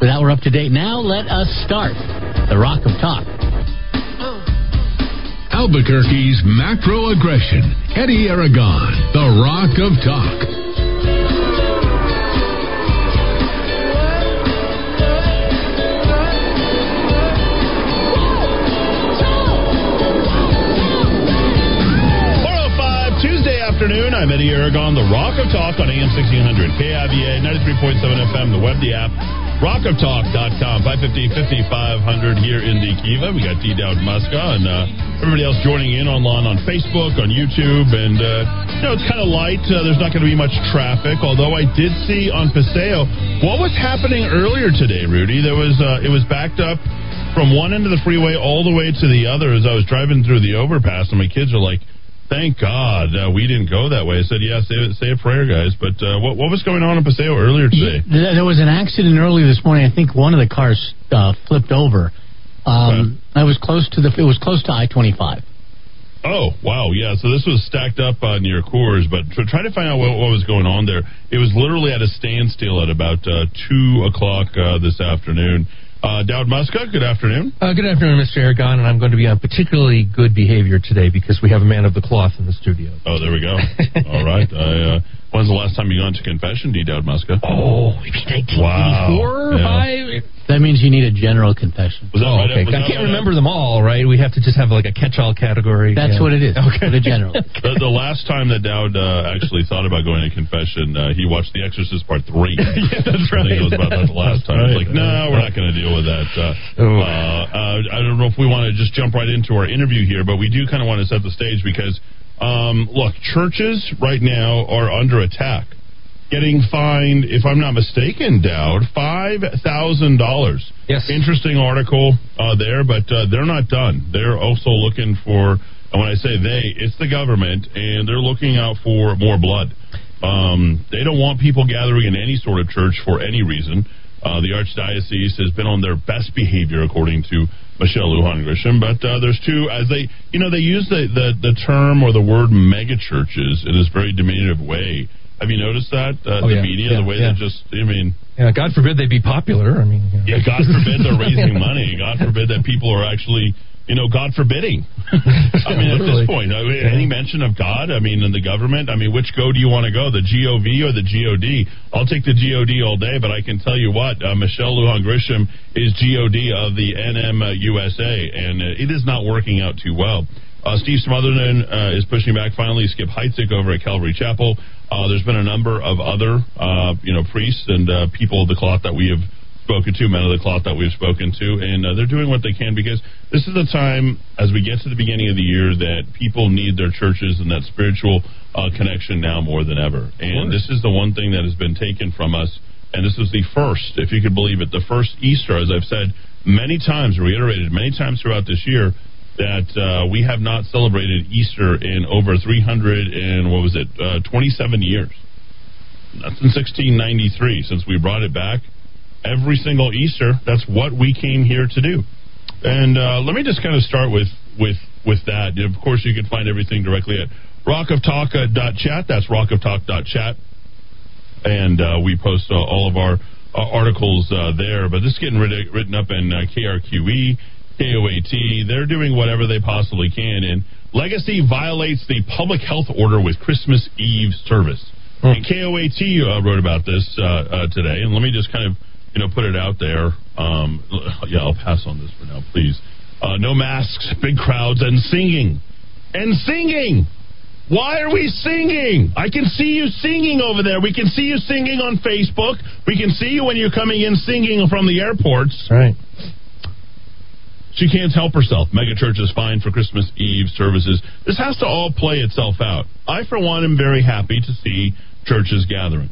With that, we're up to date. Now, let us start the Rock of Talk. Albuquerque's macro aggression. Eddy Aragon, the Rock of Talk. Oh Tuesday afternoon. I'm Eddy Aragon, the Rock of Talk on AM 1600, KIVA 93.7 FM, the web, the app, rockoftalk.com, 550 5500 here in the Kiva. We got D. Dowd Muska and uh, everybody else joining in online on Facebook, on YouTube, and uh, you know it's kind of light. Uh, there's not going to be much traffic, although I did see on Paseo what was happening earlier today, Rudy. There was uh, it was backed up from one end of the freeway all the way to the other as I was driving through the overpass, and my kids are like Thank God uh, we didn't go that way. I said, yeah, say, say a prayer, guys. But uh, what, what was going on in Paseo earlier today? There was an accident earlier this morning. I think one of the cars uh, flipped over. Um, okay. I was close to the. It was close to I twenty five. Oh wow, yeah. So this was stacked up uh, near Coors, but to try to find out what, what, was going on there, it was literally at a standstill at about uh, two o'clock uh, this afternoon. Uh, Dowd Muska, good afternoon. Uh, good afternoon, Mr. Aragon, and I'm going to be on particularly good behavior today because we have a man of the cloth in the studio. Oh, there we go. All right. I, uh, when's the last time you gone to confession, D. Dowd Muska? Oh, maybe 1984 wow. yeah. 5? That means you need a general confession. Was that oh, right? okay. Was I that can't right remember them all, right? We have to just have like a catch-all category. That's yeah. what it is. Okay. The general. the, the, last time that Dowd uh, actually thought about going to confession, uh, he watched The Exorcist Part 3. yeah, that's right. I think it was about that the last time. Right. It's like, no, we're not going to deal with that. Uh, oh. uh, I don't know if we want to just jump right into our interview here, but we do kind of want to set the stage because, um, look, churches right now are under attack getting fined, if I'm not mistaken, Dowd, five thousand dollars. Yes. Interesting article uh, there, but uh, they're not done. They're also looking for. And when I say they, it's the government, and they're looking out for more blood. Um, they don't want people gathering in any sort of church for any reason. Uh, the archdiocese has been on their best behavior, according to Michelle Lujan Grisham. But uh, there's two, as they, you know, they use the, the, the term or the word mega churches in this very diminutive way. Have you noticed that uh, oh, the yeah, media, yeah, the way yeah. they just? I mean, yeah. God forbid they be popular. I mean, yeah. yeah God forbid they're raising money. God forbid that people are actually, you know, God forbidding. I mean, at this point, I mean, any mention of God, I mean, in the government, I mean, which go do you want to go, the GOV or the GOD? I'll take the GOD all day, but I can tell you what, uh, Michelle Lujan Grisham is GOD of the NMUSA, and uh, it is not working out too well. Uh, Steve Smotherman uh, is pushing back. Finally, Skip Heitzig over at Calvary Chapel. Uh, there's been a number of other, uh, you know, priests and uh, people of the cloth that we have spoken to, men of the cloth that we've spoken to, and uh, they're doing what they can because this is the time, as we get to the beginning of the year, that people need their churches and that spiritual uh, connection now more than ever. And this is the one thing that has been taken from us. And this is the first, if you could believe it, the first Easter, as I've said many times, reiterated many times throughout this year, that uh, we have not celebrated Easter in over 300 and what was it, uh, 27 years. That's in 1693 since we brought it back. Every single Easter, that's what we came here to do. And uh, let me just kind of start with with with that. Of course, you can find everything directly at rockoftalk.chat. That's rockoftalk.chat, and uh, we post uh, all of our articles uh, there. But this is getting written, written up in uh, KRQE. KOAT, they're doing whatever they possibly can. And Legacy violates the public health order with Christmas Eve service. Hmm. And KOAT uh, wrote about this uh, uh, today. And let me just kind of, you know, put it out there. Um, yeah, I'll pass on this for now, please. Uh, no masks, big crowds, and singing. And singing! Why are we singing? I can see you singing over there. We can see you singing on Facebook. We can see you when you're coming in singing from the airports. Right. She can't help herself. Megachurch is fine for Christmas Eve services. This has to all play itself out. I, for one, am very happy to see churches gathering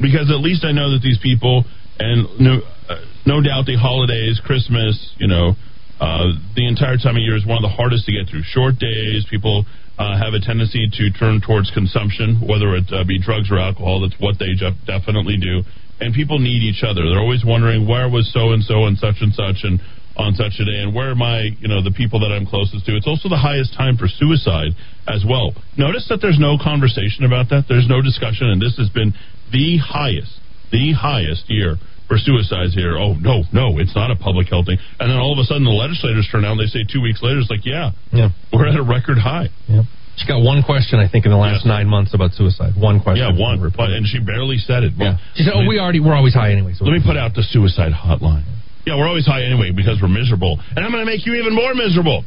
because at least I know that these people, and no, uh, no doubt the holidays, Christmas, you know, uh, the entire time of year is one of the hardest to get through. Short days, people uh, have a tendency to turn towards consumption, whether it uh, be drugs or alcohol. That's what they ju- definitely do. And people need each other. They're always wondering where was so and so and such and such and on such a day and where are my you know the people that I'm closest to. It's also the highest time for suicide as well. Notice that there's no conversation about that. There's no discussion, and this has been the highest, the highest year for suicides here. Oh no, no, it's not a public health thing. And then all of a sudden, the legislators turn out and they say two weeks later, it's like, yeah, Yeah. we're at a record high. Yep. She got one question, I think, in the last Yes. nine months about suicide. One question. Yeah, one, but, and she barely said it. yeah. She said, "Oh, me- we already we're always high anyway." So Let me put out the suicide hotline. Yeah, we're always high anyway because we're miserable. And I'm going to make you even more miserable.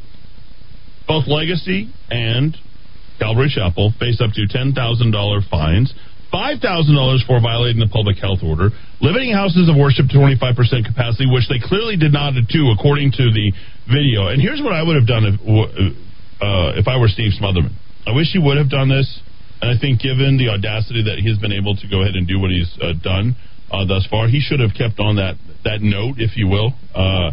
Both Legacy and Calvary Chapel face up to $10,000 fines, $5,000 for violating the public health order, limiting houses of worship to 25% capacity, which they clearly did not do according to the video. And here's what I would have done if, uh, if I were Steve Smotherman. I wish he would have done this. And I think, given the audacity that he's been able to go ahead and do what he's uh, done uh, thus far, he should have kept on that that note, if you will, uh,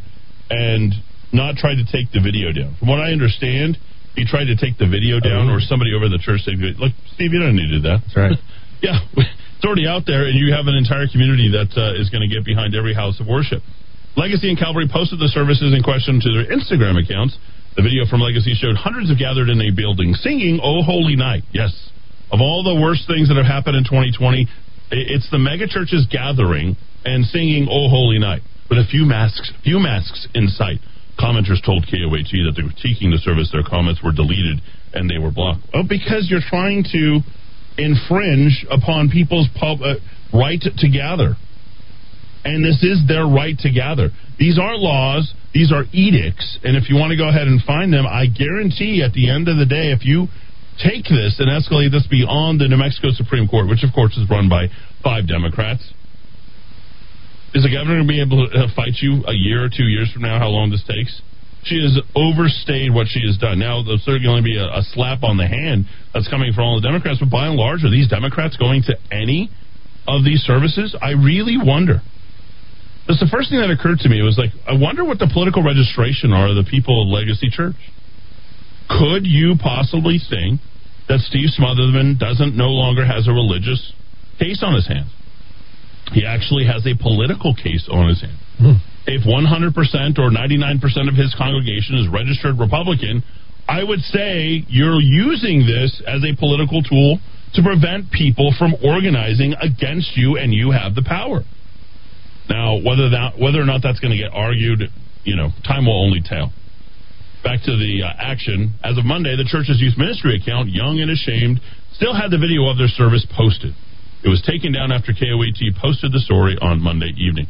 and not tried to take the video down. From what I understand, he tried to take the video down, Oh. or somebody over the church said, "Look, Steve, you don't need to do that." That's right. yeah, it's already out there, and you have an entire community that uh, is going to get behind every house of worship. Legacy and Calvary posted the services in question to their Instagram accounts. The video from Legacy showed hundreds of gathered in a building singing "Oh Holy Night." Yes, of all the worst things that have happened in 2020, it's the mega churches gathering and singing "Oh Holy Night" with a few masks, few masks in sight. Commenters told KOAT that they were critiquing the service. Their comments were deleted and they were blocked. Oh, because you're trying to infringe upon people's pub, uh, right to gather. And this is their right to gather. These aren't laws, these are edicts. And if you want to go ahead and find them, I guarantee at the end of the day, if you take this and escalate this beyond the New Mexico Supreme Court, which of course is run by five Democrats, is the governor going to be able to uh, fight you a year or two years from now, how long this takes? She has overstayed what she has done. Now, there's certainly going to be a, a slap on the hand that's coming from all the Democrats, but by and large, are these Democrats going to any of these services? I really wonder. That's the first thing that occurred to me. It was like, I wonder what the political registration are of the people of Legacy Church. Could you possibly think that Steve Smotherman doesn't no longer has a religious case on his hands? He actually has a political case on his hands. Hmm. If 100% or 99% of his congregation is registered Republican, I would say you're using this as a political tool to prevent people from organizing against you, and you have the power. Now, whether that whether or not that's going to get argued, you know, time will only tell. Back to the uh, action. As of Monday, the church's youth ministry account, Young and Ashamed, still had the video of their service posted. It was taken down after KOAT posted the story on Monday evening.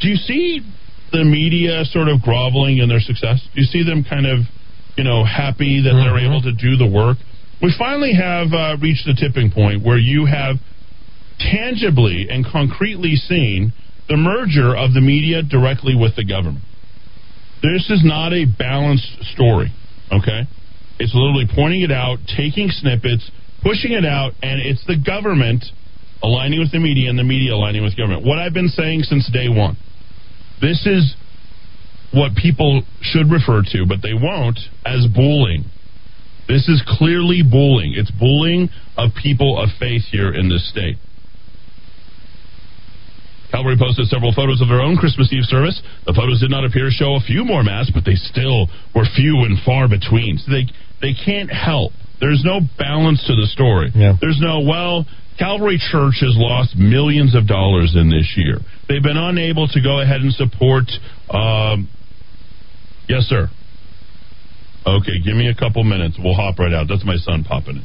Do you see the media sort of groveling in their success? Do you see them kind of, you know, happy that they're Mhm. able to do the work? We finally have uh, reached the tipping point where you have tangibly and concretely seen the merger of the media directly with the government. This is not a balanced story, okay? It's literally pointing it out, taking snippets, pushing it out, and it's the government aligning with the media and the media aligning with government. What I've been saying since day one. This is what people should refer to, but they won't, as bullying. This is clearly bullying. It's bullying of people of faith here in this state. Calvary posted several photos of their own Christmas Eve service. The photos did not appear to show a few more masks, but they still were few and far between. So they they can't help. There's no balance to the story. Yeah. There's no well. Calvary Church has lost millions of dollars in this year. They've been unable to go ahead and support. Um, yes, sir. Okay, give me a couple minutes. We'll hop right out. That's my son popping in.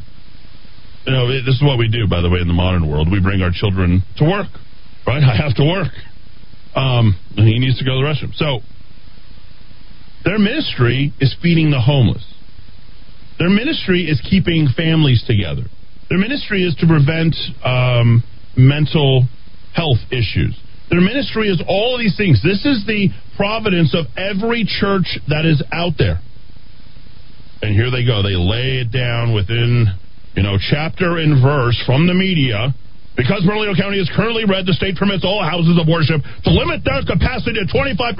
You know, this is what we do, by the way, in the modern world. We bring our children to work, right? I have to work. Um, he needs to go to the restroom. So, their ministry is feeding the homeless. Their ministry is keeping families together. Their ministry is to prevent um, mental health issues. Their ministry is all of these things. This is the providence of every church that is out there. And here they go. They lay it down within, you know, chapter and verse from the media. Because Bernalillo County is currently red, the state permits all houses of worship to limit their capacity to 25%.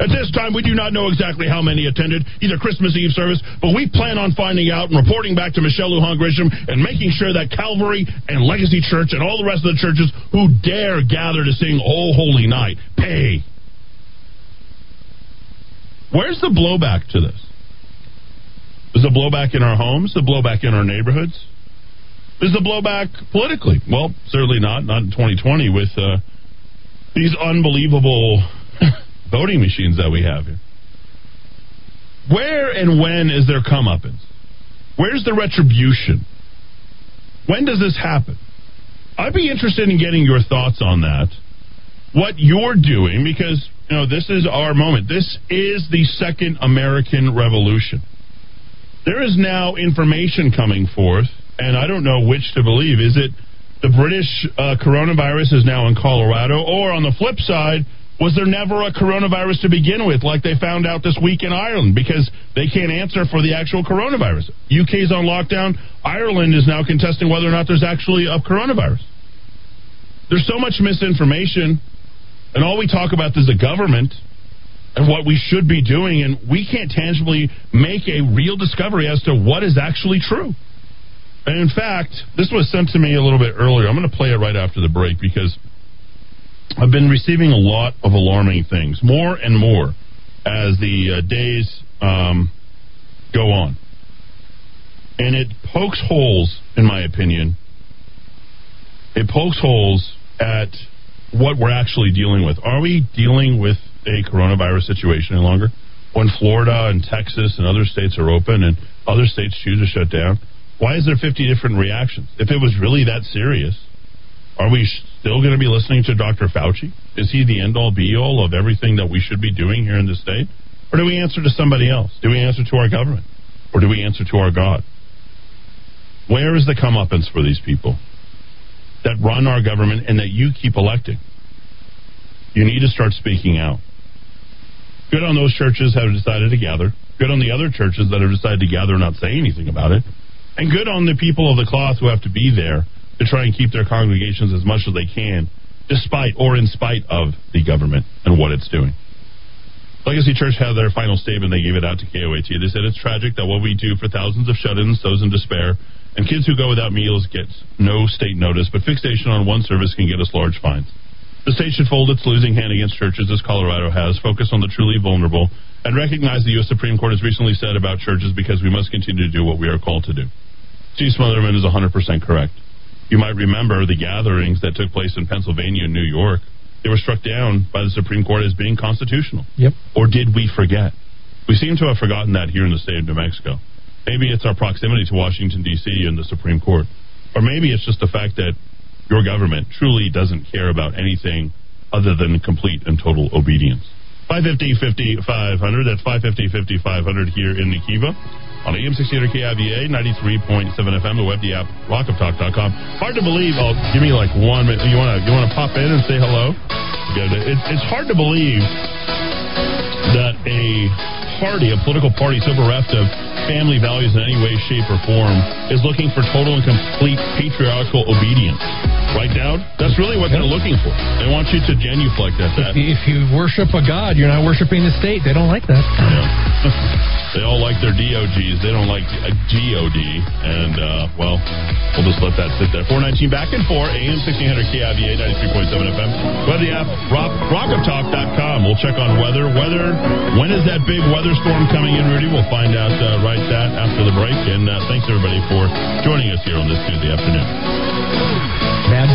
At this time, we do not know exactly how many attended either Christmas Eve service, but we plan on finding out and reporting back to Michelle Lujan Grisham and making sure that Calvary and Legacy Church and all the rest of the churches who dare gather to sing Oh Holy Night pay. Where's the blowback to this? Is the blowback in our homes? The blowback in our neighborhoods? Is the blowback politically? Well, certainly not. Not in 2020 with uh, these unbelievable voting machines that we have here. Where and when is there comeuppance? Where's the retribution? When does this happen? I'd be interested in getting your thoughts on that. What you're doing, because you know this is our moment. This is the second American Revolution. There is now information coming forth, and I don't know which to believe. Is it the British uh, coronavirus is now in Colorado, or on the flip side, was there never a coronavirus to begin with, like they found out this week in Ireland, because they can't answer for the actual coronavirus? UK's on lockdown. Ireland is now contesting whether or not there's actually a coronavirus. There's so much misinformation, and all we talk about is the government and what we should be doing, and we can't tangibly make a real discovery as to what is actually true. In fact, this was sent to me a little bit earlier. I'm going to play it right after the break because I've been receiving a lot of alarming things, more and more, as the uh, days um, go on. And it pokes holes, in my opinion. It pokes holes at what we're actually dealing with. Are we dealing with a coronavirus situation any longer? When Florida and Texas and other states are open and other states choose to shut down, why is there 50 different reactions? If it was really that serious, are we still going to be listening to Dr. Fauci? Is he the end all be all of everything that we should be doing here in the state? Or do we answer to somebody else? Do we answer to our government? Or do we answer to our God? Where is the comeuppance for these people that run our government and that you keep electing? You need to start speaking out. Good on those churches that have decided to gather. Good on the other churches that have decided to gather and not say anything about it. And good on the people of the cloth who have to be there to try and keep their congregations as much as they can, despite or in spite of the government and what it's doing. Legacy Church had their final statement. They gave it out to KOAT. They said it's tragic that what we do for thousands of shut-ins, those in despair, and kids who go without meals get no state notice, but fixation on one service can get us large fines. The state should fold its losing hand against churches as Colorado has, focus on the truly vulnerable, and recognize the U.S. Supreme Court has recently said about churches because we must continue to do what we are called to do. Steve Smotherman is 100% correct. You might remember the gatherings that took place in Pennsylvania and New York. They were struck down by the Supreme Court as being constitutional. Yep. Or did we forget? We seem to have forgotten that here in the state of New Mexico. Maybe it's our proximity to Washington, D.C. and the Supreme Court. Or maybe it's just the fact that your government truly doesn't care about anything other than complete and total obedience. 550 5500, that's 550 5500 here in Nikiva on AM 1600 KIVA, 93.7 FM, the web, the app, rockoftalk.com. Hard to believe. Oh, give me like one minute. You want to you want to pop in and say hello? It, it's hard to believe that a party, a political party so bereft of family values in any way, shape, or form, is looking for total and complete patriarchal obedience. Right, Dowd? That's really what they're looking for. They want you to genuflect at that. If you worship a god, you're not worshiping the state. They don't like that. Yeah. They all like their DOGs. They don't like a GOD. And, uh, well, we'll just let that sit there. 419 back and 4, AM 1600 KIVA, 93.7 FM. Go to the app, rock, rockoftalk.com. We'll check on weather. Weather, when is that big weather storm coming in, Rudy? We'll find out uh, right that after the break. And uh, thanks, everybody, for joining us here on this Tuesday afternoon.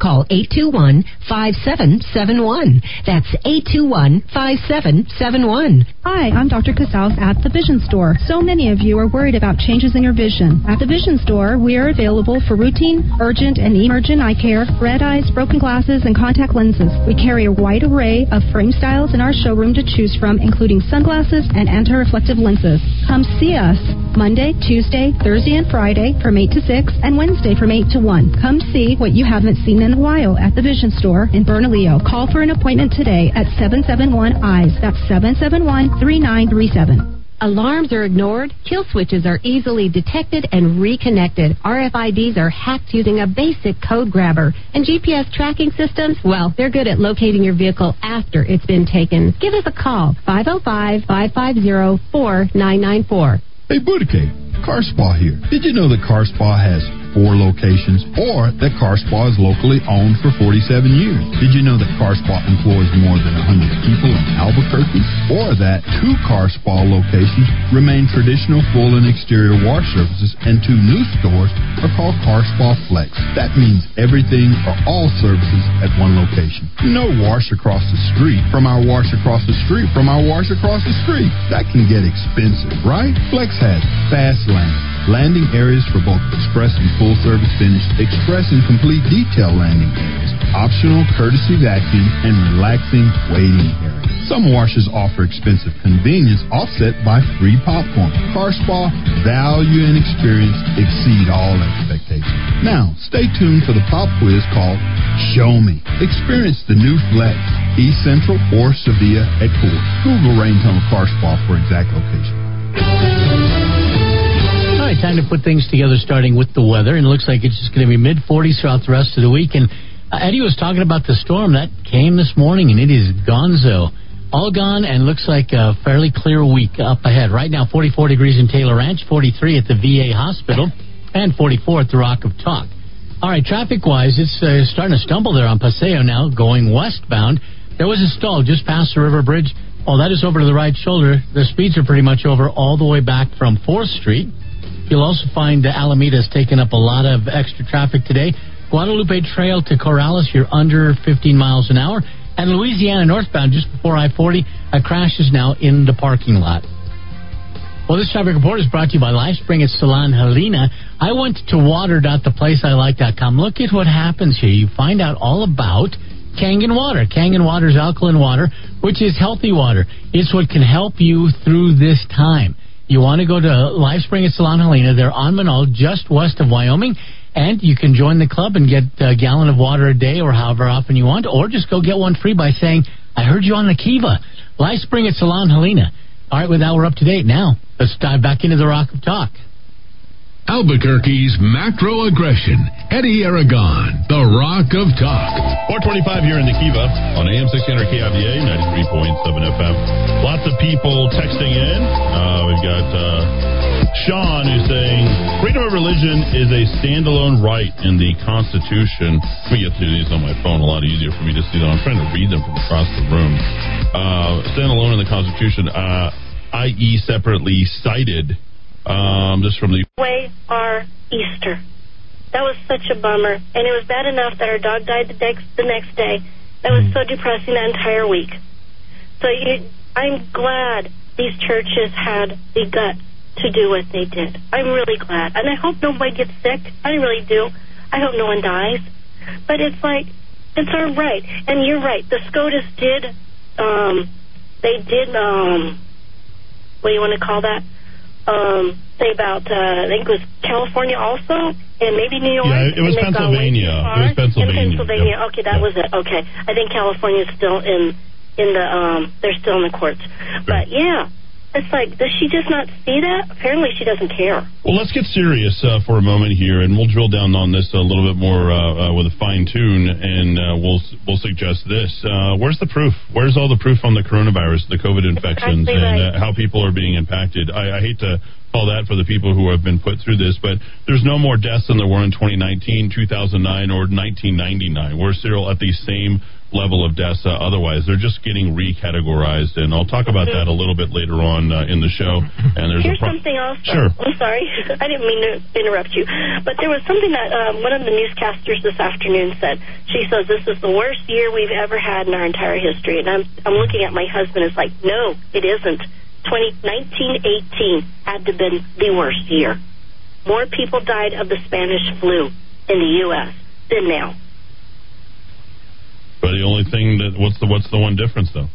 Call 821-5771. That's 821-5771. Hi, I'm Dr. Casals at the Vision Store. So many of you are worried about changes in your vision. At the Vision Store, we are available for routine, urgent, and emergent eye care, red eyes, broken glasses, and contact lenses. We carry a wide array of frame styles in our showroom to choose from, including sunglasses and anti-reflective lenses. Come see us Monday, Tuesday, Thursday, and Friday from 8 to 6, and Wednesday from 8 to 1. Come see what you haven't seen in a while at the Vision Store in Bernalillo. Call for an appointment today at 771 EYES. That's 771 3937. Alarms are ignored, kill switches are easily detected and reconnected. RFIDs are hacked using a basic code grabber. And GPS tracking systems, well, they're good at locating your vehicle after it's been taken. Give us a call, 505 550 4994. Hey, Boudica, Car Spa here. Did you know that Car Spa has four locations or that Car Spa is locally owned for 47 years? Did you know that Car Spa employs more than 100 people in Albuquerque? Or that two Car Spa locations remain traditional full and exterior wash services and two new stores are called Car Spa Flex. That means everything or all services at one location. No wash across the street from our wash across the street from our wash across the street. That can get expensive, right? Flex has fast lane, landing areas for both express and full service finish, express and complete detail landing areas, optional courtesy vacuum, and relaxing waiting areas. Some washes offer expensive convenience offset by free popcorn. Car Spa value and experience exceed all expectations. Now, stay tuned for the pop quiz called Show Me. Experience the new Flex, East Central or Sevilla at Court. Google Rain Tunnel Car Spa for exact location. Time to put things together, starting with the weather. And it looks like it's just going to be mid 40s throughout the rest of the week. And uh, Eddy was talking about the storm that came this morning, and it is gonzo. All gone, and looks like a fairly clear week up ahead. Right now, 44 degrees in Taylor Ranch, 43 at the VA hospital, and 44 at the Rock of Talk. All right, traffic wise, it's uh, starting to stumble there on Paseo now, going westbound. There was a stall just past the River Bridge. Oh, that is over to the right shoulder. The speeds are pretty much over all the way back from 4th Street. You'll also find uh, Alameda's taken up a lot of extra traffic today. Guadalupe Trail to Corrales, you're under 15 miles an hour. And Louisiana northbound, just before I 40, a crash is now in the parking lot. Well, this traffic report is brought to you by LifeSpring at Salon Helena. I went to water.theplaceilike.com. Look at what happens here. You find out all about Kangen water. Kangen water is alkaline water, which is healthy water. It's what can help you through this time. You want to go to Live Spring at Salon Helena. They're on Menaul, just west of Wyoming. And you can join the club and get a gallon of water a day or however often you want, or just go get one free by saying, I heard you on the Kiva. Live Spring at Salon Helena. All right, with that, we're up to date. Now, let's dive back into the Rock of Talk. Albuquerque's macro aggression. Eddy Aragon, the Rock of Talk. 425 here in the Kiva on AM 600 KIVA, 93.7 FM. Lots of people texting in. Uh, we've got uh, Sean who's saying freedom of religion is a standalone right in the Constitution. Let me get to these on my phone. A lot easier for me to see them. I'm trying to read them from across the room. Uh, standalone in the Constitution, uh, i.e., separately cited. Um, this from the way our Easter. That was such a bummer, and it was bad enough that our dog died the next the next day. That was so depressing that entire week. So you, I'm glad these churches had the guts to do what they did. I'm really glad, and I hope nobody gets sick. I really do. I hope no one dies. But it's like it's our right, and you're right. The SCOTUS did. Um, they did. Um, what do you want to call that? um, say about uh, I think it was California also, and maybe New York. Yeah, it was and they've gone way too Pennsylvania. It was Pennsylvania. In Pennsylvania. Yep. Okay, that was it. Okay, I think California is still in in the um they're still in the courts. But yeah, it's like does she just not see that? Apparently, she doesn't care. Well, let's get serious uh, for a moment here, and we'll drill down on this a little bit more uh, uh, with a fine tune, and uh, we'll we'll suggest this. Uh, where's the proof? Where's all the proof on the coronavirus, the COVID infections, and right. uh, how people are being impacted? I, I hate to call that for the people who have been put through this, but there's no more deaths than there were in 2019, 2009, or 1999. We're still at the same level of. Uh, otherwise, they're just getting recategorized, and I'll talk about that a little bit later on uh, in the show. And there's Here's a pro- something else. Sure. I'm sorry. I didn't mean to interrupt you. But there was something that um, one of the newscasters this afternoon said. She says this is the worst year we've ever had in our entire history. And I'm, I'm looking at my husband. It's like, no, it isn't. 20, 1918 had to been the worst year. More people died of the Spanish flu in the U.S. than now. But the only thing that what's the what's the one difference though?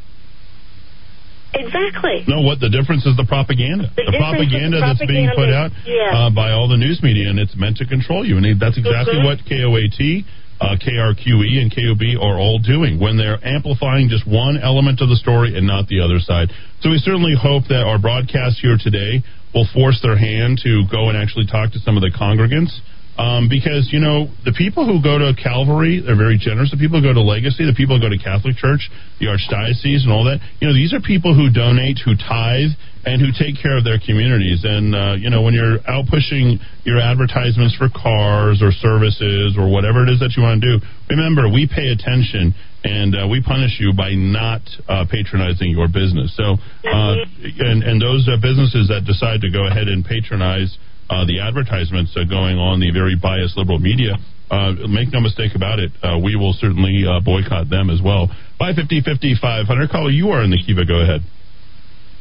Exactly. No, what the difference is the propaganda. The is propaganda the that's being put out yeah. uh, by all the news media, and it's meant to control you. And that's exactly Mhm. what KOAT, uh, KRQE, and KOB are all doing when they're amplifying just one element of the story and not the other side. So we certainly hope that our broadcast here today will force their hand to go and actually talk to some of the congregants. Um, because you know the people who go to Calvary, they're very generous. The people who go to Legacy, the people who go to Catholic Church, the Archdiocese, and all that. You know, these are people who donate, who tithe, and who take care of their communities. And uh, you know, when you're out pushing your advertisements for cars or services or whatever it is that you want to do, remember we pay attention and uh, we punish you by not uh, patronizing your business. So, uh, and and those uh, businesses that decide to go ahead and patronize uh, the advertisements uh, going on the very biased liberal media. Uh, make no mistake about it. Uh, we will certainly uh, boycott them as well. 550 5500. Caller, you are in the Kiva. Go ahead.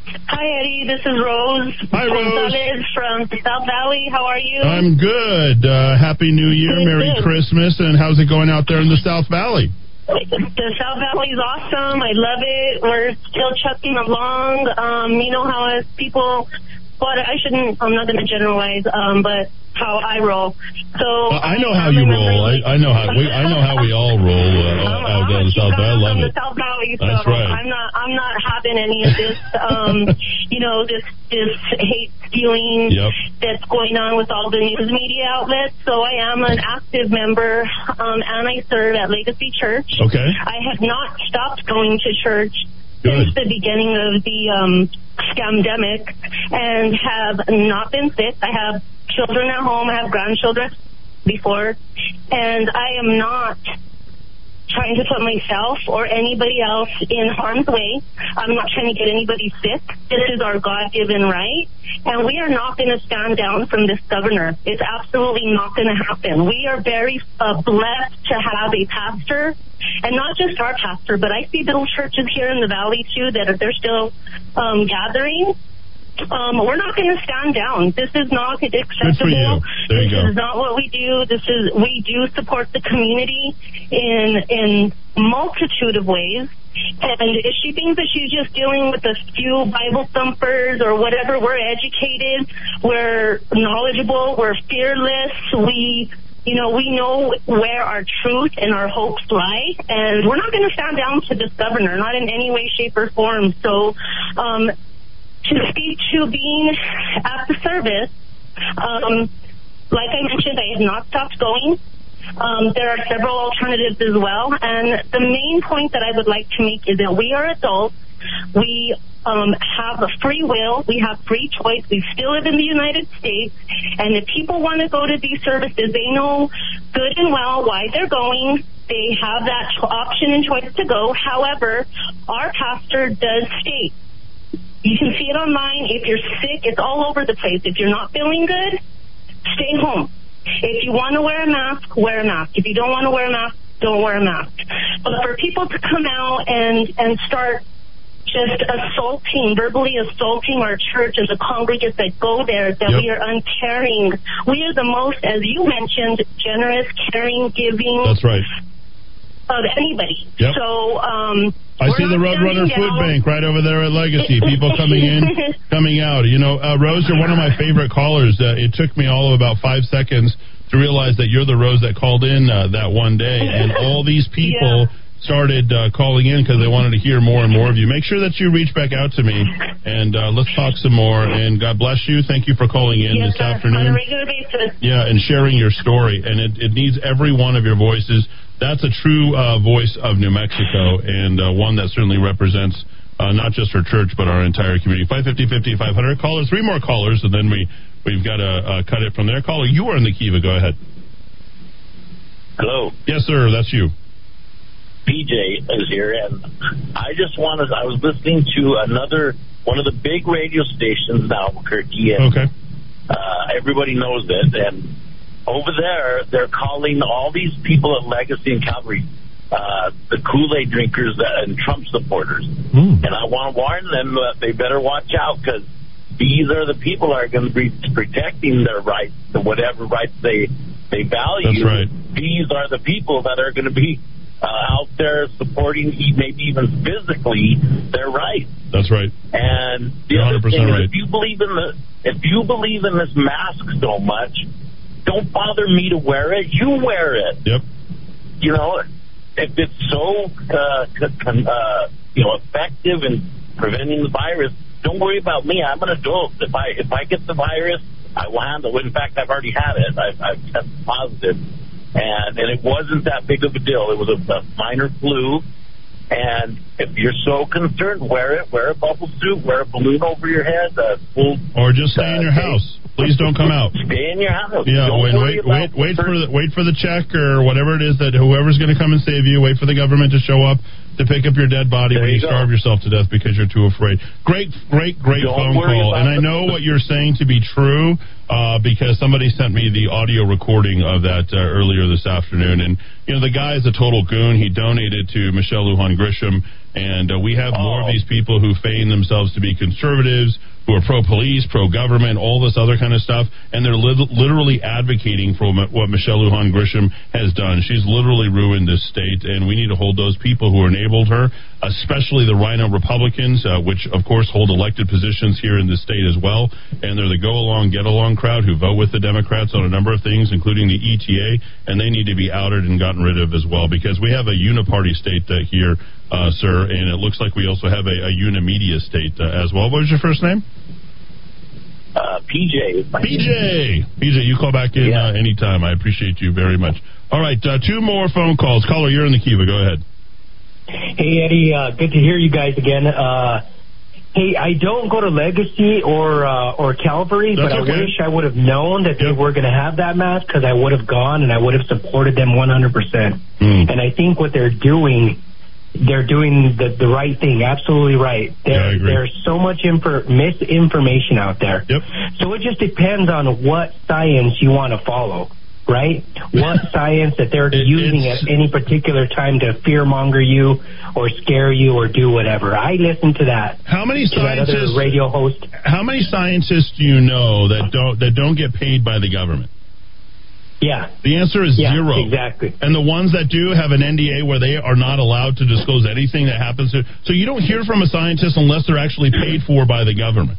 Hi, Eddy. This is Rose. Hi, Rose. Gonzalez from the South Valley. How are you? I'm good. Uh, Happy New Year. Merry good. Christmas. And how's it going out there in the South Valley? The South Valley is awesome. I love it. We're still chucking along. Um, you know how as people, but I shouldn't. I'm not going to generalize. Um, but how I roll. So Well, I know how you roll. I, I know how we. I know how we all roll uh, out there in the South Valley. I love it. The South Valley, so That's right. I'm not I'm not having any of this um you know, this this hate spewing Yep. that's going on with all the news media outlets. So I am an active member um and I serve at Legacy Church. Okay. I have not stopped going to church Good. since the beginning of the um scamdemic and have not been sick. I have children at home, I have grandchildren before and I am not trying to put myself or anybody else in harm's way. I'm not trying to get anybody sick. This is our God-given right. And we are not going to stand down from this governor. It's absolutely not going to happen. We are very uh, blessed to have a pastor and not just our pastor, but I see little churches here in the valley too that are, they're still um, gathering. Um, we're not going to stand down. This is not acceptable. you. There you this go. is not what we do. This is we do support the community in in multitude of ways. And if she thinks that she's just dealing with a few Bible thumpers or whatever, we're educated, we're knowledgeable, we're fearless, we you know, we know where our truth and our hopes lie, and we're not going to stand down to this governor, not in any way, shape, or form. So, um, to speak to being at the service, um, like I mentioned, I have not stopped going. Um, there are several alternatives as well, and the main point that I would like to make is that we are adults. We um, have a free will. We have free choice. We still live in the United States, and if people want to go to these services, they know good and well why they're going. They have that option and choice to go. However, our pastor does state you can see it online. If you're sick, it's all over the place. If you're not feeling good, stay home. If you want to wear a mask, wear a mask. If you don't want to wear a mask, don't wear a mask. But for people to come out and and start just assaulting, verbally assaulting our church and the congregants that go there, that Yep. we are uncaring. We are the most, as you mentioned, generous, caring, giving. That's right. Of anybody. Yep. So um, I see the Roadrunner Food. Bank right over there at Legacy. People coming in, coming out. You know, uh, Rose, you're one of my favorite callers. Uh, it took me all of about five seconds to realize that you're the Rose that called in uh, that one day, and all these people. Started uh, calling in because they wanted to hear more and more of you. Make sure that you reach back out to me and uh, let's talk some more. And God bless you. Thank you for calling in yes, this sir, afternoon. on a regular basis. Yeah, and sharing your story. And it, it needs every one of your voices. That's a true uh, voice of New Mexico and uh, one that certainly represents uh, not just our church, but our entire community. 550 500 Callers, three more callers, and then we, we've got to uh, cut it from there. Caller, you are in the Kiva. Go ahead. Hello. Yes, sir. That's you. PJ is here, and I just wanted, I was listening to another, one of the big radio stations in Albuquerque, and Okay. uh, everybody knows it, and over there, they're calling all these people at Legacy and Calvary uh, the Kool-Aid drinkers and Trump supporters. And I want to warn them that they better watch out because these are the people that are going to be protecting their rights, the whatever rights they they value. That's right. These are the people that are going to be uh, out there supporting, maybe even physically, their rights. That's right. And the You're other 100% thing right. is, if you believe in the, if you believe in this mask so much, don't bother me to wear it. You wear it. Yep. You know, if it's so, uh, uh, you know, effective in preventing the virus, don't worry about me. I'm an adult. If I if I get the virus, I will handle it. In fact, I've already had it. I've, I've tested positive, and and it wasn't that big of a deal. It was a, a minor flu. And if you're so concerned, wear it. Wear a bubble suit. Wear a balloon over your head. A full. Or just stay in your house. Please don't come out. Stay in your house. Yeah, Don't wait, wait, wait, wait for the wait for the check or whatever it is that whoever's going to come and save you. Wait for the government to show up to pick up your dead body There when you you starve yourself to death because you're too afraid. Great, great, great Don't phone call, and I know what you're saying to be true uh, because somebody sent me the audio recording of that uh, earlier this afternoon, and you know the guy is a total goon. He donated to Michelle Lujan Grisham, and uh, we have more of these people who feign themselves to be conservatives who are pro police, pro government, all this other kind of stuff, and they're lit- literally advocating for what what Michelle Lujan Grisham has done. She's literally ruined this state, and we need to hold those people who enabled her, especially the RINO Republicans, uh, which of course hold elected positions here in the state as well, and they're the go along, get along crowd who vote with the Democrats on a number of things, including the ETA, and they need to be outed and gotten rid of as well because we have a uniparty state uh, here, uh, sir, and it looks like we also have a, a unimedia state uh, as well. What was your first name? Uh, PJ. is my name. PJ. PJ, you call back in uh, anytime. I appreciate you very much. All right, uh, two more phone calls. Caller, you're in the Kiva. Go ahead. Hey Eddy, uh, good to hear you guys again. Uh, hey, I don't go to Legacy or uh, or Calvary, That's but okay. I wish I would have known that they were going to have that match because I would have gone and I would have supported them 100. percent Hmm. And I think what they're doing, they're doing the the right thing, absolutely right. There, there's so much infor- misinformation out there. Yep. So it just depends on what science you want to follow. Right? What science that they're using at any particular time to fearmonger you or scare you or do whatever. I listen to that. How many to that other scientists- radio host? How many scientists do you know that don't that don't get paid by the government? Yeah. The answer is Yeah, zero. exactly. And the ones that do have an NDA where they are not allowed to disclose anything that happens to. So you don't hear from a scientist unless they're actually paid for by the government.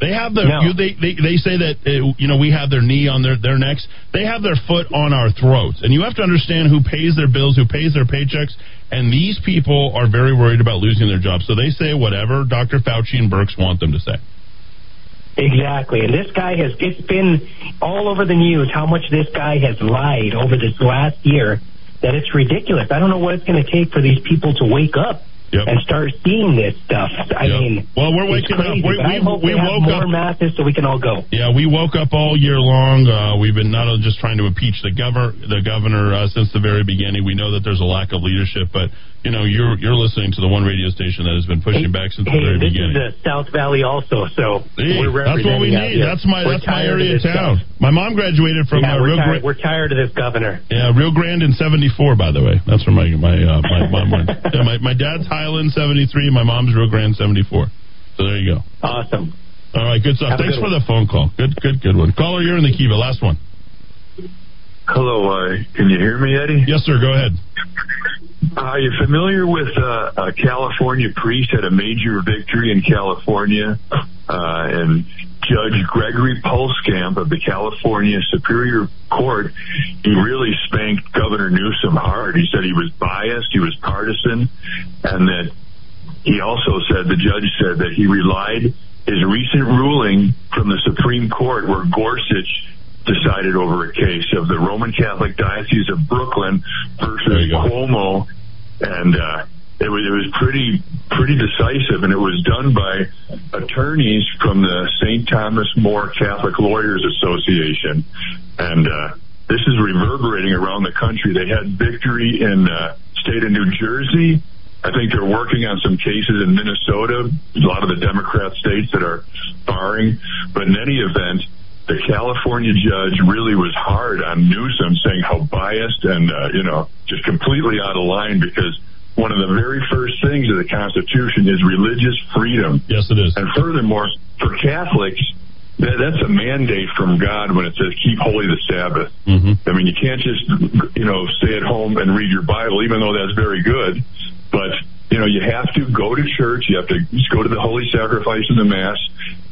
They have their. No. You, they, they they say that uh, you know we have their knee on their their necks. They have their foot on our throats, and you have to understand who pays their bills, who pays their paychecks, and these people are very worried about losing their jobs. So they say whatever Dr. Fauci and Birx want them to say. Exactly. And this guy has, it's been all over the news how much this guy has lied over this last year that it's ridiculous. I don't know what it's going to take for these people to wake up and start seeing this stuff. I Yep. mean, Well, we're waking up. crazy, We- I we- hope we they have woke more up- masses so we can all go. Yeah, we woke up all year long. Uh, we've been not only just trying to impeach the governor, the governor uh, since the very beginning. We know that there's a lack of leadership, but you know, you're you're listening to the one radio station that has been pushing back since the Hey, very this beginning. is the South Valley also, so Hey, we're that's what we need. here. That's my We're that's my area of this town. stuff. My mom graduated from yeah, uh, we're, tired, Grande. we're tired of this governor. Yeah, Rio Grande in '74, by the way. That's where my my uh, my mom went. Yeah, my my dad's Highland '73, my mom's Rio Grande '74. So there you go. Awesome. All right, good stuff. Have Thanks good for one. the phone call. Good, good, good one. Caller, you're in the Kiva. Last one. Hello, uh, can you hear me, Eddy? Yes, sir. Go ahead. Are you familiar with uh, a California priest had a major victory in California, uh, and Judge Gregory Pulskamp of the California Superior Court, he really spanked Governor Newsom hard. He said he was biased, he was partisan, and that he also said the judge said that he relied his recent ruling from the Supreme Court, where Gorsuch decided over a case of the Roman Catholic Diocese of Brooklyn versus Cuomo, and uh, it was it was pretty pretty decisive, and it was done by attorneys from the St. Thomas More Catholic Lawyers Association, and uh, this is reverberating around the country. They had victory in uh, state of New Jersey. I think they're working on some cases in Minnesota, a lot of the Democrat states that are barring. But in any event, the California judge really was hard on Newsom, saying how biased and uh, you know just completely out of line because one of the very first things of the Constitution is religious freedom. Yes, it is. And furthermore, for Catholics, that, that's a mandate from God when it says keep holy the Sabbath. Mm-hmm. I mean, you can't just you know stay at home and read your Bible, even though that's very good. But you know, you have to go to church. You have to just go to the holy sacrifice and the mass.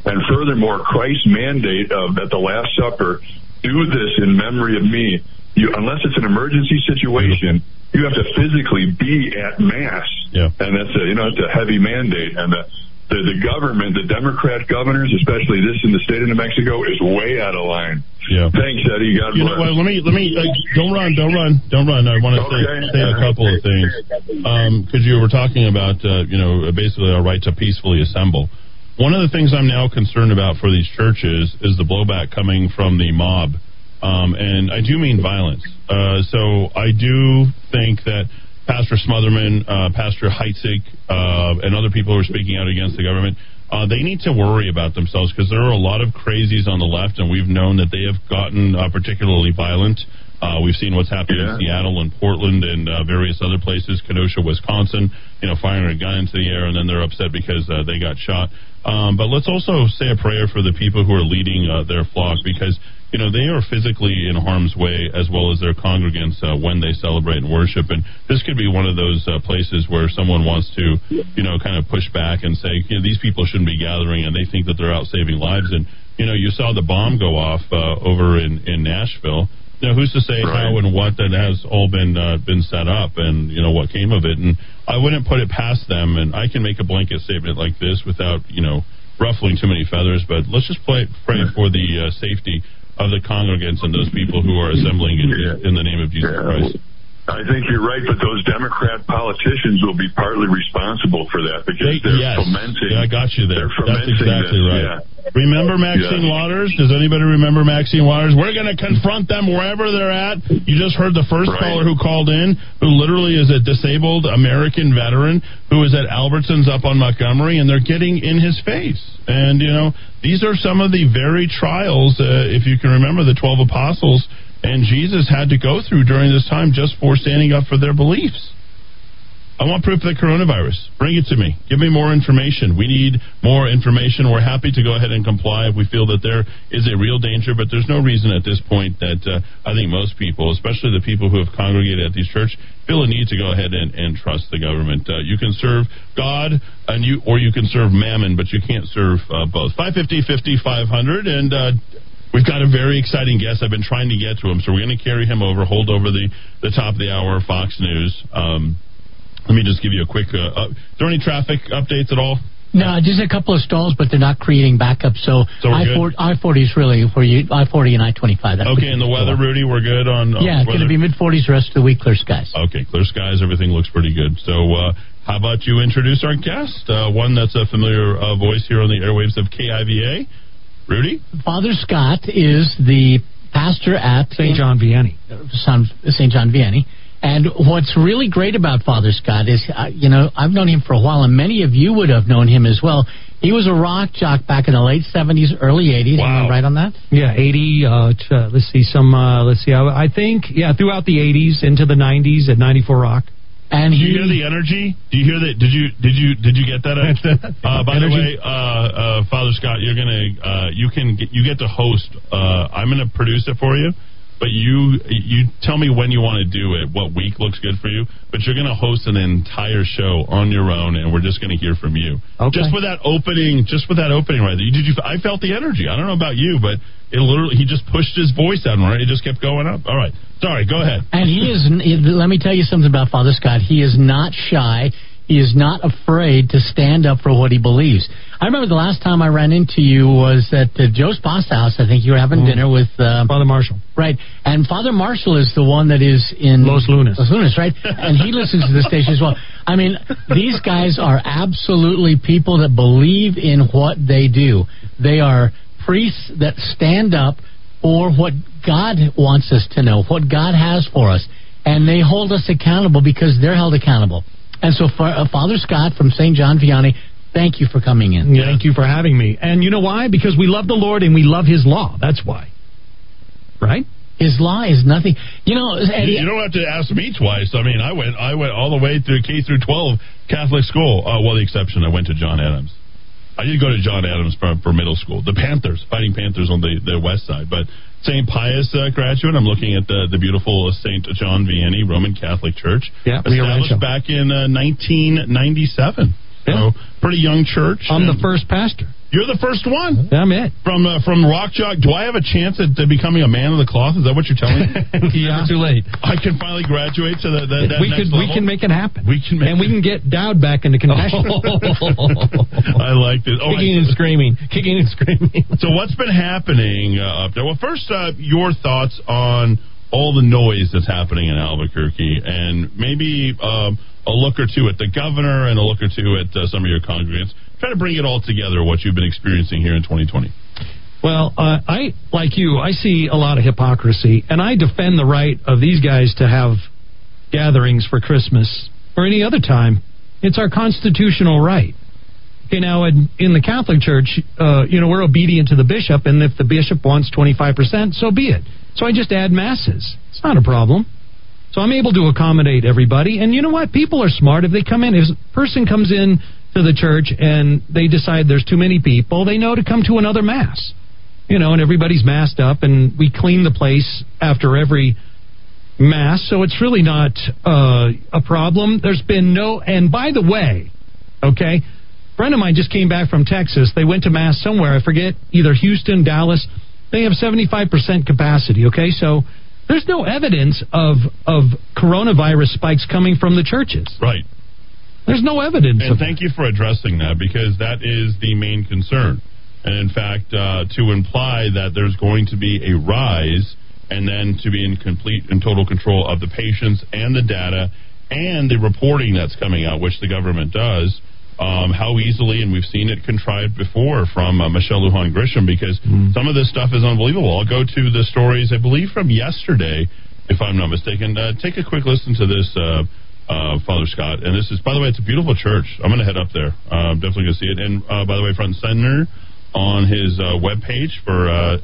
And furthermore, Christ's mandate of at the Last Supper, do this in memory of me. You, unless it's an emergency situation, you have to physically be at mass. Yeah. And that's a you know it's a heavy mandate. And the the, the government, the Democrat governors, especially this in the state of New Mexico, is way out of line. Yeah. Thanks, Eddy. God You bless. know what? Let me let me uh, don't run, don't run, don't run. I want to say, say a couple of things because you were talking about uh, you know basically our right to peacefully assemble. One of the things I'm now concerned about for these churches is the blowback coming from the mob, um, and I do mean violence. Uh, so I do think that Pastor Smotherman, uh, Pastor Heitzig, uh, and other people who are speaking out against the government, uh, they need to worry about themselves because there are a lot of crazies on the left, and we've known that they have gotten uh, particularly violent. Uh, we've seen what's happened in Seattle and Portland and uh, various other places, Kenosha, Wisconsin, you know, firing a gun into the air, and then they're upset because uh, they got shot. Um, but let's also say a prayer for the people who are leading uh, their flock because you know they are physically in harm's way as well as their congregants uh, when they celebrate and worship. And this could be one of those uh, places where someone wants to you know kind of push back and say you know, these people shouldn't be gathering, and they think that they're out saving lives. And you know you saw the bomb go off uh, over in in Nashville. Now, who's to say how and what that has all been uh, been set up, and you know what came of it? And I wouldn't put it past them. And I can make a blanket statement like this without you know ruffling too many feathers. But let's just play, pray for the uh, safety of the congregants and those people who are assembling in, in the name of Jesus Christ. I think you're right, but those Democrat politicians will be partly responsible for that because they're yes. fomenting. Yeah, I got you there. They're That's exactly this, right. yeah. Remember Maxine Yeah. Waters? Does anybody remember Maxine Waters? We're going to confront them wherever they're at. You just heard the first caller who called in, who literally is a disabled American veteran who is at Albertsons up on Montgomery, and they're getting in his face. And, you know, these are some of the very trials, uh, if you can remember the 12 apostles and Jesus had to go through during this time just for standing up for their beliefs. I want proof of the coronavirus. Bring it to me. Give me more information. We need more information. We're happy to go ahead and comply if we feel that there is a real danger, but there's no reason at this point that uh, I think most people, especially the people who have congregated at these church, feel a need to go ahead and, and trust the government. Uh, you can serve God and you, or you can serve Mammon, but you can't serve uh, both. 550, 50, 500, and uh, We've got a very exciting guest. I've been trying to get to him, so we're going to carry him over, hold over the, the top of the hour, Fox News. Um, let me just give you a quick. Uh, uh, is there any traffic updates at all? No, just a couple of stalls, but they're not creating backup. So, So I forty I forty is really for you. I forty and I twenty five. Okay, and the weather, Rudy, we're good on. on Yeah, it's going to be mid forties the rest of the week. Clear skies. Okay, clear skies. Everything looks pretty good. So, uh, how about you introduce our guest? Uh, one that's a familiar uh, voice here on the airwaves of KIVA. Rudy? Father Scott is the pastor at St. John Vianney. St. John Vianney. And what's really great about Father Scott is, uh, you know, I've known him for a while, and many of you would have known him as well. He was a rock jock back in the late 70s, early 80s. Am I right on that? Yeah, 80. Uh, t- uh, let's see, some, uh, let's see, I, I think, yeah, throughout the 80s into the 90s at 94 Rock. And Do you hear the energy? Do you hear that? Did you did you did you get that? Uh, by the way, uh, uh, Father Scott, you're gonna uh, you can get, you get to host. Uh, I'm gonna produce it for you. But you you tell me when you want to do it, what week looks good for you. But you're going to host an entire show on your own, and we're just going to hear from you. Okay. Just with that opening, just with that opening right there. Did you? I felt the energy. I don't know about you, but it literally he just pushed his voice out, and right, it just kept going up. All right, sorry, go ahead. And he is. Let me tell you something about Father Scott. He is not shy. He is not afraid to stand up for what he believes. I remember the last time I ran into you was at uh, Joe's Pasta House. I think you were having Mm. dinner with uh, Father Marshall. Right. And Father Marshall is the one that is in Los Lunas. Los Lunas, right? and he listens to the station as well. I mean, these guys are absolutely people that believe in what they do. They are priests that stand up for what God wants us to know, what God has for us. And they hold us accountable because they're held accountable. And so, for, uh, Father Scott from St. John Vianney, thank you for coming in. Thank you for having me. And you know why? Because we love the Lord and we love His law. That's why. Right? His law is nothing. You know, Eddy, You, you don't have to ask me twice. I mean, I went I went all the way through K through 12 Catholic school. Uh, well, the exception I went to John Adams. I did go to John Adams for, for middle school. The Panthers, Fighting Panthers on the, the west side, but St. Pius uh, graduate. I'm looking at the the beautiful St. John Vianney Roman Catholic Church, Yeah, established back in uh, 1997. So pretty young church. I'm the first pastor. You're the first one. I'm it. From uh, from Rock Jock. Do I have a chance at uh, becoming a man of the cloth? Is that what you're telling me? yeah. Never too late. I can finally graduate to the, the that we next can we can make it happen. We can make and we can get Dowd back into confession. I like this. Oh, kicking I- and screaming, kicking and screaming. So what's been happening uh, up there? Well, first, uh, your thoughts on all the noise that's happening in Albuquerque, and maybe um, a look or two at the governor and a look or two at uh, some of your congregants. Try to bring it all together. What you've been experiencing here in 2020. Well, uh, I like you. I see a lot of hypocrisy, and I defend the right of these guys to have gatherings for Christmas or any other time. It's our constitutional right. Okay, now in, in the Catholic Church, uh, you know, we're obedient to the bishop, and if the bishop wants twenty five percent, so be it. So I just add masses. It's not a problem. So I'm able to accommodate everybody. And you know what? People are smart. If they come in, if a person comes in to the church and they decide there's too many people, they know to come to another mass. You know, and everybody's masked up, and we clean the place after every mass. So it's really not uh, a problem. There's been no. And by the way, okay, a friend of mine just came back from Texas. They went to mass somewhere. I forget either Houston, Dallas. They have 75% capacity. Okay, so there's no evidence of of coronavirus spikes coming from the churches. Right. There's no evidence. And thank you for addressing that because that is the main concern. And in fact, uh, to imply that there's going to be a rise and then to be in complete and total control of the patients and the data and the reporting that's coming out, which the government does, um, how easily, and we've seen it contrived before from uh, Michelle Lujan Grisham, because some of this stuff is unbelievable. I'll go to the stories, I believe, from yesterday, if I'm not mistaken. Uh, take a quick listen to this. Uh, Father Scott, and this is, by the way, it's a beautiful church. I'm going to head up there. Uh, I'm definitely going to see it. And uh, by the way, front and center on his uh, webpage for uh,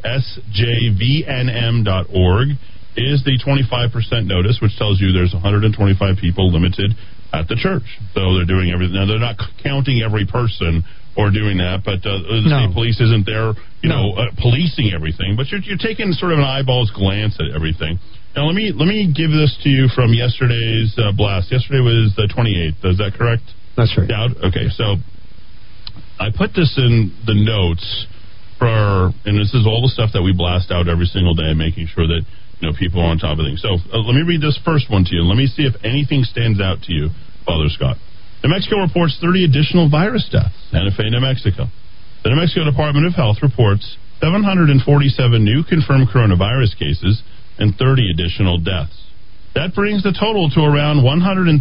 sjvnm.org is the 25% notice, which tells you there's 125 people limited at the church. So they're doing everything. Now, they're not c- counting every person or doing that, but uh, the No. state police isn't there, you know, uh, policing everything. But you're, you're taking sort of an eyeballs glance at everything. Now, let me let me give this to you from yesterday's uh, blast. Yesterday was the 28th. Is that correct? That's right. Dowd? Okay, so I put this in the notes for, and this is all the stuff that we blast out every single day, making sure that you know people are on top of things. So uh, let me read this first one to you, let me see if anything stands out to you, Father Scott. New Mexico reports 30 additional virus deaths. Santa Fe, New Mexico. The New Mexico Department of Health reports 747 new confirmed coronavirus cases and 30 additional deaths. That brings the total to around 138,000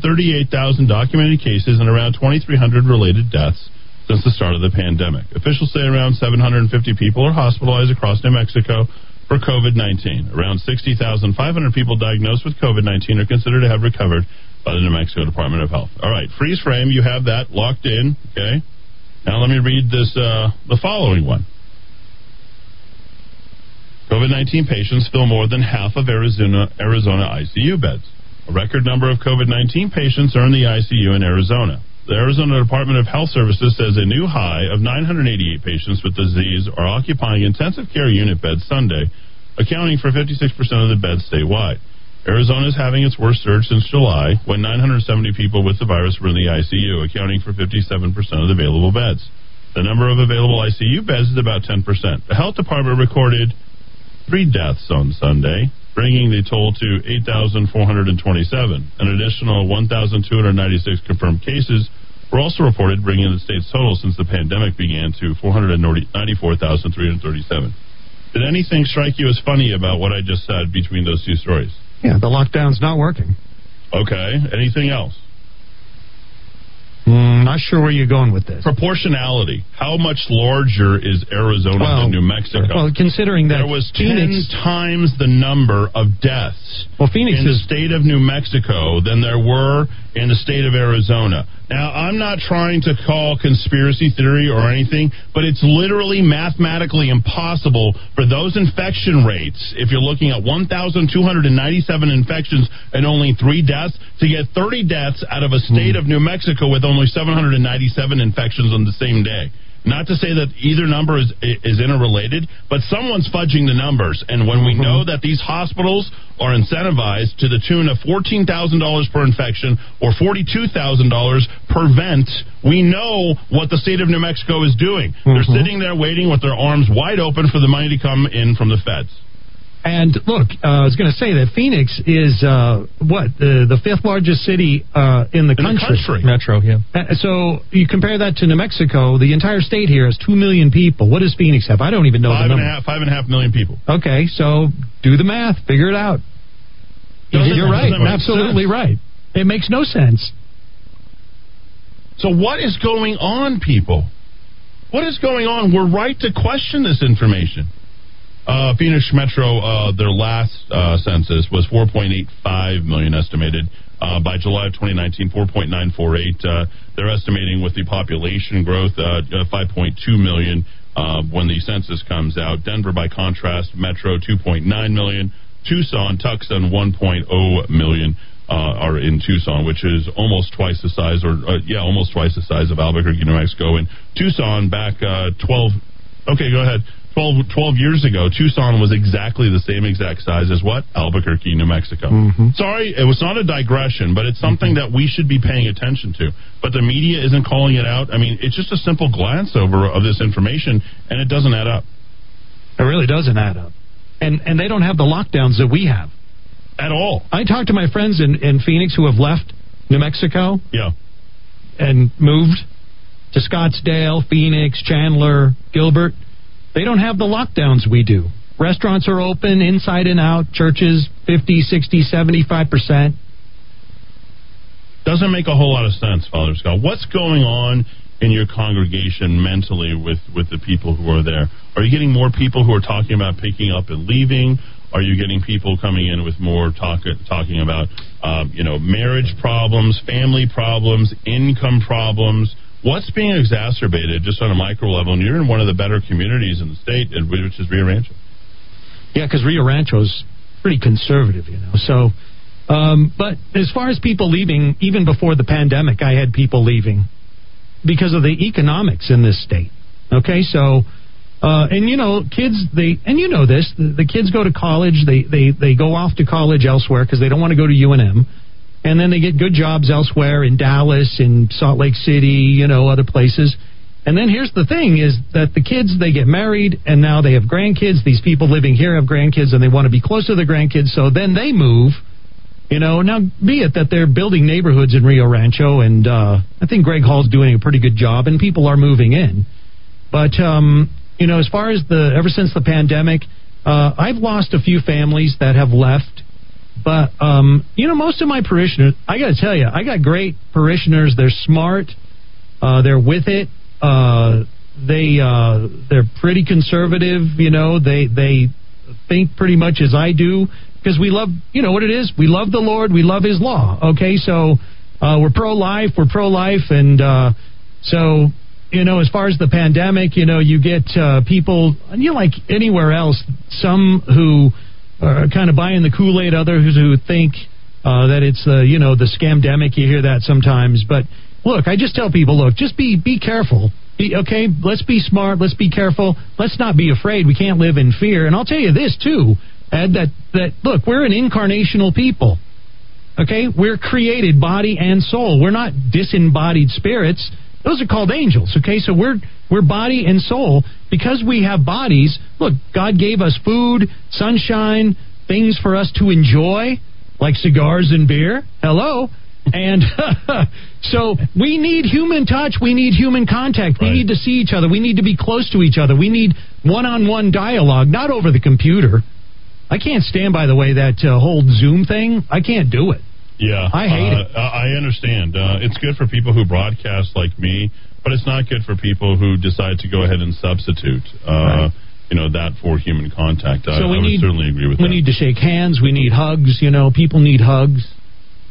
documented cases and around 2,300 related deaths since the start of the pandemic. Officials say around 750 people are hospitalized across New Mexico for COVID 19. Around 60,500 people diagnosed with COVID 19 are considered to have recovered by the New Mexico Department of Health. All right, freeze frame, you have that locked in, okay? Now let me read this, uh, the following one. COVID 19 patients fill more than half of Arizona, Arizona ICU beds. A record number of COVID 19 patients are in the ICU in Arizona. The Arizona Department of Health Services says a new high of 988 patients with disease are occupying intensive care unit beds Sunday, accounting for 56% of the beds statewide. Arizona is having its worst surge since July, when 970 people with the virus were in the ICU, accounting for 57% of the available beds. The number of available ICU beds is about 10%. The health department recorded three deaths on Sunday, bringing the total to 8,427. An additional 1,296 confirmed cases were also reported, bringing the state's total since the pandemic began to 494,337. Did anything strike you as funny about what I just said between those two stories? Yeah, the lockdown's not working. Okay. Anything else? Not sure where you're going with this. Proportionality. How much larger is Arizona Well, than New Mexico? Well, considering that there was Phoenix, ten times the number of deaths well, Phoenix in the state of New Mexico than there were in the state of Arizona. Now, I'm not trying to call conspiracy theory or anything, but it's literally mathematically impossible for those infection rates, if you're looking at 1,297 infections and only three deaths, to get 30 deaths out of a state hmm. of New Mexico with only 797 infections on the same day. Not to say that either number is is interrelated, but someone's fudging the numbers. And when we know that these hospitals are incentivized to the tune of fourteen thousand dollars per infection or forty two thousand dollars per vent, we know what the state of New Mexico is doing. They're mm-hmm. sitting there waiting with their arms wide open for the money to come in from the feds. And look, uh, I was going to say that Phoenix is uh, what the the fifth largest city uh, in the In the country. country. Metro, yeah. Uh, so you compare that to New Mexico, the entire state here has two million people. What does Phoenix have? I don't even know Five the and a number. half, five and a half million people. Okay, so do the math, figure it out. Doesn't- You're right, absolutely sense. right. It makes no sense. So what is going on, people? What is going on? We're right to question this information. Uh, Phoenix Metro, uh, their last uh, census was 4.85 million estimated. Uh, by July of 2019, 4.948. Uh, they're estimating with the population growth, uh, uh, 5.2 million when the census comes out. Denver, by contrast, Metro 2.9 million. Tucson, Tucson 1.0 million uh, are in Tucson, which is almost twice the size, or uh, yeah, almost twice the size of Albuquerque, New Mexico. And Tucson back uh, 12. Okay, go ahead. 12, 12 years ago, Tucson was exactly the same exact size as what? Albuquerque, New Mexico. Mm-hmm. Sorry, it was not a digression, but it's something mm-hmm. that we should be paying attention to. But the media isn't calling it out. I mean, it's just a simple glance over of this information, and it doesn't add up. It really doesn't add up. And and they don't have the lockdowns that we have at all. I talked to my friends in, in Phoenix who have left New Mexico. Yeah. And moved to Scottsdale, Phoenix, Chandler, Gilbert. They don't have the lockdowns we do. Restaurants are open inside and out, churches 50, 60, 75%. Doesn't make a whole lot of sense, Father Scott. What's going on in your congregation mentally with, with the people who are there? Are you getting more people who are talking about picking up and leaving? Are you getting people coming in with more talk, talking about, um, you know, marriage problems, family problems, income problems? What's being exacerbated just on a micro level? And you're in one of the better communities in the state, which is Rio Rancho. Yeah, because Rio Rancho's pretty conservative, you know. So, um, but as far as people leaving, even before the pandemic, I had people leaving because of the economics in this state. Okay, so. Uh, and you know, kids, they and you know this. The, the kids go to college. They they they go off to college elsewhere because they don't want to go to UNM, and then they get good jobs elsewhere in Dallas, in Salt Lake City, you know, other places. And then here's the thing: is that the kids they get married, and now they have grandkids. These people living here have grandkids, and they want to be close to their grandkids. So then they move. You know, now be it that they're building neighborhoods in Rio Rancho, and uh, I think Gregg Hull's doing a pretty good job, and people are moving in. But um, you know, as far as the ever since the pandemic, uh, I've lost a few families that have left. But um, you know, most of my parishioners, I got to tell you, I got great parishioners. They're smart. Uh, they're with it. Uh, they uh, they're pretty conservative. You know, they they think pretty much as I do because we love you know what it is. We love the Lord. We love His law. Okay, so uh, we're pro life. We're pro life, and uh, so you know, as far as the pandemic, you know, you get uh, people, you know, like anywhere else, some who are kind of buying the Kool Aid, others who think uh, that it's, uh, you know, the scamdemic. You hear that sometimes, but look, I just tell people, look, just be be careful. Be, okay, let's be smart. Let's be careful. Let's not be afraid. We can't live in fear. And I'll tell you this too, Ed. That that look, we're an incarnational people. Okay, we're created body and soul. We're not disembodied spirits. Those are called angels. Okay, so we're we're body and soul because we have bodies. Look, God gave us food, sunshine, things for us to enjoy, like cigars and beer. Hello. And so we need human touch. We need human contact. We need to see each other. We need to be close to each other. We need one on one dialogue, not over the computer. I can't stand, by the way, that uh, whole Zoom thing. I can't do it. Yeah, I hate uh, it. I understand. Uh, it's good for people who broadcast like me, but it's not good for people who decide to go ahead and substitute, uh, you know, that for human contact. I, so we I would need certainly agree with we that. We need to shake hands. We need hugs. You know, people need hugs.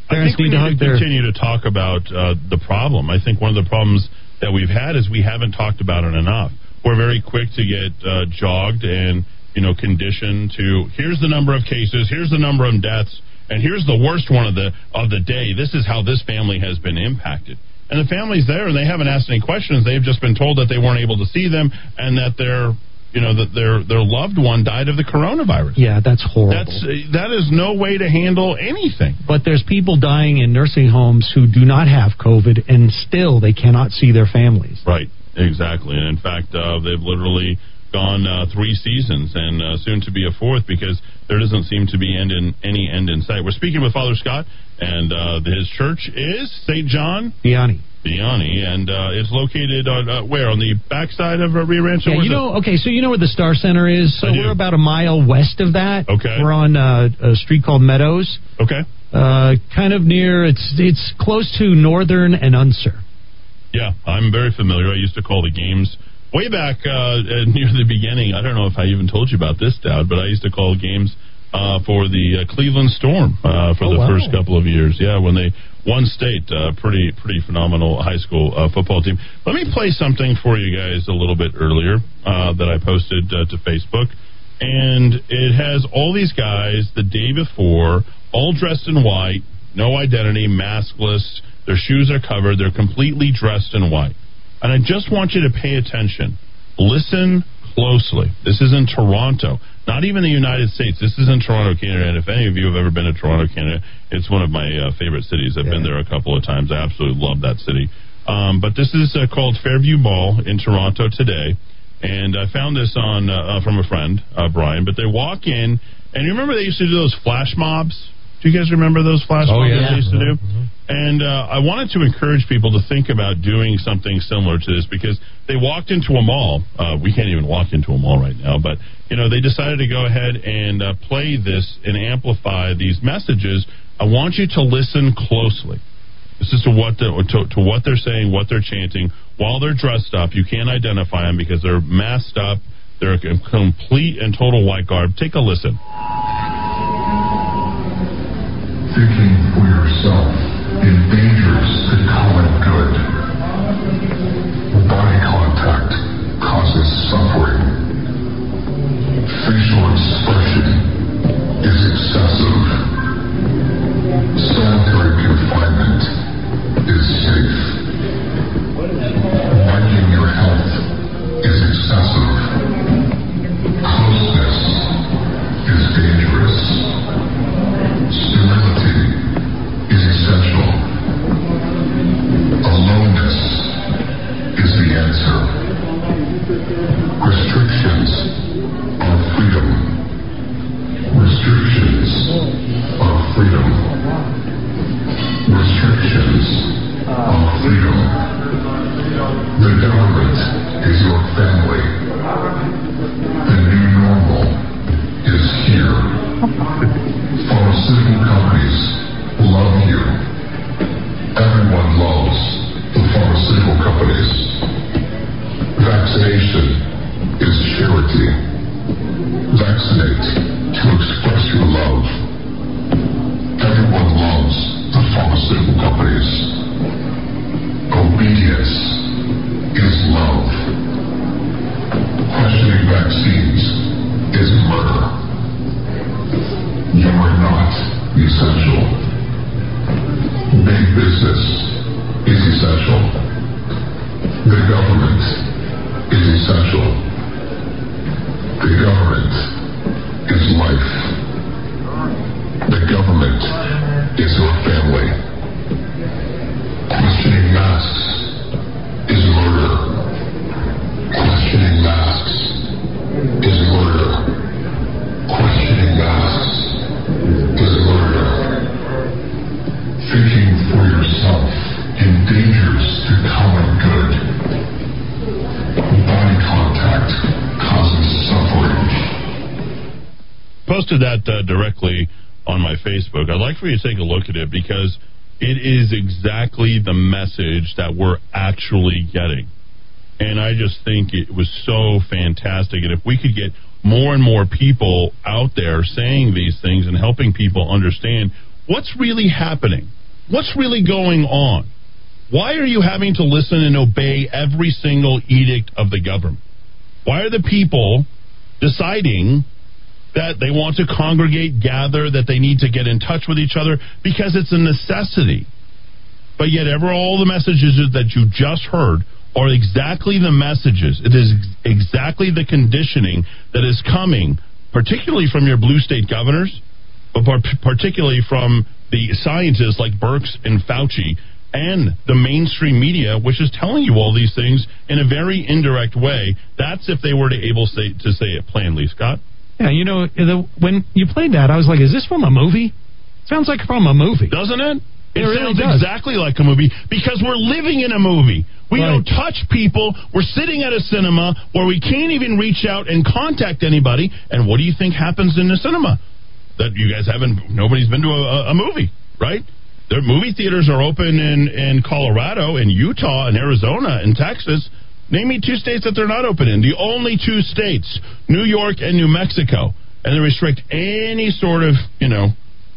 I Parents think we need to need to their. continue to talk about uh, the problem. I think one of the problems that we've had is we haven't talked about it enough. We're very quick to get uh, jogged and you know conditioned to here's the number of cases, here's the number of deaths, and here's the worst one of the of the day. This is how this family has been impacted. And the family's there, and they haven't asked any questions. They've just been told that they weren't able to see them, and that their, you know, that their their loved one died of the coronavirus. Yeah, that's horrible. That's that is no way to handle anything. But there's people dying in nursing homes who do not have COVID, and still they cannot see their families. Right, exactly. And in fact, uh, they've literally gone uh, three seasons and uh, soon to be a fourth because there doesn't seem to be end in, any end in sight. We're speaking with Father Scott, and uh, his church is St. John Vianney. Vianney, and uh, it's located on uh, where on the backside of uh, Rio Rancho. Yeah, you it? know, okay, so you know where the Star Center is? So we're about a mile west of that. Okay. We're on uh, a street called Meadows. Okay. Uh, kind of near, it's it's close to Northern and Unser. Yeah, I'm very familiar. I used to call the games way back uh, near the beginning. I don't know if I even told you about this, Dowd, but I used to call games uh, for the uh, Cleveland Storm uh, for Oh, the wow. first couple of years. Yeah, when they won state, uh, pretty pretty phenomenal high school uh, football team. Let me play something for you guys a little bit earlier uh, that I posted uh, to Facebook, and it has all these guys the day before, all dressed in white, no identity, maskless. Their shoes are covered. They're completely dressed in white. And I just want you to pay attention. Listen closely. This is in Toronto, not even the United States. This is in Toronto, Canada. And if any of you have ever been to Toronto, Canada, it's one of my uh, favorite cities. I've been there a couple of times. I absolutely love that city. Um, but this is uh, called Fairview Mall in Toronto today. And I found this on uh, uh, from a friend, uh, Brian. But they walk in, and you remember they used to do those flash mobs? Do you guys remember those flash Oh, mobs yeah. they used to do? Mhm. And uh, I wanted to encourage people to think about doing something similar to this because they walked into a mall. Uh, we can't even walk into a mall right now, but you know they decided to go ahead and uh, play this and amplify these messages. I want you to listen closely. This is to what the, to, to what they're saying, what they're chanting while they're dressed up. You can't identify them because they're masked up. They're a complete and total white garb. Take a listen. Thinking for yourself endangers the common good. Body contact causes suffering. Facial expression is excessive. Solitary Obedience is love. Questioning vaccines is murder. You are not is essential. Posted that uh, directly on my Facebook. I'd like for you to take a look at it because it is exactly the message that we're actually getting. And I just think it was so fantastic. And if we could get more and more people out there saying these things and helping people understand what's really happening, what's really going on. Why are you having to listen and obey every single edict of the government? Why are the people deciding that they want to congregate, gather, that they need to get in touch with each other? Because it's a necessity. But yet, ever all the messages that you just heard are exactly the messages. It is exactly the conditioning that is coming, particularly from your blue state governors, but particularly from the scientists like Birx and Fauci and the mainstream media, which is telling you all these things in a very indirect way. That's if they were to able say, to say it plainly, Scott. Yeah, you know, the, when you played that, I was like, "Is this from a movie?" Sounds like from a movie, doesn't it? It, it really sounds does. exactly like a movie because we're living in a movie. We Right. don't touch people. We're sitting at a cinema where we can't even reach out and contact anybody. And what do you think happens in the cinema? That you guys haven't, nobody's been to a, a movie, right? Their movie theaters are open in, in Colorado, in Utah, in Arizona, in Texas. Name me two states that they're not open in. The only two states, New York and New Mexico. And they restrict any sort of, you know,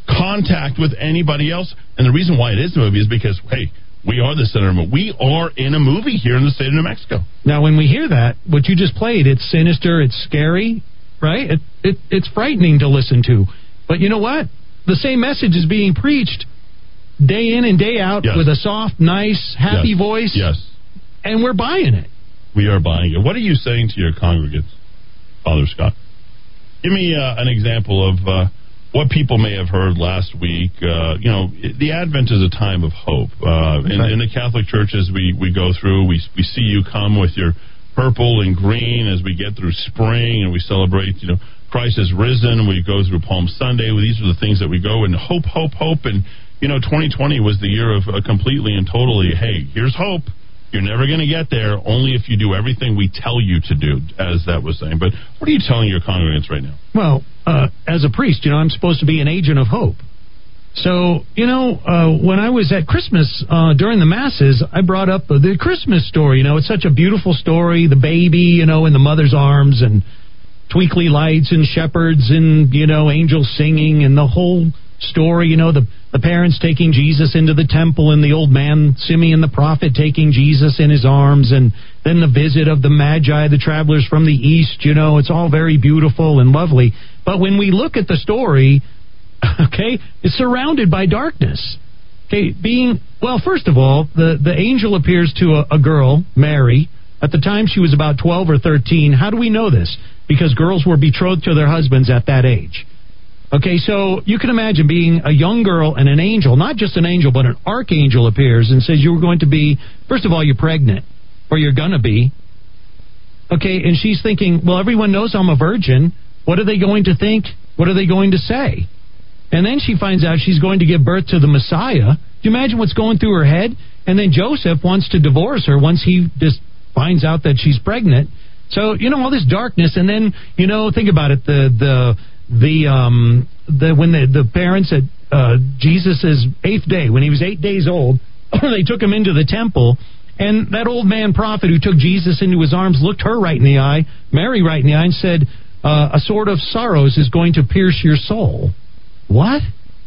contact with anybody else. And the reason why it is a movie is because, hey, we are the center of a We are in a movie here in the state of New Mexico. Now, when we hear that, what you just played, it's sinister, it's scary, right? It, it, it's frightening to listen to. But you know what? The same message is being preached day in and day out Yes. with a soft, nice, happy Yes. voice. Yes. And we're buying it. We are buying it. What are you saying to your congregants, Father Scott? Give me uh, an example of uh, what people may have heard last week. Uh, you know, the Advent is a time of hope. Uh, in, in the Catholic churches, we, we go through, we, we see you come with your purple and green as we get through spring and we celebrate, you know, Christ has risen. We go through Palm Sunday. These are the things that we go and hope, hope, hope. And, you know, 2020 was the year of uh, completely and totally, hey, here's hope. You're never going to get there only if you do everything we tell you to do, as that was saying. But what are you telling your congregants right now? Well, uh, as a priest, you know, I'm supposed to be an agent of hope. So, you know, uh, when I was at Christmas uh, during the Masses, I brought up the Christmas story. You know, it's such a beautiful story. The baby, you know, in the mother's arms and twinkly lights and shepherds and, you know, angels singing and the whole story. You know, the, the parents taking Jesus into the temple and the old man, Simeon the prophet, taking Jesus in his arms and then the visit of the Magi, the travelers from the east. You know, it's all very beautiful and lovely. But when we look at the story, okay, it's surrounded by darkness. Okay, being well, first of all, the the angel appears to a, a girl, Mary. At the time, she was about twelve or thirteen. How do we know this? Because girls were betrothed to their husbands at that age. Okay, so you can imagine being a young girl and an angel, not just an angel, but an archangel appears and says you were going to be, first of all, you're pregnant, or you're going to be. Okay, and she's thinking, well, everyone knows I'm a virgin. What are they going to think? What are they going to say? And then she finds out she's going to give birth to the Messiah. Do you imagine what's going through her head? And then Joseph wants to divorce her once he just finds out that she's pregnant. So you know all this darkness, and then you know think about it the the the um the when the the parents at uh, Jesus's eighth day when he was eight days old, they took him into the temple. And that old man prophet who took Jesus into his arms looked her right in the eye, Mary right in the eye, and said, uh, "A sword of sorrows is going to pierce your soul." What?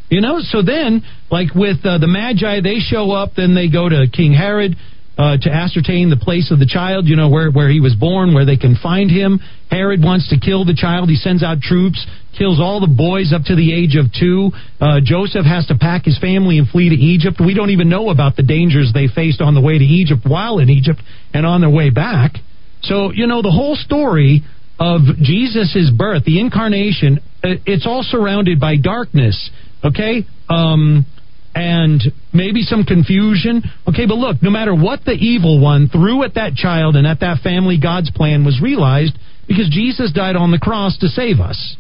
You know, so then, like with uh, the Magi, they show up, then they go to King Herod uh, to ascertain the place of the child, you know, where, where he was born, where they can find him. Herod wants to kill the child. He sends out troops, kills all the boys up to the age of two. Uh, Joseph has to pack his family and flee to Egypt. We don't even know about the dangers they faced on the way to Egypt while in Egypt and on their way back. So, you know, the whole story of Jesus' birth, the incarnation, uh, it's all surrounded by darkness, okay? Um, and maybe some confusion. Okay, but look, no matter what the evil one threw at that child and at that family, God's plan was realized because Jesus died on the cross to save us.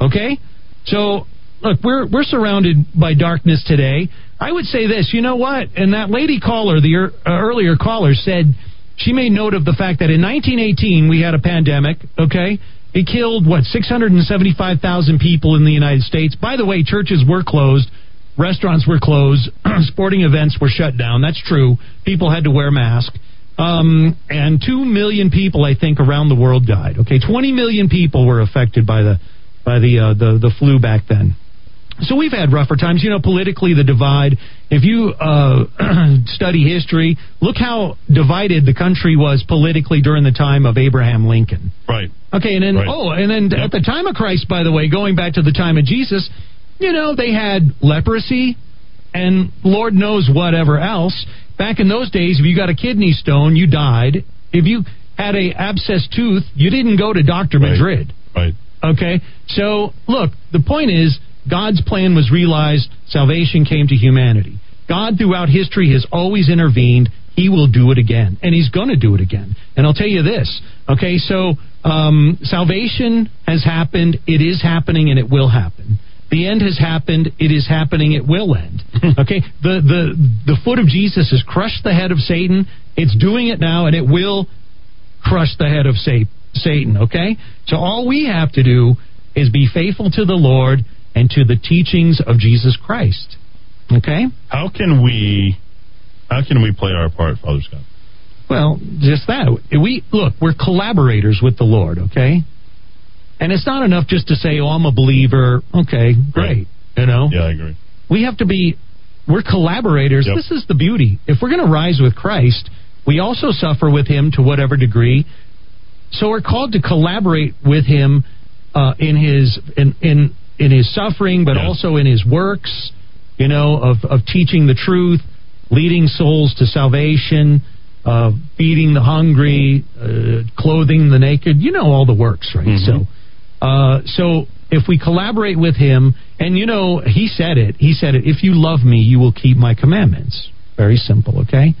Okay? So, look, we're we're surrounded by darkness today. I would say this, you know what? And that lady caller, the uh, earlier caller said she made note of the fact that in 1918 we had a pandemic, okay? It killed, what, 675,000 people in the United States. By the way, churches were closed, restaurants were closed, sporting events were shut down. That's true. People had to wear masks. Um, and 2 million people, I think, around the world died. Okay, 20 million people were affected by the, by the, uh, the, the flu back then. So we've had rougher times. You know, politically, the divide. If you uh, study history, look how divided the country was politically during the time of Abraham Lincoln. Right. Okay, and then Right. oh, and then at the time of Christ, by the way, going back to the time of Jesus, you know, they had leprosy and Lord knows whatever else. Back in those days, if you got a kidney stone, you died. If you had a abscess tooth, you didn't go to Doctor Madrid. Okay? So, look, the point is God's plan was realized, salvation came to humanity. God throughout history has always intervened. He will do it again, and He's going to do it again. And I'll tell you this, okay? So, um, salvation has happened, it is happening, and it will happen. The end has happened. It is happening. It will end. Okay. The the the foot of Jesus has crushed the head of Satan. It's doing it now, and it will crush the head of Sa- Satan. Okay. So all we have to do is be faithful to the Lord and to the teachings of Jesus Christ. Okay. How can we? How can we play our part, Father Scott? Well, just that. We look, we're collaborators with the Lord, okay? And it's not enough just to say, "Oh, I'm a believer." Okay, great. You know? Yeah, I agree. We have to be we're collaborators. Yep. This is the beauty. If we're going to rise with Christ, we also suffer with him to whatever degree. So we're called to collaborate with him uh, in his in in in his suffering, but also in his works. You know, of of teaching the truth, leading souls to salvation, uh, feeding the hungry, uh, clothing the naked. You know all the works, right? Mhm. So, uh, so if we collaborate with him, and you know, he said it. He said it. If you love me, you will keep my commandments. Very simple, okay?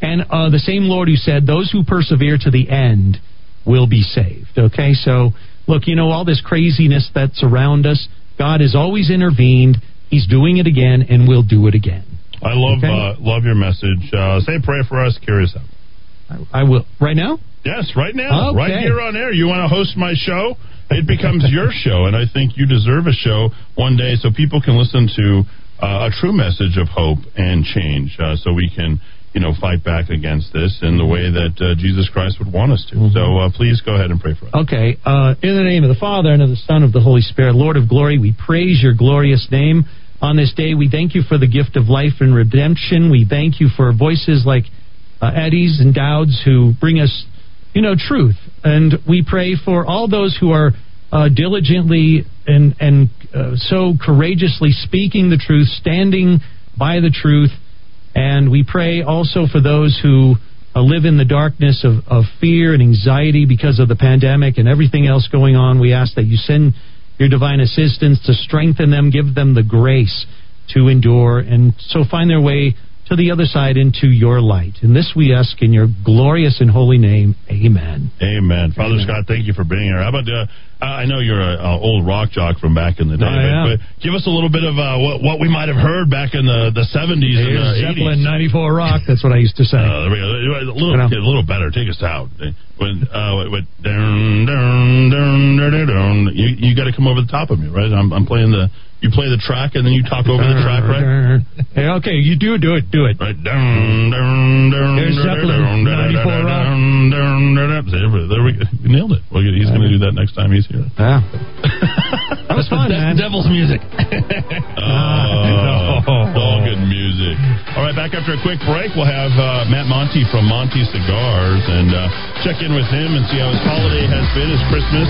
And uh, the same Lord who said, "Those who persevere to the end will be saved." Okay, so look, you know all this craziness that's around us. God has always intervened. He's doing it again, and will do it again. I love Okay. uh, love your message. Uh, say a prayer for us. Carry us out. I will right now. Yes, right now, Okay. right here on air. You want to host my show? It becomes your show, and I think you deserve a show one day so people can listen to uh, a true message of hope and change. Uh, so we can, you know, fight back against this in the way that uh, Jesus Christ would want us to. So uh, please go ahead and pray for us. Okay. Uh, in the name of the Father and of the Son of the Holy Spirit, Lord of glory, we praise your glorious name on this day. We thank you for the gift of life and redemption. We thank you for voices like uh, Eddy's and Dowd's who bring us, you know, truth. And we pray for all those who are uh, diligently and and uh, so courageously speaking the truth, standing by the truth. And we pray also for those who uh, live in the darkness of, of fear and anxiety because of the pandemic and everything else going on. We ask that you send your divine assistance to strengthen them, give them the grace to endure, and so find their way to the other side into your light. And this we ask in your glorious and holy name. Amen. Amen. Father Scott, thank you for being here. How about, uh, I know you're an old rock jock from back in the day, but, but give us a little bit of uh, what, what we might have heard back in the, the 70s and Here's the 80s. Zeppelin 94 Rock. That's what I used to say. Uh, there we go. A little, You know. a little better. Take us out. When, uh, with, dun, dun, dun, dun, dun, dun. You, you got to come over the top of me, right? I'm, I'm playing the. You play the track and then you talk over the track, right? Hey, okay, you do do it, do it. Right. Dun, dun, dun, Here's dun, Zeppelin, dun, dun, 94 Rock. there we go. Nailed it. Well, he's going to do that next time he's here. Yeah. That was fun, man. devil's music. Oh, it's all good music. All right, back after a quick break, we'll have uh, Matt Monty from Monty Cigars and uh, check in with him and see how his holiday has been, his Christmas,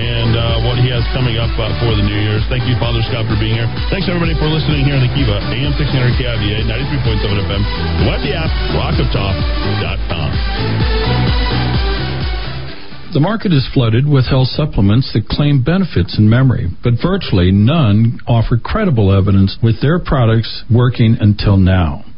and uh, what he has coming up uh, for the New Year's. Thank you, Father Scott, for being here. Thanks, everybody, for listening here in the Kiva, AM 600 KIVA, 93.7 FM, the web, the app, rockoftalk.com. The market is flooded with health supplements that claim benefits in memory, but virtually none offer credible evidence with their products working until now.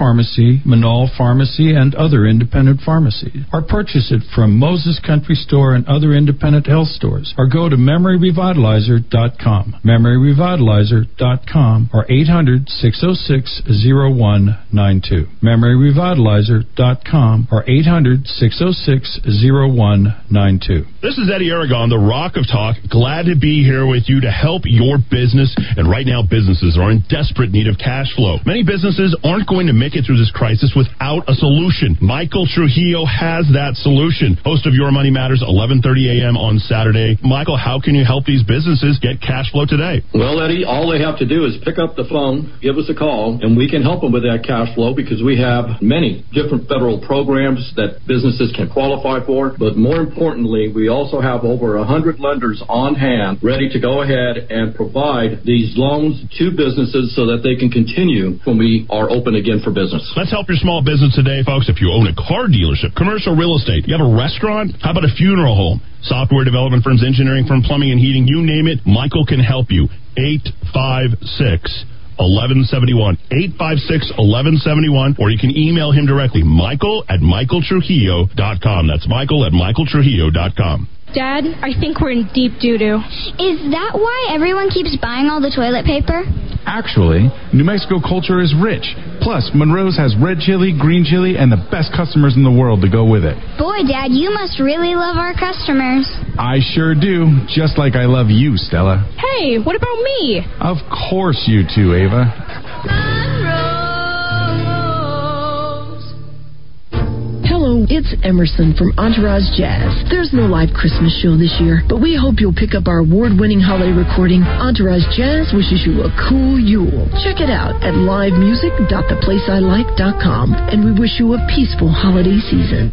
Pharmacy, Menaul Pharmacy, and other independent pharmacies. Or purchase it from Moses Country Store and other independent health stores. Or go to memoryrevitalizer.com. Memoryrevitalizer.com or 800 606 0192. Memoryrevitalizer.com or 800 606 0192. This is Eddy Aragon, the Rock of Talk. Glad to be here with you to help your business. And right now, businesses are in desperate need of cash flow. Many businesses aren't going to make it through this crisis without a solution. Michael Trujillo has that solution. Host of Your Money Matters, 11:30 a.m. on Saturday. Michael, how can you help these businesses get cash flow today? Well, Eddy, all they have to do is pick up the phone, give us a call, and we can help them with that cash flow because we have many different federal programs that businesses can qualify for. But more importantly, we also have over 100 lenders on hand ready to go ahead and provide these loans to businesses so that they can continue when we are open again for business. Let's help your small business today, folks. If you own a car dealership, commercial real estate, you have a restaurant, how about a funeral home? Software development firms, engineering firm, plumbing and heating, you name it, Michael can help you. 856 1171. 856 1171. Or you can email him directly, michael at michaeltrujillo.com. That's michael at michaeltrujillo.com. Dad, I think we're in deep doo doo. Is that why everyone keeps buying all the toilet paper? Actually, New Mexico culture is rich. Plus, Monroe's has red chili, green chili, and the best customers in the world to go with it. Boy, Dad, you must really love our customers. I sure do, just like I love you, Stella. Hey, what about me? Of course you too, Ava. Hello, it's Emerson from Entourage Jazz. There's no live Christmas show this year, but we hope you'll pick up our award winning holiday recording. Entourage Jazz wishes you a cool Yule. Check it out at livemusic.theplaceilike.com, and we wish you a peaceful holiday season.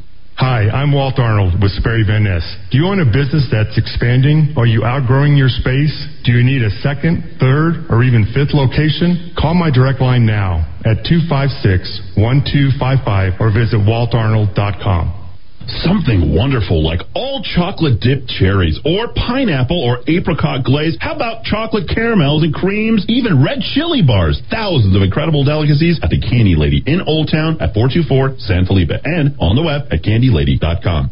Hi, I'm Walt Arnold with Sperry Van Ness. Do you own a business that's expanding? Are you outgrowing your space? Do you need a second, third, or even fifth location? Call my direct line now at 256 1255 or visit waltarnold.com. Something wonderful like all chocolate dipped cherries or pineapple or apricot glaze. How about chocolate caramels and creams? Even red chili bars. Thousands of incredible delicacies at the Candy Lady in Old Town at 424 San Felipe and on the web at candylady.com.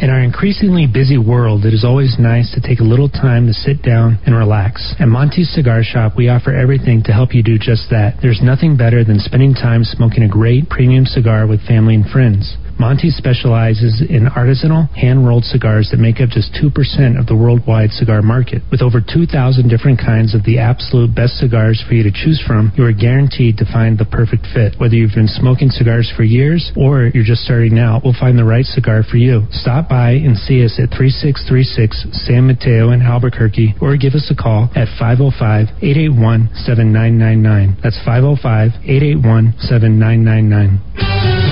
In our increasingly busy world, it is always nice to take a little time to sit down and relax. At Monty's Cigar Shop, we offer everything to help you do just that. There's nothing better than spending time smoking a great premium cigar with family and friends. Monty specializes in artisanal, hand rolled cigars that make up just 2% of the worldwide cigar market. With over 2,000 different kinds of the absolute best cigars for you to choose from, you are guaranteed to find the perfect fit. Whether you've been smoking cigars for years or you're just starting out, we'll find the right cigar for you. Stop by and see us at 3636 San Mateo in Albuquerque or give us a call at 505 881 7999. That's 505 881 7999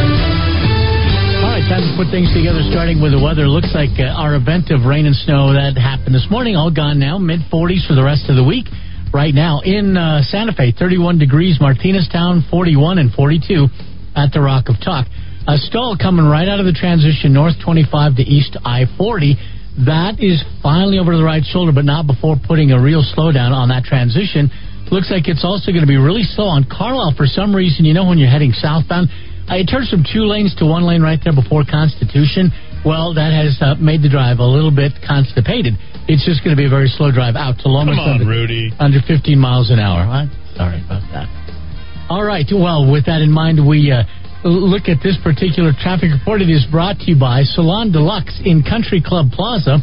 time to put things together, starting with the weather. Looks like uh, our event of rain and snow that happened this morning, all gone now. Mid 40s for the rest of the week. Right now in uh, Santa Fe, 31 degrees. Martinez Town, 41 and 42 at the Rock of Talk. A stall coming right out of the transition north 25 to east I 40. That is finally over to the right shoulder, but not before putting a real slowdown on that transition looks like it's also going to be really slow on Carlisle for some reason. You know, when you're heading southbound, uh, it turns from two lanes to one lane right there before Constitution. Well, that has uh, made the drive a little bit constipated. It's just going to be a very slow drive out to Lomas. Come on, under, Rudy. Under 15 miles an hour. I'm sorry about that. All right. Well, with that in mind, we uh, look at this particular traffic report. It is brought to you by Salon Deluxe in Country Club Plaza.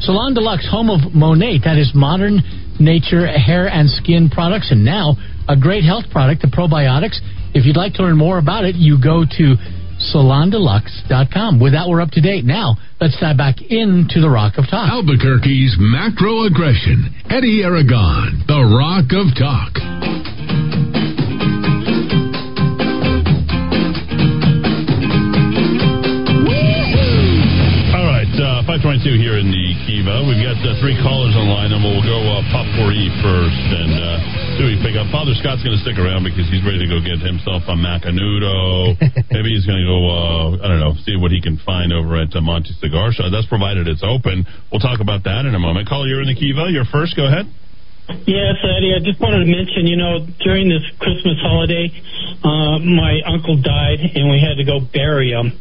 Salon Deluxe, home of Monet. That is modern nature hair and skin products. And now a great health product, the probiotics. If you'd like to learn more about it, you go to salondeluxe.com. With that, we're up to date. Now, let's dive back into the Rock of Talk. Albuquerque's macro aggression. Eddy Aragon, the Rock of Talk. 522 here in the Kiva. We've got uh, three callers online, and we'll go uh, Pop 4E first and uh, see what we pick up. Father Scott's going to stick around because he's ready to go get himself a Macanudo. Maybe he's going to go, uh, I don't know, see what he can find over at uh, Monty Cigar Shop. That's provided it's open. We'll talk about that in a moment. Caller, you're in the Kiva. You're first. Go ahead. Yes, Eddy, I just wanted to mention, you know, during this Christmas holiday, uh, my uncle died and we had to go bury him.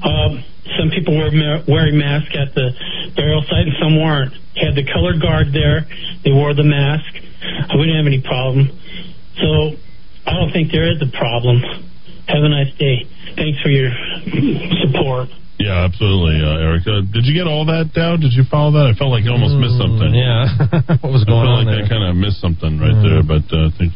Um, some people were ma- wearing masks at the burial site and some weren't. Had the color guard there. They wore the mask. We didn't have any problem. So I don't think there is a problem. Have a nice day. Thanks for your support. Yeah, absolutely, uh, Eric. Uh, did you get all that down? Did you follow that? I felt like you almost missed something. Mm, Yeah. what was going I felt on like there? I kind of missed something right Mm. there, but uh, I think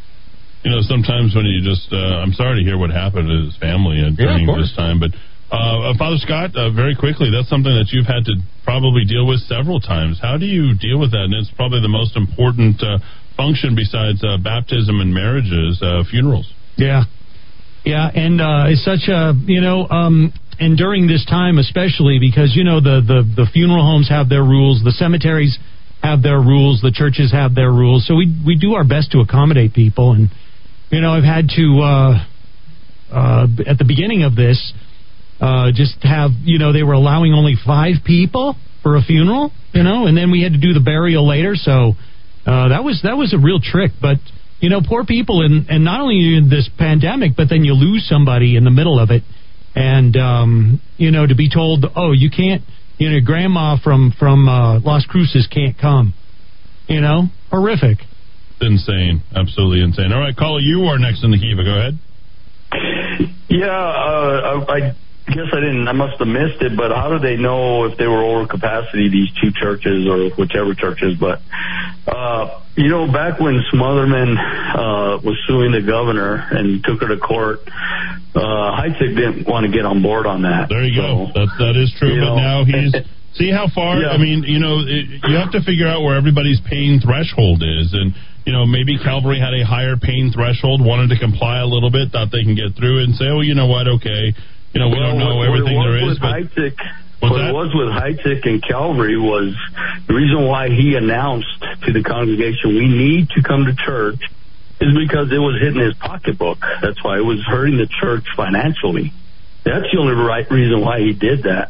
you know sometimes when you just uh, I'm sorry to hear what happened to his family uh, Yeah, of during this time, but uh, uh, Father Scott, uh, very quickly, that's something that you've had to probably deal with several times. How do you deal with that? And it's probably the most important uh, function besides uh, baptism and marriages, uh, funerals. Yeah. Yeah, and it's such a you know, um, and during this time especially because you know the, the the funeral homes have their rules, the cemeteries have their rules, the churches have their rules, so we we do our best to accommodate people, and you know I've had to at the beginning of this uh, just have you know they were allowing only five people for a funeral, you know, and then we had to do the burial later, so uh, that was that was a real trick, but you know, poor people, and and not only in this pandemic, but then you lose somebody in the middle of it, and um, you know, to be told, oh, you can't, you know, grandma from from uh, Las Cruces can't come, you know, horrific. Insane, absolutely insane. All right, caller, you are next in the Kiva. Go ahead. Yeah, uh, I, I guess I didn't. I must have missed it. But how do they know if they were over capacity? These two churches or whichever churches. But uh, you know, back when Smothermon uh, was suing the governor and took her to court, uh, Heitzig didn't want to get on board on that. There you go. That that is true. But know, now he's see how far. Yeah. I mean, you know, it, you have to figure out where everybody's pain threshold is, and you know, maybe Calvary had a higher pain threshold, wanted to comply a little bit, thought they can get through it, and say, oh, you know what? Okay, you know, we Well, don't know what- everything what there is, but Heitzig, what that? it was with Heitzig and Calvary was the reason why he announced to the congregation, we need to come to church, is because it was hitting his pocketbook. That's why it was hurting the church financially. That's the only right reason why he did that.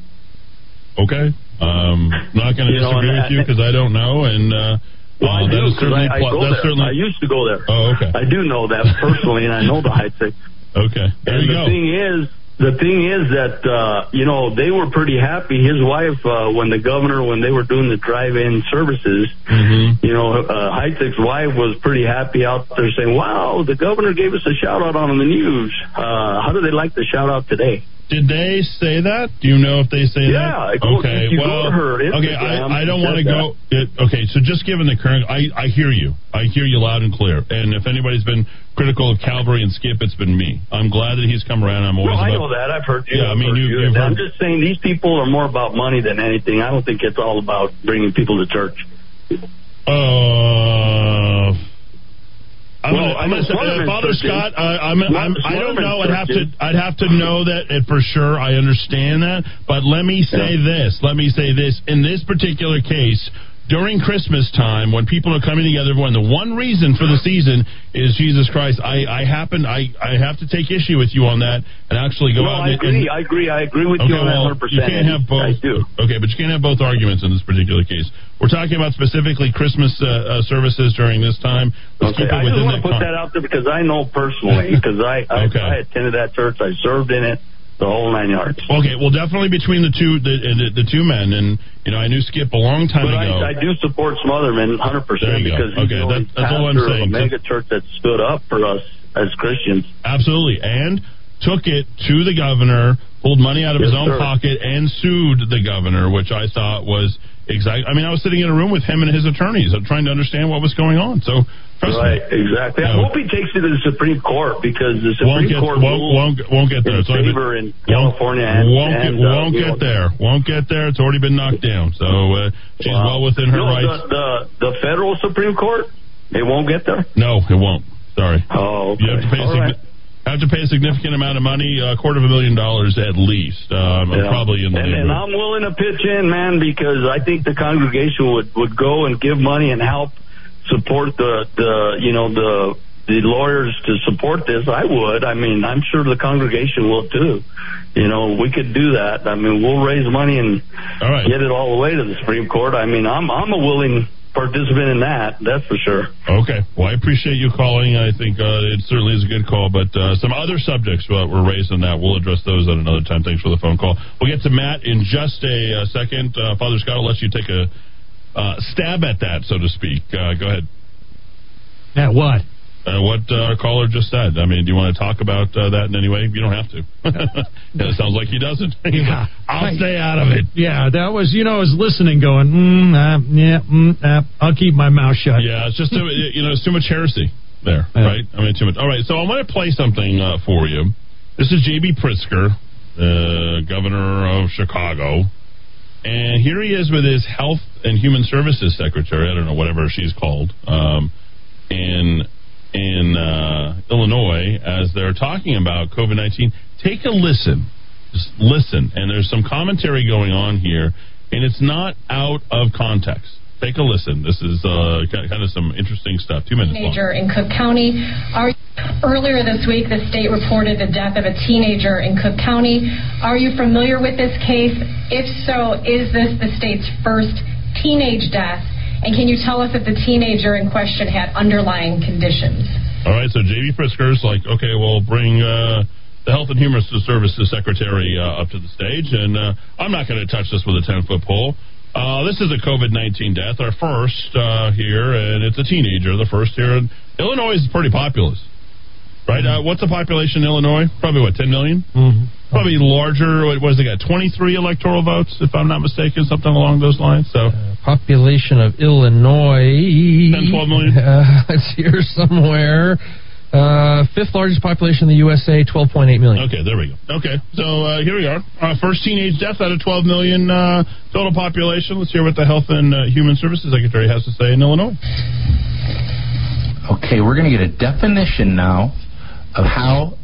okay. Um, I'm not going to You know, disagree with you because I don't know, and uh, Well, uh, I that do is because certainly I, I pl- that's certainly. I used to go there. Oh, okay. I do know that personally, and I know the high Heitzig. Okay, there and you the go. thing is, the thing is that uh, you know they were pretty happy. His wife, uh, when the governor, when they were doing the drive-in services, Mm-hmm. you know, uh, Heitzig's wife was pretty happy out there saying, "Wow, the governor gave us a shout out on the news." Uh, how do they like the shout out today? Did they say that? Do you know if they say Yeah, that? go- okay, if you go well, okay. I, I don't want to go. It, okay, so just given the current, I, I hear you. I hear you loud and clear. And if anybody's been critical of Calvary and Skip, it's been me. I'm glad that he's come around. I'm No, always. I about- know that. I've heard you. Yeah, I mean, you- you. you've I'm just saying these people are more about money than anything. I don't think it's all about bringing people to church. Uh, I'm Well, gonna, I I'm gonna uh, Father. Scott. I, I'm, I'm, I don't know. I'd have to. I'd have to know that it for sure. I understand that, but let me say this. Let me say this. In this particular case, during Christmas time when people are coming together, when the one reason for the season is Jesus Christ, I, I happen I, I have to take issue with you on that and actually go no, out I and, agree. and I agree. I agree with Okay, you well, that 100%. you can't have both. I do. Okay, but you can't have both arguments in this particular case. We're talking about specifically Christmas uh, uh, services during this time. Let's Okay, I just want to put con- that out there because I know personally because I, I Okay. I attended that church. I served in it the whole nine yards. Okay, well, definitely between the two the, the, the two men, and you know, I knew Skip a long time But ago. I, I do support Smothermon 100 percent because he's Okay, only that- that's all I'm saying. a mega church that stood up for us as Christians. Absolutely, and took it to the governor, pulled money out of his own sir. pocket, and sued the governor, which I thought was exact. I mean, I was sitting in a room with him and his attorneys, uh, trying to understand what was going on. So, right, me. exactly. I No. hope he takes it to the Supreme Court because the Won't Supreme get, Court won't, won't, won't get there. It's already been- favor in won't- California and, won't get, and, uh, won't get know, there. Won't get there. It's already been knocked down. So uh, she's Wow. well within her no, rights. The, the the federal Supreme Court, it won't get there. No, it won't. Sorry. Oh, okay. You have to pay a Right. have to pay a significant amount of money, a quarter of a million dollars at least. Um, Yeah. Probably in the and, and. I'm willing to pitch in, man, because I think the congregation would would go and give money and help support the the you know the the lawyers to support this. I would. I mean, I'm sure the congregation will too. You know, we could do that. I mean, we'll raise money and get it all the way to the Supreme Court. I mean, I'm I'm a willing participant in that. That's for sure. Okay. Well, I appreciate you calling. I think uh, it certainly is a good call. But uh, some other subjects uh, were raised on that. We'll address those at another time. Thanks for the phone call. We'll get to Matt in just a, uh second. Uh, Father Scott, I'll let you take a uh, stab at that, so to speak. Uh, go ahead. At what? Uh, what uh, our caller just said. I mean, do you want to talk about uh, that in any way? You don't have to. it sounds like he doesn't. Yeah. I'll Right. stay out of it. Yeah, that was, you know, I was listening going, mm, uh, yeah, mm, uh, I'll keep my mouth shut. Yeah, it's just too, you know, it's too much heresy there, right? I mean, too much. All right, so I'm going to play something uh, for you. This is J.B. Pritzker, uh, governor of Chicago, and here he is with his Health and Human Services Secretary. I don't know whatever she's called, um, in in uh, Illinois as they're talking about COVID nineteen. Take a listen, just listen, and there's some commentary going on here, and it's not out of context. Take a listen. This is uh, kind of some interesting stuff. Two minutes long. teenager in Cook County. Are, earlier this week, the state reported the death of a teenager in Cook County. Are you familiar with this case? If so, is this the state's first teenage death? And can you tell us if the teenager in question had underlying conditions? All right, so J.B. Pritzker's like, okay, well, bring uh, the Health and Human Services Secretary uh, up to the stage, and uh, I'm not going to touch this with a 10 foot pole. Uh, this is a COVID 19 death, our first uh, here, and it's a teenager, the first here. in Illinois is pretty populous, right? Uh, what's the population in Illinois? Probably, what, 10 million? Mm-hmm. Probably larger. What was it got? 23 electoral votes, if I'm not mistaken, something along those lines. So, Population of Illinois. 10, 12 million? Uh, it's here somewhere. Uh, fifth largest population in the USA, 12.8 million. Okay, there we go. Okay, so uh, here we are. Uh, first teenage death out of 12 million uh, total population. Let's hear what the Health and uh, Human Services Secretary has to say in Illinois. Okay, we're going to get a definition now of how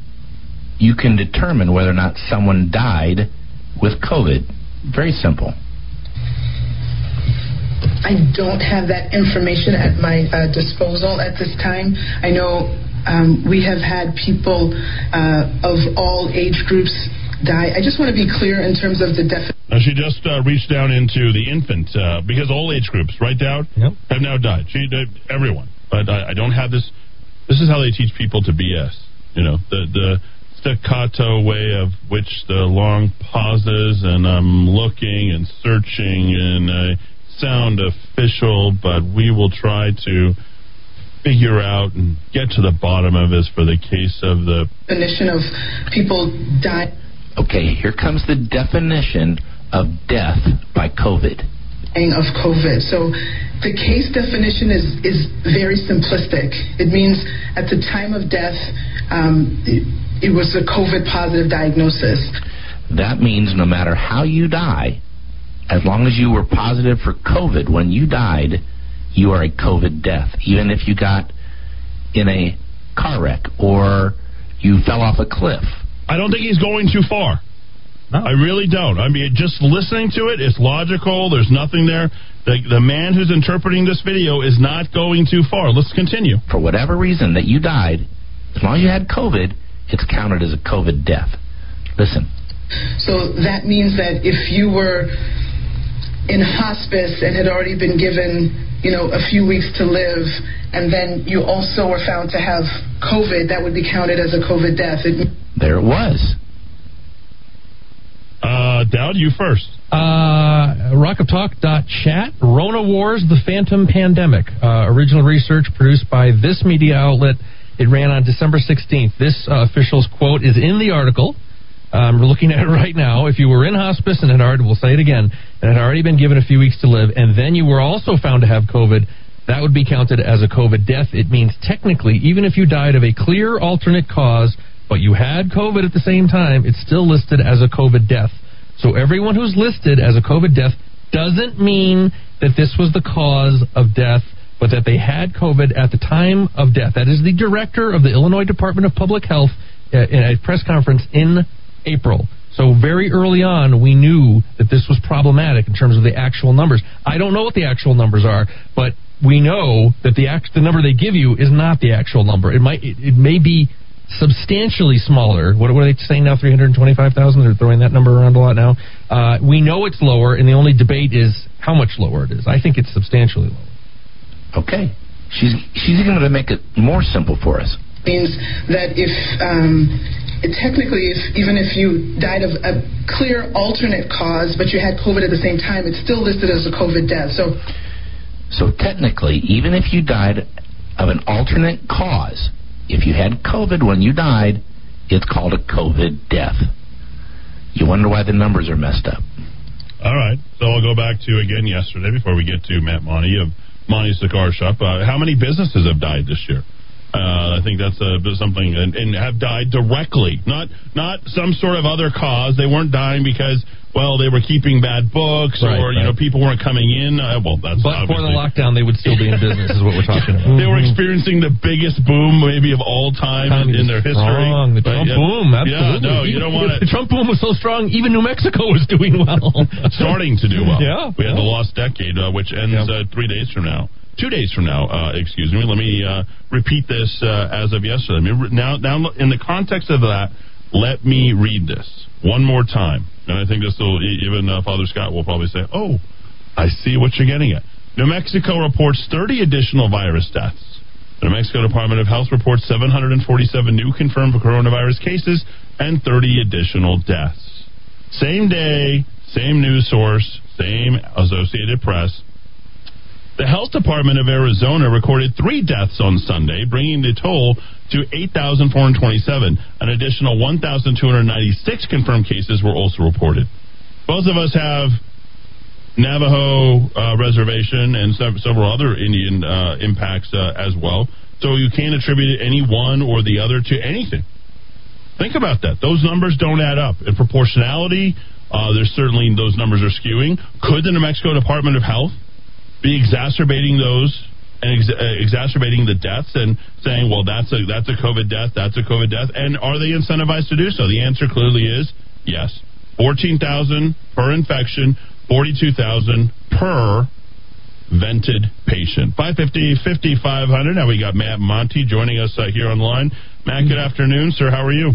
you can determine whether or not someone died with COVID. Very simple. I don't have that information at my uh, disposal at this time. I know um, we have had people uh, of all age groups die. I just want to be clear in terms of the definition. She just uh, reached down into the infant uh, because all age groups, right, Dowd, yep. have now died. She, uh, everyone, but I, I don't have this. This is how they teach people to BS. You know, the the staccato way of which the long pauses and I'm looking and searching and I sound official, but we will try to figure out and get to the bottom of this for the case of the definition of people die. Okay, here comes the definition of death by COVID. of COVID. So the case definition is, is very simplistic. It means at the time of death, um, it, it was a COVID positive diagnosis. That means no matter how you die, as long as you were positive for COVID when you died, you are a COVID death. Even if you got in a car wreck or you fell off a cliff. I don't think he's going too far. No. I really don't. I mean, just listening to it, it's logical. There's nothing there. The, the man who's interpreting this video is not going too far. Let's continue. For whatever reason that you died, as long as you had COVID, it's counted as a COVID death. Listen. So that means that if you were in hospice and had already been given, you know, a few weeks to live, and then you also were found to have COVID, that would be counted as a COVID death. It- there it was. Uh, Dowd, you first. Uh, rockoftalk.chat. Rona Wars, the Phantom Pandemic. Uh, original research produced by this media outlet. It ran on December 16th. This uh, official's quote is in the article. Um, we're looking at it right now. If you were in hospice and had already, we'll say it again, and had already been given a few weeks to live, and then you were also found to have COVID, that would be counted as a COVID death. It means technically, even if you died of a clear alternate cause, but you had COVID at the same time, it's still listed as a COVID death. So everyone who's listed as a COVID death doesn't mean that this was the cause of death, but that they had COVID at the time of death. That is the director of the Illinois Department of Public Health uh, in a press conference in April. So very early on, we knew that this was problematic in terms of the actual numbers. I don't know what the actual numbers are, but we know that the act, the number they give you is not the actual number. It might it, it may be substantially smaller. What, what are they saying now? Three hundred twenty-five thousand. They're throwing that number around a lot now. Uh, we know it's lower, and the only debate is how much lower it is. I think it's substantially lower. Okay, she's she's going to make it more simple for us. Means that if um, technically, if, even if you died of a clear alternate cause, but you had COVID at the same time, it's still listed as a COVID death. So, so technically, even if you died of an alternate cause, if you had COVID when you died, it's called a COVID death. You wonder why the numbers are messed up. All right. So I'll go back to again yesterday before we get to Matt Monty of Monty's Cigar Shop. Uh, how many businesses have died this year? Uh, I think that's uh, something, and, and, have died directly, not not some sort of other cause. They weren't dying because well they were keeping bad books right, or right. you know people weren't coming in. Uh, well, that's but obviously. for the lockdown they would still be in business, is what we're talking about. Were experiencing the biggest boom maybe of all time in, in, their history. Strong. The Trump yeah. boom, absolutely. Yeah, no, you don't want to. The Trump boom was so strong, even New Mexico was doing well, starting to do well. Yeah, we had yeah. the lost decade, uh, which ends yeah. three days from now two days from now. Uh, excuse me. Let me uh, repeat this uh, as of yesterday. Now, now, in the context of that, let me read this one more time, and I think this will even uh, Father Scott will probably say, "Oh, I see what you're getting at." New Mexico reports 30 additional virus deaths. The New Mexico Department of Health reports 747 new confirmed coronavirus cases and 30 additional deaths. Same day, same news source, same Associated Press. The Health Department of Arizona recorded three deaths on Sunday, bringing the toll to 8,427. An additional 1,296 confirmed cases were also reported. Both of us have Navajo uh, reservation and several other Indian uh, impacts uh, as well. So you can't attribute any one or the other to anything. Think about that. Those numbers don't add up. In proportionality, uh, there's certainly those numbers are skewing. Could the New Mexico Department of Health be exacerbating those and ex- uh, exacerbating the deaths and saying, well, that's a that's a COVID death, that's a COVID death, and are they incentivized to do so? The answer clearly is yes. Fourteen thousand per infection, forty-two thousand per vented patient. 550 5500 Now we got Matt Monty joining us uh, here online. Matt, good afternoon, sir. How are you?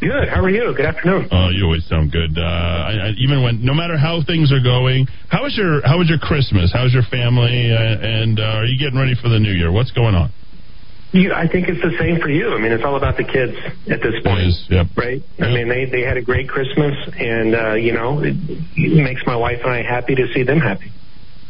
Good. How are you? Good afternoon. Oh, you always sound good. Uh, I, I, even when, no matter how things are going, how was your how was your Christmas? How's your family? Uh, and uh, are you getting ready for the new year? What's going on? You, I think it's the same for you. I mean, it's all about the kids at this point, is, yep. right? Yep. I mean, they they had a great Christmas, and uh, you know, it, it makes my wife and I happy to see them happy.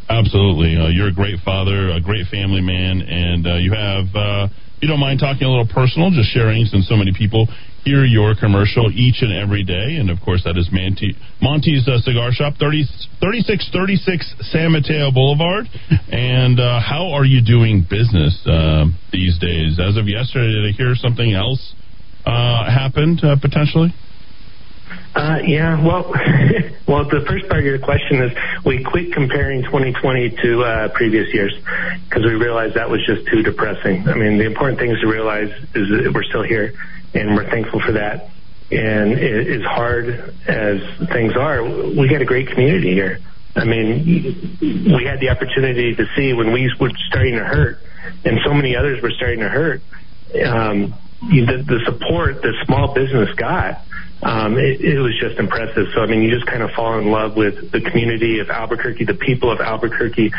Absolutely, uh, you're a great father, a great family man, and uh, you have. Uh, you don't mind talking a little personal, just sharing, since so many people hear your commercial each and every day. And of course, that is Monty, Monty's uh, Cigar Shop, 30, 3636 San Mateo Boulevard. And uh, how are you doing business uh, these days? As of yesterday, did I hear something else uh, happened uh, potentially? Uh, yeah, well, well, the first part of your question is we quit comparing 2020 to uh, previous years because we realized that was just too depressing. I mean, the important thing is to realize is that we're still here, and we're thankful for that. And as hard as things are, we got a great community here. I mean, we had the opportunity to see when we were starting to hurt, and so many others were starting to hurt. Um, the, the support the small business got, um, it, it was just impressive. So I mean, you just kind of fall in love with the community of Albuquerque, the people of Albuquerque,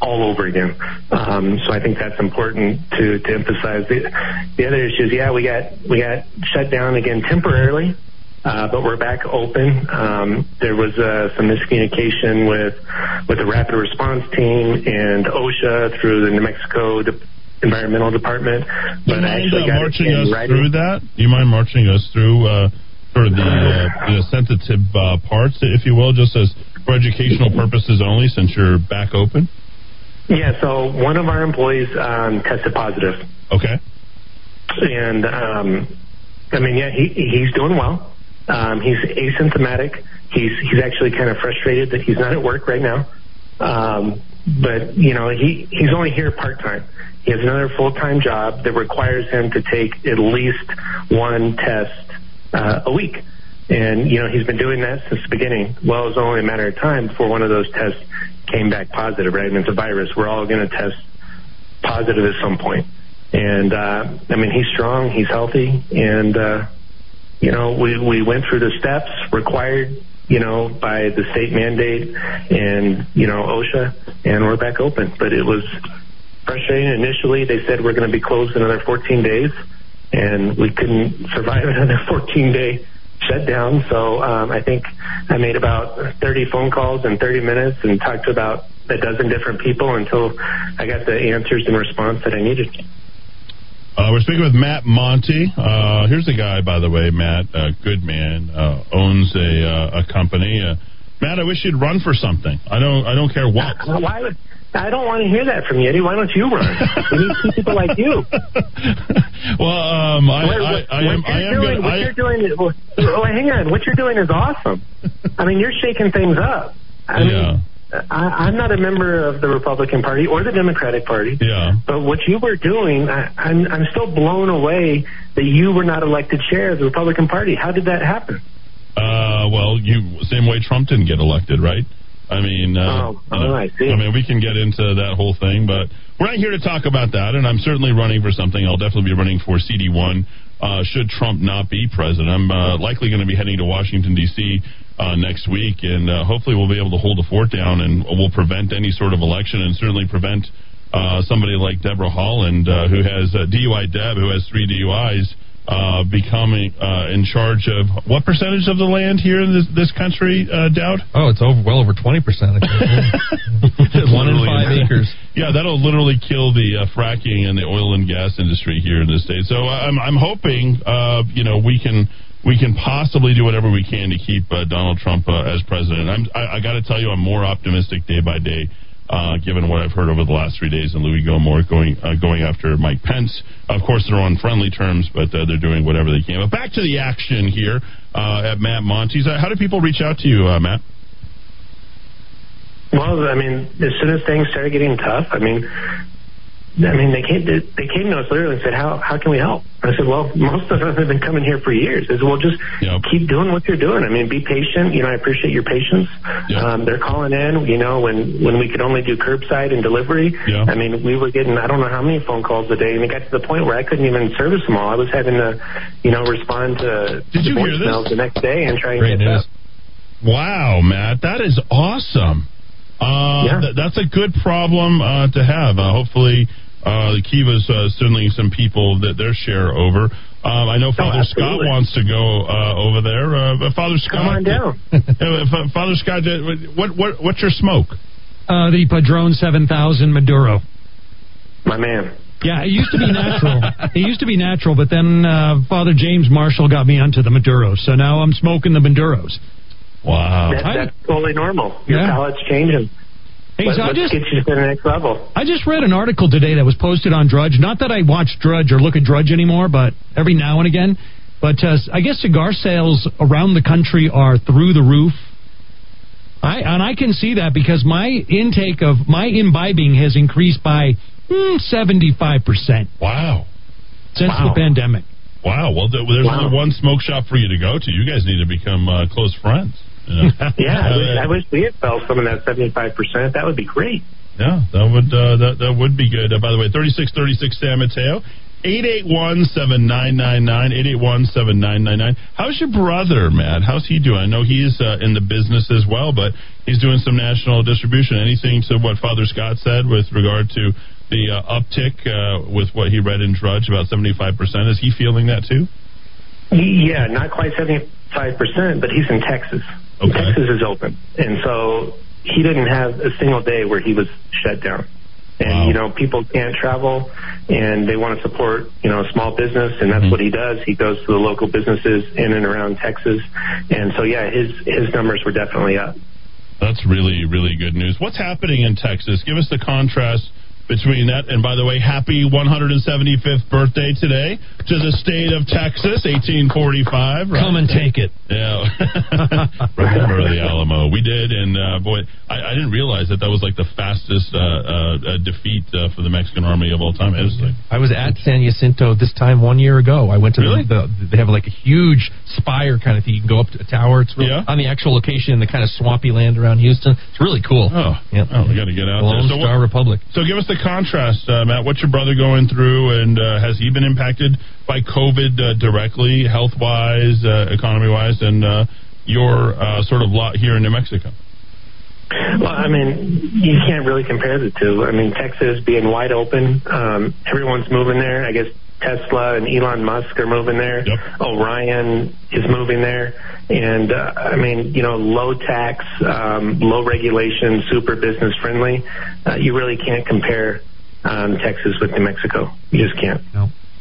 all over again. Um, so I think that's important to, to emphasize. The, the other issues, yeah, we got we got shut down again temporarily. Uh, but we're back open. Um, there was uh, some miscommunication with with the rapid response team and OSHA through the New Mexico De- Environmental Department. Do you mind uh, marching us writing. through that? Do you mind marching us through sort of the, uh, the sensitive uh, parts, if you will, just as for educational purposes only, since you're back open? Yeah. So one of our employees um, tested positive. Okay. And um, I mean, yeah, he he's doing well. Um, he's asymptomatic. He's he's actually kind of frustrated that he's not at work right now. Um, but you know he he's only here part time. He has another full time job that requires him to take at least one test uh, a week. And you know he's been doing that since the beginning. Well, it was only a matter of time before one of those tests came back positive. Right, and it's a virus. We're all going to test positive at some point. And uh, I mean, he's strong. He's healthy, and uh, you know, we, we went through the steps required, you know, by the state mandate and, you know, OSHA, and we're back open. But it was frustrating. Initially, they said we're going to be closed another 14 days, and we couldn't survive another 14 day shutdown. So um, I think I made about 30 phone calls in 30 minutes and talked to about a dozen different people until I got the answers and response that I needed. Uh, we're speaking with Matt Monty. Uh, here's the guy, by the way, Matt, uh, good man, uh, owns a uh, a company. Uh, Matt, I wish you'd run for something. I don't I don't care what. Why would I don't want to hear that from you. Why don't you run? we need two people like you. well, um, I, what, I, I, am. I am doing, gonna, what I, you're doing is. Well, hang on. What you're doing is awesome. I mean, you're shaking things up. I yeah. Mean, I, I'm not a member of the Republican Party or the Democratic Party. Yeah. But what you were doing, I, I'm, I'm still blown away that you were not elected chair of the Republican Party. How did that happen? Uh, well, you same way Trump didn't get elected, right? I mean, uh, oh, oh, I. I mean, we can get into that whole thing, but we're not here to talk about that. And I'm certainly running for something. I'll definitely be running for CD1 uh, should Trump not be president. I'm uh, likely going to be heading to Washington D.C uh, next week, and uh, hopefully we'll be able to hold the fort down and we'll prevent any sort of election and certainly prevent uh, somebody like Deborah Haaland, uh, who has uh, DUI Deb, who has three DUIs, uh, becoming uh, in charge of what percentage of the land here in this, this country, uh, Dowd? Oh, it's over well over twenty percent. One in five acres. Yeah, that'll literally kill the uh, fracking and the oil and gas industry here in the state. So I'm I'm hoping uh, you know we can we can possibly do whatever we can to keep uh, Donald Trump uh, as president. I'm, I, I got to tell you, I'm more optimistic day by day, uh, given what I've heard over the last three days. And Louie Gohmert going uh, going after Mike Pence. Of course, they're on friendly terms, but uh, they're doing whatever they can. But back to the action here uh, at Matt Monty's. how do people reach out to you, Matt? Well, I mean, as soon as things started getting tough, I mean, I mean, they came to, they came to us literally and said, "How how can we help?" I said, "Well, most of us have been coming here for years. I said, well, just yep. keep doing what you're doing. I mean, be patient. You know, I appreciate your patience. Yep. Um, they're calling in. You know, when when we could only do curbside and delivery. Yep. I mean, we were getting I don't know how many phone calls a day, and it got to the point where I couldn't even service them all. I was having to, you know, respond to, Did hear voicemails the next day and try and Great get news. up. Wow, Matt, that is awesome. Uh, Yeah. th- that's a good problem uh, to have. Uh, hopefully, uh, Kiva's uh, sending some people that their share over. Um, I know Father Scott wants to go uh, over there. Uh, Father Scott, Come on down. Uh, Father Scott, what what what's your smoke? Uh, the Padron 7000 Maduro. My man. Yeah, it used to be natural. it used to be natural, but then uh, Father James Marshall got me onto the Maduros, so now I'm smoking the Maduros. Wow. That, I- that's totally normal. Your Yeah. palate's changing. Hey, Let, so I just get you to the next level. I just read an article today that was posted on Drudge. Not that I watch Drudge or look at Drudge anymore, but every now and again. But uh, I guess cigar sales around the country are through the roof. I and I can see that because my intake of my imbibing has increased by seventy five percent Wow. since Wow. the pandemic. Wow. Well, there's Wow. only one smoke shop for you to go to. You guys need to become uh, close friends. Yeah, I wish, Uh, I wish we had fell some of that 75%. That would be great. Yeah, that would uh, that that would be good. Uh, by the way, thirty six thirty six San Mateo. 881-7999, 881-7999. How's your brother, Matt? How's he doing? I know he's uh, in the business as well, but he's doing some national distribution. Anything to what Father Scott said with regard to the uh, uptick uh, with what he read in Drudge, about 75%? Is he feeling that too? Yeah, not quite 75%, but he's in Texas. Texas is open. And so he didn't have a single day where he was shut down. And, you know, people can't travel and they want to support, you know, a small business and that's mm-hmm. what he does. He goes to the local businesses in and around Texas. And so, yeah, his, his numbers were definitely up. That's really, really good news. What's happening in Texas? Give us the contrast between that. And by the way, happy 175th birthday today to the state of Texas, 1845. Right? Come and take it. Yeah. Remember the Alamo. We did. And uh, boy, I, I didn't realize that that was like the fastest uh, uh, uh, defeat uh, for the Mexican army of all time. Was like, I was at San Jacinto this time one year ago. I went to Really? the, the they have like a huge spire kind of thing. You can go up to a tower. It's really, on the actual location in the kind of swampy land around Houston. It's really cool. Oh, yeah. oh we got to get out Lone there. So Star Republic. So give us the contrast, uh, Matt. What's your brother going through, and uh, has he been impacted by COVID uh, directly, health wise, uh, economy wise, and uh, your uh, sort of lot here in New Mexico? Well, I mean, you can't really compare the two. I mean, Texas being wide open, um, everyone's moving there. I guess Tesla and Elon Musk are moving there. Orion is moving there. And, uh, I mean, you know, low tax, um, low regulation, super business friendly. Uh, you really can't compare um, Texas with New Mexico. You just can't.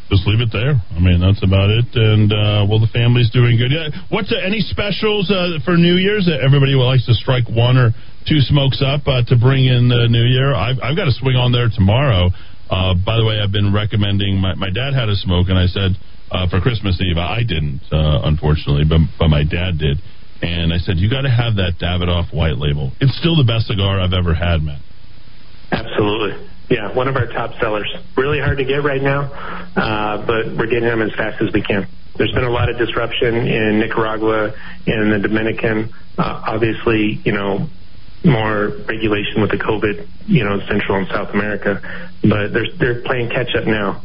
Just leave it there. I mean, that's about it. And uh, well, the family's doing good. Yeah. What's uh, any specials uh, for New Year's? Uh, Everybody likes to strike one or two smokes up uh, to bring in the New Year. I've, I've got to swing on there tomorrow. Uh, by the way, I've been recommending. My, my dad had a smoke, and I said uh, for Christmas Eve, I didn't, uh, unfortunately, but but my dad did. And I said, you got to have that Davidoff White Label. It's still the best cigar I've ever had, man. Absolutely. Yeah, one of our top sellers. Really hard to get right now, uh, but we're getting them as fast as we can. There's been a lot of disruption in Nicaragua and the Dominican. Uh, obviously, you know, more regulation with the COVID, you know, in Central and South America, but they're they're playing catch up now.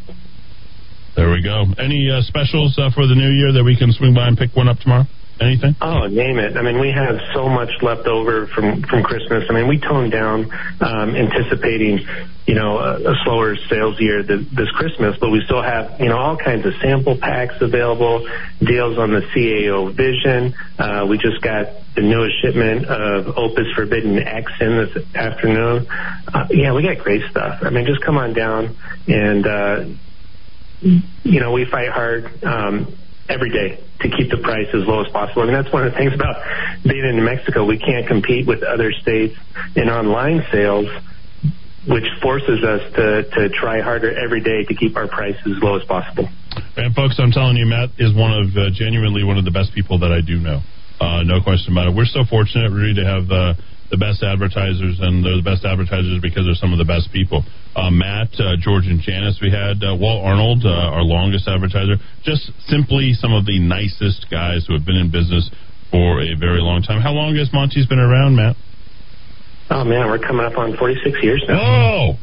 There we go. Any uh, specials uh, for the New Year that we can swing by and pick one up tomorrow? Anything? Oh, name it. I mean, we have so much left over from from Christmas. I mean, we toned down um, anticipating, you know, a, a slower sales year th- this Christmas, but we still have, you know, all kinds of sample packs available, deals on the CAO Vision. Uh, we just got the newest shipment of Opus Forbidden X in this afternoon. Uh, yeah, we got great stuff. I mean, just come on down and. Uh, you know, we fight hard um, every day to keep the price as low as possible. I mean, that's one of the things about being in New Mexico. We can't compete with other states in online sales, which forces us to, to try harder every day to keep our prices as low as possible. And folks, I'm telling you, Matt is one of uh, genuinely one of the best people that I do know. Uh, no question about it. We're so fortunate, really, to have uh, the best advertisers, and they're the best advertisers because they're some of the best people. Uh, Matt, uh, George, and Janice. We had uh, Walt Arnold, uh, our longest advertiser. Just simply some of the nicest guys who have been in business for a very long time. How long has Monty's been around, Matt? Oh man, we're coming up on 46 years now. Whoa!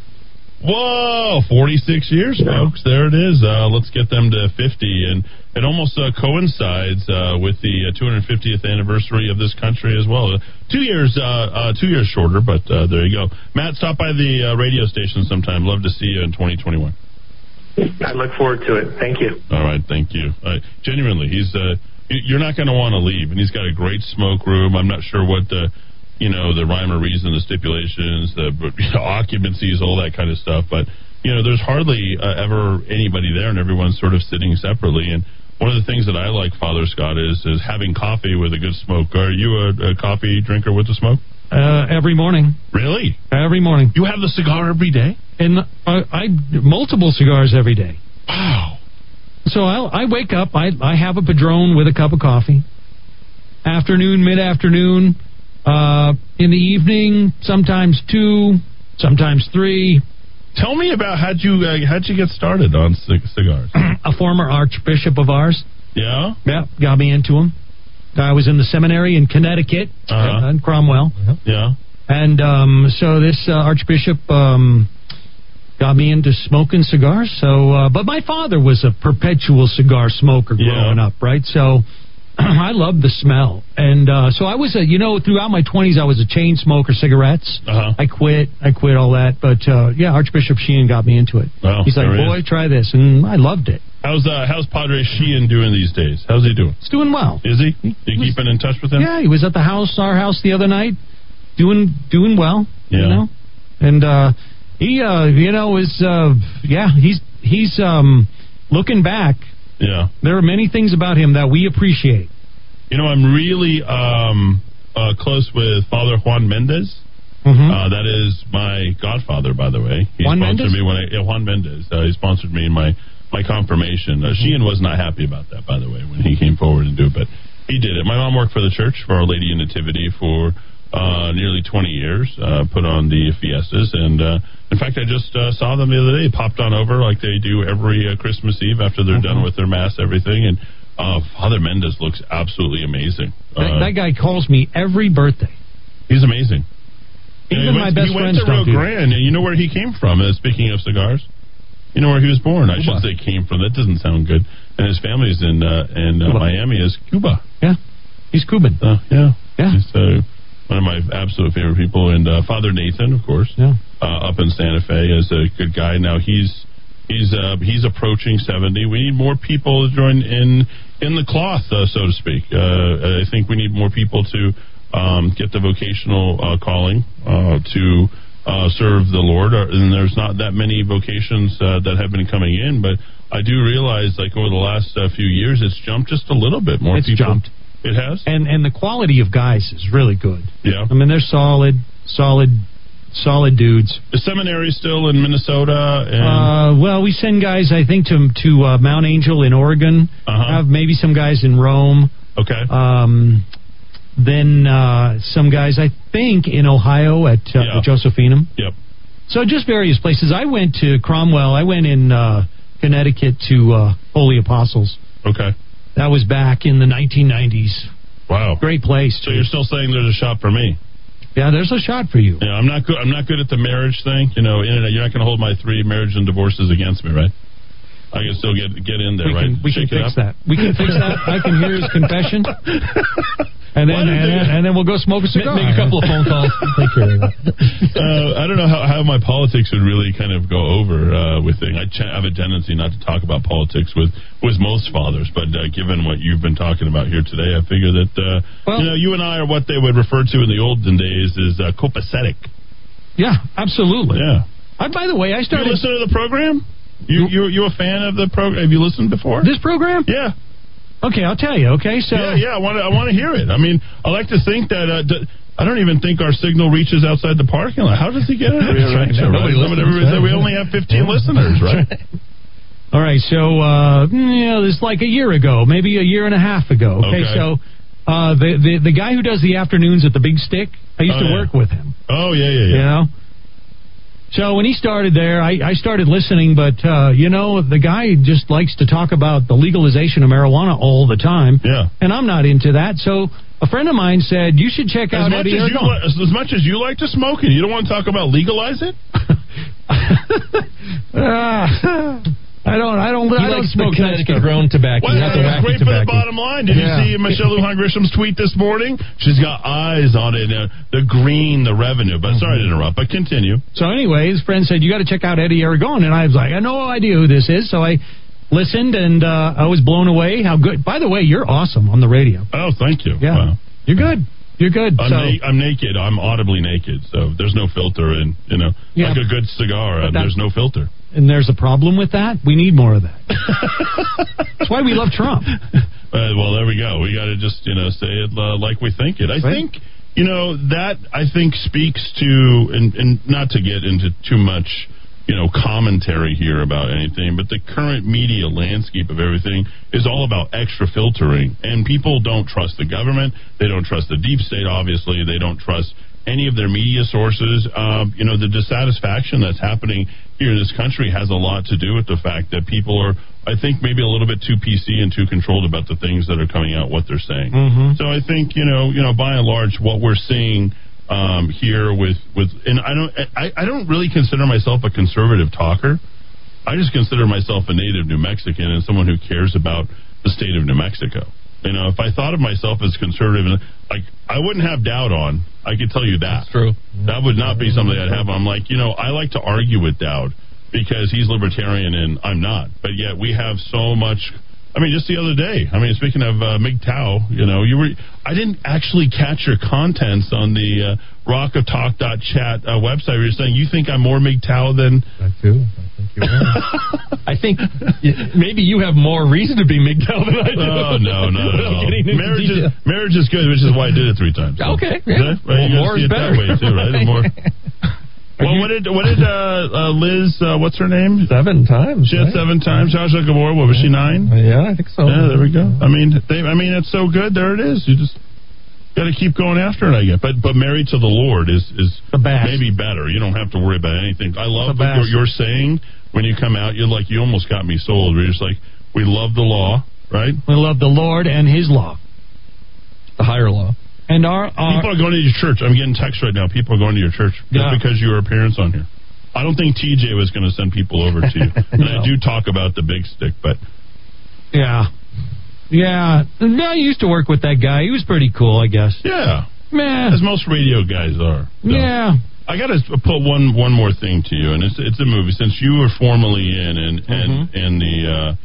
Whoa! 46 years, folks. There it is. Uh, let's get them to 50. And it almost uh, coincides uh, with the uh, 250th anniversary of this country as well. Uh, two years uh, uh, two years shorter, but uh, there you go. Matt, stop by the uh, radio station sometime. Love to see you in 2021. I look forward to it. Thank you. All right, thank you. Uh, genuinely, he's uh, you're not going to want to leave, and he's got a great smoke room. I'm not sure what the you know the rhyme or reason, the stipulations, the you know, occupancies, all that kind of stuff. But you know, there's hardly uh, ever anybody there, and everyone's sort of sitting separately. And one of the things that I like, Father Scott, is is having coffee with a good smoke. Are you a, a coffee drinker with a smoke? Uh, every morning. Really? Every morning. You have the cigar every day? And I, I multiple cigars every day. Wow. So I, I wake up. I I have a Padron with a cup of coffee. Afternoon, mid afternoon, uh, in the evening, sometimes two, sometimes three, Tell me about how'd you uh, how'd you get started on c- cigars? a former archbishop of ours. Yeah. Yeah, got me into them. I was in the seminary in Connecticut, Uh-huh. uh, in Cromwell. Yeah. And um, so this uh, archbishop um, got me into smoking cigars. So, uh, but my father was a perpetual cigar smoker growing up, right? So I love the smell, and uh, so I was a you know throughout my twenties I was a chain smoker, cigarettes. Uh-huh. I quit, I quit all that, but uh, yeah, Archbishop Sheehan got me into it. He's like, boy, is. try this, and I loved it. How's uh, how's Padre Sheehan doing these days? How's he doing? It's doing well. Is he? You keeping in touch with him? Yeah, he was at the house, our house, the other night, doing doing well. Yeah. You know, and uh, he, uh, you know, is uh, yeah, he's he's um, looking back. Yeah. There are many things about him that we appreciate. You know, I'm really um, uh, close with Father Juan Mendez. Mm-hmm. Uh, that is my godfather, by the way. He Juan sponsored Mendez? me when I yeah, Juan Mendez. Uh, he sponsored me in my my confirmation. Uh, Sheehan was not happy about that, by the way, when he came forward and do it, but he did it. My mom worked for the church for Our Lady in Nativity for uh, nearly 20 years. Uh, put on the fiestas, and uh, in fact, I just uh, saw them the other day. Popped on over like they do every uh, Christmas Eve after they're done with their mass, everything, and. Uh, Father Mendez looks absolutely amazing. That, Uh, that guy calls me every birthday. He's amazing. Even he my went, best he went to Rio. Grande, and you know where he came from. Uh, speaking of cigars, you know where he was born. I should say came from. That doesn't sound good. And his family's in uh, in uh, Miami. Is Cuba? Yeah, he's Cuban. Uh, yeah, yeah. He's uh, one of my absolute favorite people. And uh, Father Nathan, of course, yeah. uh, up in Santa Fe, is a good guy. Now he's he's uh, he's approaching seventy. We need more people to join in in the cloth, uh, so to speak. Uh, I think we need more people to um, get the vocational uh, calling uh, to uh, serve the Lord. And there's not that many vocations uh, that have been coming in, but I do realize, like over the last uh, few years, it's jumped just a little bit. More It's people. jumped. It has. And and the quality of guys is really good. Yeah. I mean, they're solid, solid, solid dudes. The seminary still in Minnesota. And, Uh, well, we send guys, I think, to to uh, Mount Angel in Oregon. Uh-huh. Have maybe some guys in Rome. okay. Um, then uh, some guys, I think, in Ohio at uh, Yeah. Josephinum. Yep. So just various places. I went to Cromwell. I went in uh, Connecticut to uh, Holy Apostles. Okay. That was back in the 1990s. Wow. Great place. So you're still saying there's a shot for me? Yeah, there's a shot for you. Yeah, I'm not good. I'm not good at the marriage thing. You know, internet. You're not going to hold my three marriage and divorces against me, right? I can still get get in there, we right? can, we can Shake it fix that. We can fix that. I can hear his confession. And then, Why and, they- then and then we'll go smoke a cigar. Make a couple of phone calls. Take care of uh, I don't know how, how my politics would really kind of go over uh, with things. I ch- have a tendency not to talk about politics with, with most fathers, but uh, given what you've been talking about here today, I figure that uh, you know you and I are what they would refer to in the olden days as uh, copacetic. Yeah, absolutely. Yeah. I, by the way, I You started listen to the program? You you you a fan of the program? Have you listened before? this program. Yeah. Okay, I'll tell you. Okay, so Yeah, yeah. I want to. I want to hear it. I mean, I like to think that. Uh, d- I don't even think our signal reaches outside the parking lot. How does he get in That's right. Right? Listens, everybody we only have 15 listeners, right? All right, so uh, mm, this is like a year ago, maybe a year and a half ago. Okay, Okay. so uh, the, the the guy who does the afternoons at the Big Stick, I used Oh, to yeah. work with him. Oh yeah, yeah, yeah. You know. So when he started there, I, I started listening, but uh, you know, the guy just likes to talk about the legalization of marijuana all the time. Yeah. And I'm not into that. So a friend of mine said you should check As out much Eddy as, li- as, as much as you like to smoke, and you don't want to talk about legalize it. Ah, I don't. I don't. He I don't smoke the Connecticut stuff. grown tobacco. Well, not the it's wacky great for the bottom line. Did Yeah. you see Michelle Lujan Grisham's tweet this morning? She's got eyes on it. Uh, the green, the revenue. But sorry to interrupt. But continue. So anyway, his friend said you got to check out Eddy Aragon, and I was like, I had no idea who this is. So I listened, and uh, I was blown away. How good! By the way, you're awesome on the radio. Oh, thank you. Yeah, Wow. you're good. You're good. I'm, so na- I'm naked. I'm audibly naked, so there's no filter, and you know, Yeah. like a good cigar, But that- there's no filter. And there's a problem with that. We need more of that. That's why we love Trump. Uh, well, there we go. We got to just you know say it uh, like we think it. I Right. think you know that I think speaks to and, and not to get into too much you know commentary here about anything, but the current media landscape of everything is all about extra filtering, and people don't trust the government. They don't trust the deep state. Obviously, they don't trust any of their media sources. Um, you know, the dissatisfaction that's happening here in this country has a lot to do with the fact that people are, I think, maybe a little bit too PC and too controlled about the things that are coming out, what they're saying. Mm-hmm. So I think you know, you know, by and large, what we're seeing um, here with with, and I don't, I, I don't really consider myself a conservative talker. I just consider myself a native New Mexican and someone who cares about the state of New Mexico. You know, if I thought of myself as conservative, like I wouldn't have doubt on. I could tell you that. That's true. That would not be something I'd have. I'm like, you know, I like to argue with Dowd because he's libertarian and I'm not. But yet we have so much. I mean, just the other day. I mean, speaking of uh, MGTOW, you know, you were. I didn't actually catch your contents on the uh, rockoftalk.chat uh, website. Where you're saying you think I'm more MGTOW than. I do. I think you are. I think maybe you have more reason to be MGTOW than I do. Oh no, no, no. getting into Marriage is, marriage is good, which is why I did it three times. So. Okay, yeah. Right? Well, you more see is it better. that way too, right? The more. Well, what did what did uh, uh, Liz? Uh, what's her name? Seven times. She had right? seven times. Zsa Zsa Gabor. What was she nine? Yeah, I think so. Yeah, there we go. I mean, they, I mean, it's so good. There it is. You just got to keep going after it. I guess. But but married to the Lord is is maybe better. You don't have to worry about anything. I love what you're, you're saying when you come out. You're like you almost got me sold. We're just like we love the law, right? We love the Lord and His law. The higher law. And our, our People are going to your church. I'm getting texts right now. People are going to your church just Yeah. because your appearance on here. I don't think TJ was going to send people over to you. And I do talk about the big stick, but yeah, yeah. No, I used to work with that guy. He was pretty cool, I guess. yeah, Man, as most radio guys are. So. yeah. I got to put one one more thing to you, and it's it's a movie. Since you were formerly in and and in the uh,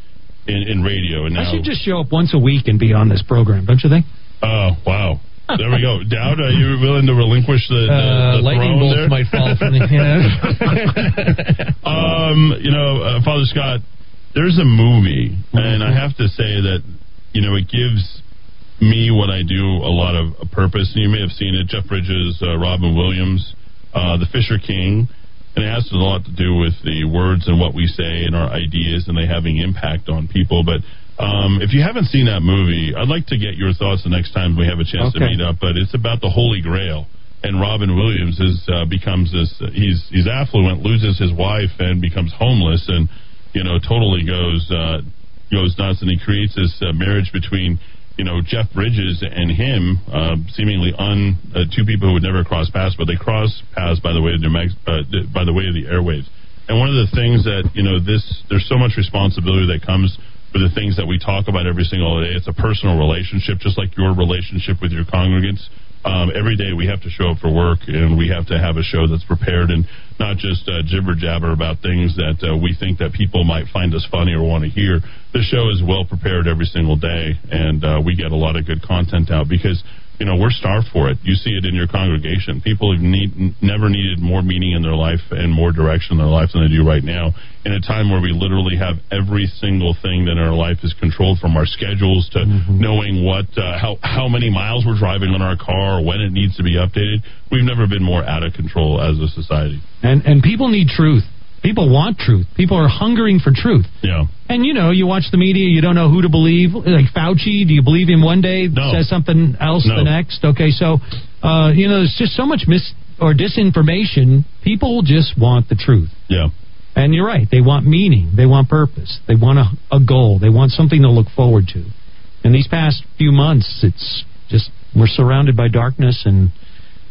in, in radio, and now I should just show up once a week and be on this program, don't you think? oh wow, there we go. Dowd, are you willing to relinquish the, the, Uh, the lightning bolts there? might fall from the. Yeah. um, you know, uh, Father Scott, there's a movie, and I have to say that you know it gives me what I do a lot of a purpose. And you may have seen it, Jeff Bridges, uh, Robin Williams, uh, The Fisher King, and it has a lot to do with the words and what we say and our ideas and they having impact on people. But um, if you haven't seen that movie, I'd like to get your thoughts the next time we have a chance to meet up. But it's about the Holy Grail. And Robin Williams is uh, becomes this. He's he's affluent, loses his wife, and becomes homeless, and you know totally goes uh, goes nuts. And he creates this uh, marriage between you know Jeff Bridges and him, uh, seemingly un uh, two people who would never cross paths, but they cross paths by the way of New Mex- uh, by the way of the airwaves. And one of the things that you know this there's so much responsibility that comes with the things that we talk about every single day. It's a personal relationship, just like your relationship with your congregants. Um, every day we have to show up for work, and we have to have a show that's prepared and not just uh, jibber jabber about things that uh, we think that people might find us funny or want to hear. The show is well prepared every single day, and uh, we get a lot of good content out because you know we're starved for it. You see it in your congregation. People have need, never needed more meaning in their life and more direction in their life than they do right now. In a time where we literally have every single thing that in our life is controlled from our schedules to knowing what uh, how how many miles we're driving on our car or when it needs to be updated. We've never been more out of control as a society. And and people need truth. People want truth. People are hungering for truth. Yeah. And you know, you watch the media, you don't know who to believe. Like Fauci, do you believe him one day, No. says something else No. the next? Okay, so uh, you know, there's just so much mis or disinformation. People just want the truth. Yeah. And you're right. They want meaning. They want purpose. They want a, a goal. They want something to look forward to. In these past few months, it's just we're surrounded by darkness, and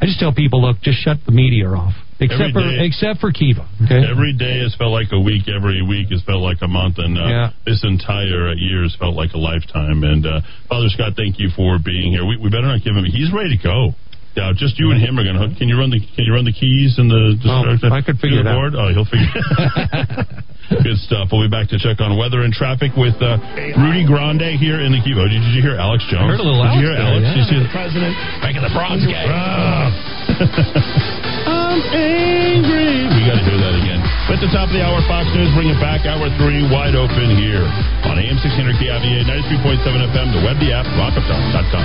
I just tell people, look, just shut the media off, except Every for day. except for Kiva. Okay. Every day has felt like a week. Every week has felt like a month, and uh, Yeah. this entire uh, year has felt like a lifetime. And uh, Father Scott, thank you for being here. We, we better not give him. He's ready to go. Now, just you and him are going to. Can you run the Can you run the keys and the? the Oh, I could figure it out. Oh, he'll figure. Good stuff. We'll be back to check on weather and traffic with uh, Rudy Grande here in the KIVA. Did, did you hear Alex Jones? heard a little Did you hear Alex there, Alex? yeah. Did you see the president making the bronze game. Angry. We got to hear that again. At the top of the hour, Fox News bring it back. Hour three, wide open here on AM 600 KIVA, 93.7 FM, the web, the app, rockoftalk.com.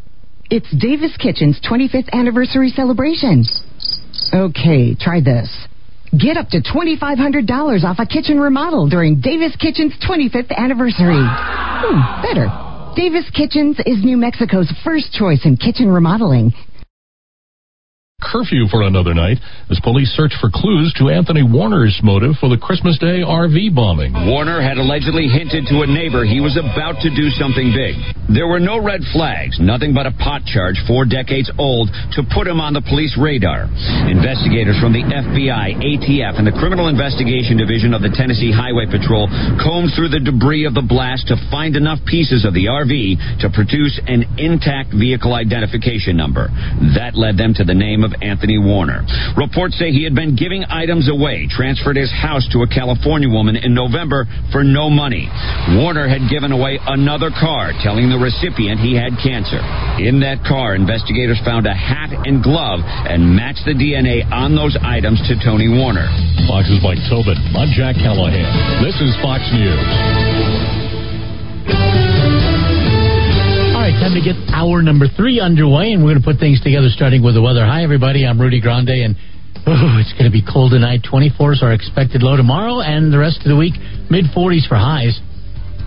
It's Davis Kitchen's 25th anniversary celebration. Okay, try this. Get up to $2,500 off a kitchen remodel during Davis Kitchen's 25th anniversary. Hmm, better. Davis Kitchens is New Mexico's first choice in kitchen remodeling curfew for another night as police search for clues to Anthony Warner's motive for the Christmas Day RV bombing. Warner had allegedly hinted to a neighbor he was about to do something big. There were no red flags, nothing but a pot charge four decades old to put him on the police radar. Investigators from the FBI, ATF, and the Criminal Investigation Division of the Tennessee Highway Patrol combed through the debris of the blast to find enough pieces of the RV to produce an intact vehicle identification number. That led them to the name of of Anthony Warner. Reports say he had been giving items away, transferred his house to a California woman in November for no money. Warner had given away another car, telling the recipient he had cancer. In that car, investigators found a hat and glove and matched the DNA on those items to Tony Warner. Fox's Mike Tobin. I'm Jack Callahan. This is Fox News. Time to get hour number three underway, and we're going to put things together starting with the weather. Hi, everybody. I'm Rudy Grande, and oh, it's going to be cold tonight. 24s are expected low tomorrow, and the rest of the week, mid 40s for highs.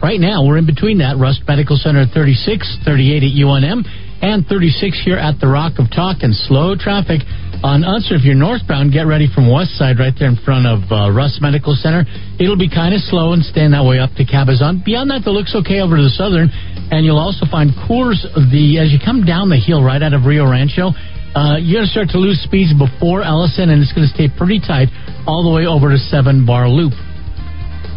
Right now, we're in between that. Rust Medical Center 36, 38 at UNM, and 36 here at the Rock of Talk, and slow traffic on Unser. If you're northbound, get ready from West Side right there in front of uh, Rust Medical Center. It'll be kind of slow and stand that way up to Cabezon. Beyond that, it looks okay over to the southern, and you'll also find Coors the as you come down the hill right out of Rio Rancho. Uh, you're going to start to lose speeds before Ellison, and it's going to stay pretty tight all the way over to Seven Bar Loop.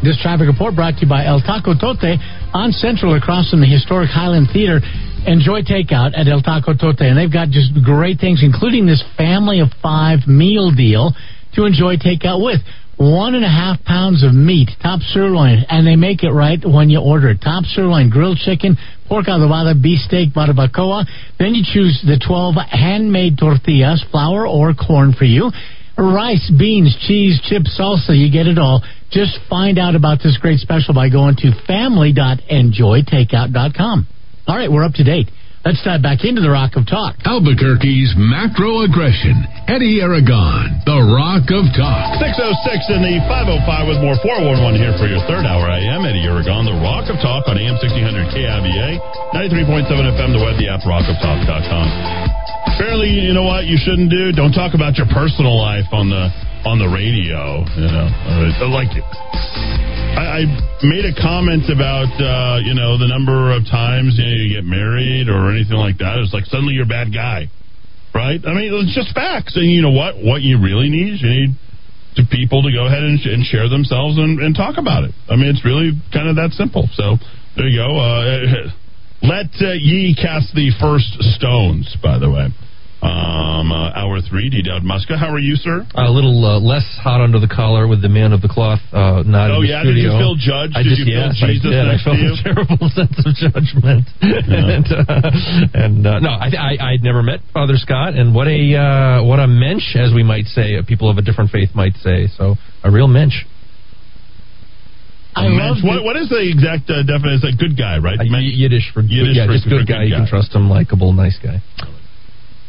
This traffic report brought to you by El Taco Tote on Central across from the historic Highland Theater. Enjoy takeout at El Taco Tote, and they've got just great things, including this family of five meal deal to enjoy takeout with one and a half pounds of meat, top sirloin, and they make it right when you order it. Top sirloin, grilled chicken, pork adobada, beef steak, barbacoa. Then you choose the 12 handmade tortillas, flour or corn for you. Rice, beans, cheese, chips, salsa, you get it all. Just find out about this great special by going to family.enjoytakeout.com. All right, we're up to date. Let's dive back into the Rock of Talk. Albuquerque's macro aggression. Eddy Aragon, the Rock of Talk. 606 in the 505 with more 411 here for your third hour. I am Eddy Aragon, the Rock of Talk on AM 1600 KIVA, 93.7 FM, the web, the app, rockoftalk.com. Fairly, you know what you shouldn't do? Don't talk about your personal life on the on the radio. You know, like I, I made a comment about uh, you know the number of times you, know, you get married or anything like that. It's like suddenly you're a bad guy, right? I mean, it's just facts. And you know what? What you really need is you need to people to go ahead and, and share themselves and, and, talk about it. I mean, it's really kind of that simple. So there you go. Uh, let uh, ye cast the first stones. By the way. Um, uh, hour three, D. Dowd Muska. How are you, sir? A little uh, less hot under the collar with the man of the cloth uh, not oh, in the yeah? studio. Did you feel judged? I did just, you yes, feel Jesus I did. I felt a terrible sense of judgment. Yeah. and uh, and uh, no, I, I I'd never met Father Scott, and what a uh, what a mensch, as we might say, people of a different faith might say. So a real mensch. I love what, what is the exact uh, definition? It's a good guy, right? Uh, Yiddish for Yiddish yeah, for, just for good guy. guy. You can trust him, likable, nice guy.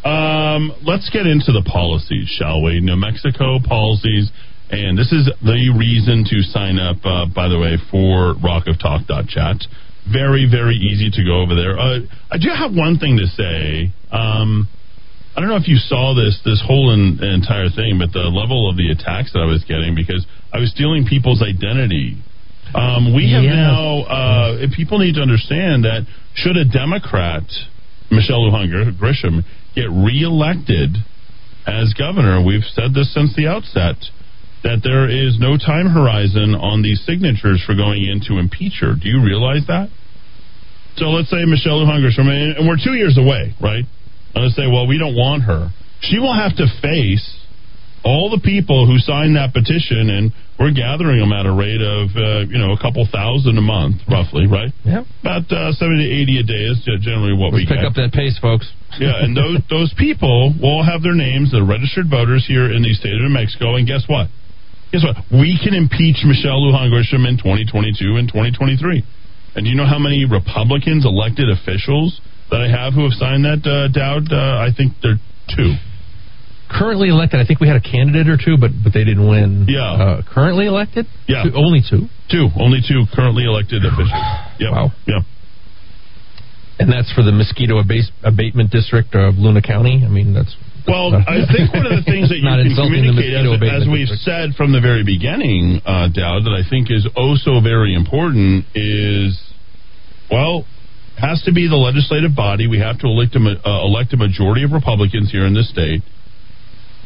Um, let's get into the policies, shall we? New Mexico policies, and this is the reason to sign up. Uh, by the way, for rockoftalk.chat. Very, very easy to go over there. Uh, I do have one thing to say. Um, I don't know if you saw this this whole in, entire thing, but the level of the attacks that I was getting because I was stealing people's identity. Um, we have Yes. now. Uh, people need to understand that should a Democrat, Michelle Lujan Gr- Grisham, get reelected as governor, we've said this since the outset that there is no time horizon on these signatures for going in to impeach her. Do you realize that? So let's say Michelle Lujan Grisham, and and we're two years away, right? And let's say, well, we don't want her. She will have to face all the people who signed that petition, and we're gathering them at a rate of, uh, you know, a couple thousand a month, roughly, right? Yeah. About uh, 70 to 80 a day is generally what Let's we pick get. up that pace, folks. Yeah, and those those people will have their names, the registered voters here in the state of New Mexico, and guess what? Guess what? We can impeach Michelle Lujan Grisham in 2022 and 2023. And do you know how many Republicans elected officials that I have who have signed that, uh, Dowd? Uh, I think they're two. Currently elected, I think we had a candidate or two, but but they didn't win. Yeah. Uh, currently elected? Yeah. Two- only two. Two, only two currently elected officials. Yep. Wow. Yep. And that's for the mosquito abase, abatement district of Luna County. I mean, that's Well, I think one of the things that you Not can communicate, as, as we've district. said from the very beginning, uh, Dowd, that I think is oh so very important is, well, has to be the legislative body. We have to elect a, uh, elect a majority of Republicans here in this state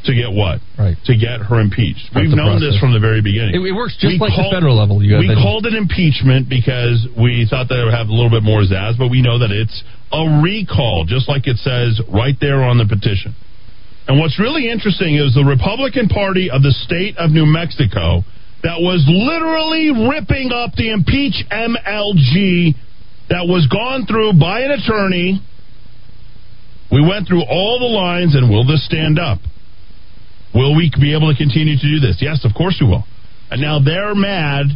to get what? Right. To get her impeached. That's We've known this from the very beginning. It, it works just We like call- the federal level. You we called it impeachment because we thought that it would have a little bit more zazz, but we know that it's a recall, just like it says right there on the petition. And what's really interesting is the Republican Party of the state of New Mexico that was literally ripping up the impeach MLG that was gone through by an attorney. We went through all the lines, and will this stand up? Will we be able to continue to do this? Yes, of course we will. And now they're mad.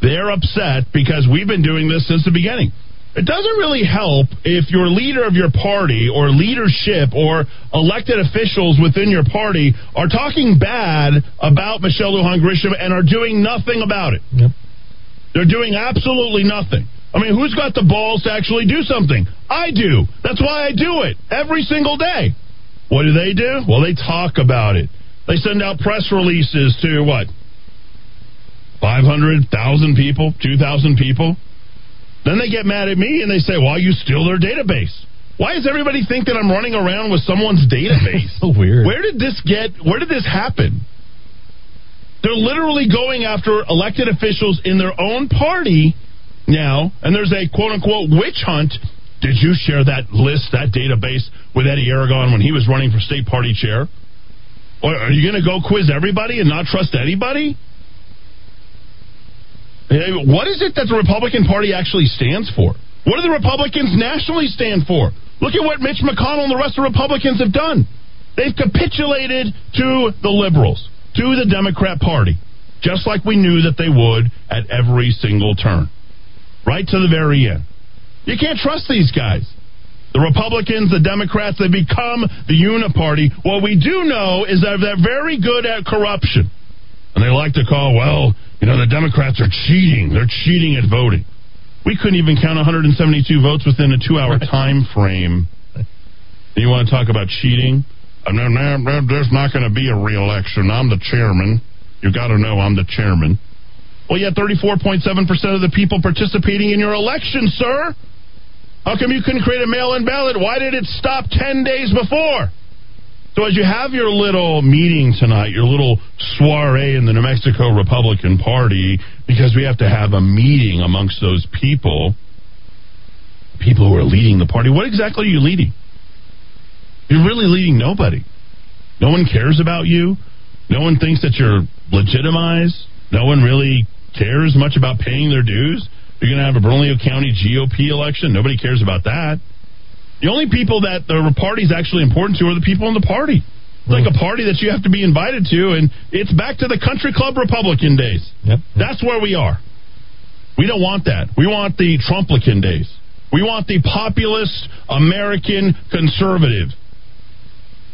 They're upset because we've been doing this since the beginning. It doesn't really help if your leader of your party or leadership or elected officials within your party are talking bad about Michelle Lujan Grisham and are doing nothing about it. Yep. They're doing absolutely nothing. I mean, who's got the balls to actually do something? I do. That's why I do it every single day. What do they do? Well, they talk about it. They send out press releases to what? 500,000 people? 2,000 people? Then they get mad at me and they say, "Why well, you steal their database. Why does everybody think that I'm running around with someone's database? so weird. Where did this get, where did this happen? They're literally going after elected officials in their own party now, and there's a quote unquote witch hunt. Did you share that list, that database with Eddy Aragon when he was running for state party chair? Or are you going to go quiz everybody and not trust anybody? What is it that the Republican Party actually stands for? What do the Republicans nationally stand for? Look at what Mitch McConnell and the rest of the Republicans have done. They've capitulated to the liberals, to the Democrat Party, just like we knew that they would at every single turn, right to the very end. You can't trust these guys. The Republicans, the Democrats, they become the uniparty. What we do know is that they're very good at corruption. And they like to call, well, you know, the Democrats are cheating. They're cheating at voting. We couldn't even count 172 votes within a two hour time frame. You want to talk about cheating? Uh, no, no, no, there's not going to be a re-election. I'm the chairman. You've got to know I'm the chairman. Well, you had 34.7% of the people participating in your election, sir. How come you couldn't create a mail in ballot? Why did it stop 10 days before? So, as you have your little meeting tonight, your little soiree in the New Mexico Republican Party, because we have to have a meeting amongst those people, people who are leading the party, what exactly are you leading? You're really leading nobody. No one cares about you. No one thinks that you're legitimized. No one really cares much about paying their dues. You're going to have a Bernalillo County GOP election. Nobody cares about that. The only people that the party is actually important to are the people in the party. It's like a party that you have to be invited to, and it's back to the country club Republican days. Yep. That's where we are. We don't want that. We want the Trumplican days. We want the populist American conservative.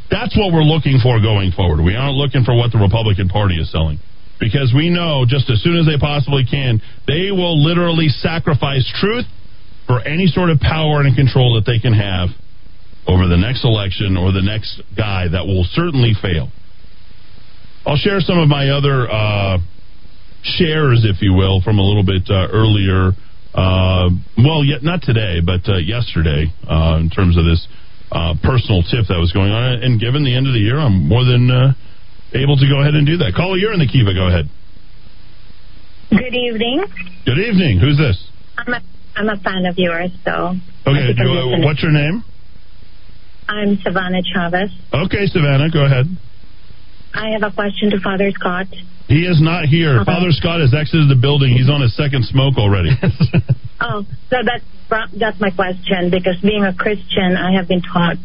That's what we're looking for going forward. We aren't looking for what the Republican Party is selling. Because we know just as soon as they possibly can, they will literally sacrifice truth for any sort of power and control that they can have. over the next election or the next guy that will certainly fail. I'll share some of my other uh, shares, if you will, from a little bit uh, earlier. Uh, well, yet not today, but uh, yesterday, uh, in terms of this uh, personal tip that was going on. And given the end of the year, I'm more than able to go ahead and do that. Caller, you're in the Kiva. Go ahead. Good evening. Good evening. Who's this? I'm a, I'm a fan of yours, so. Okay, you, what's your name? I'm Savannah Chavez. Okay, Savannah, go ahead. I have a question to Father Scott. He is not here. Uh-huh. Father Scott has exited the building. He's on his second smoke already. oh, so that's that's my question because being a Christian, I have been taught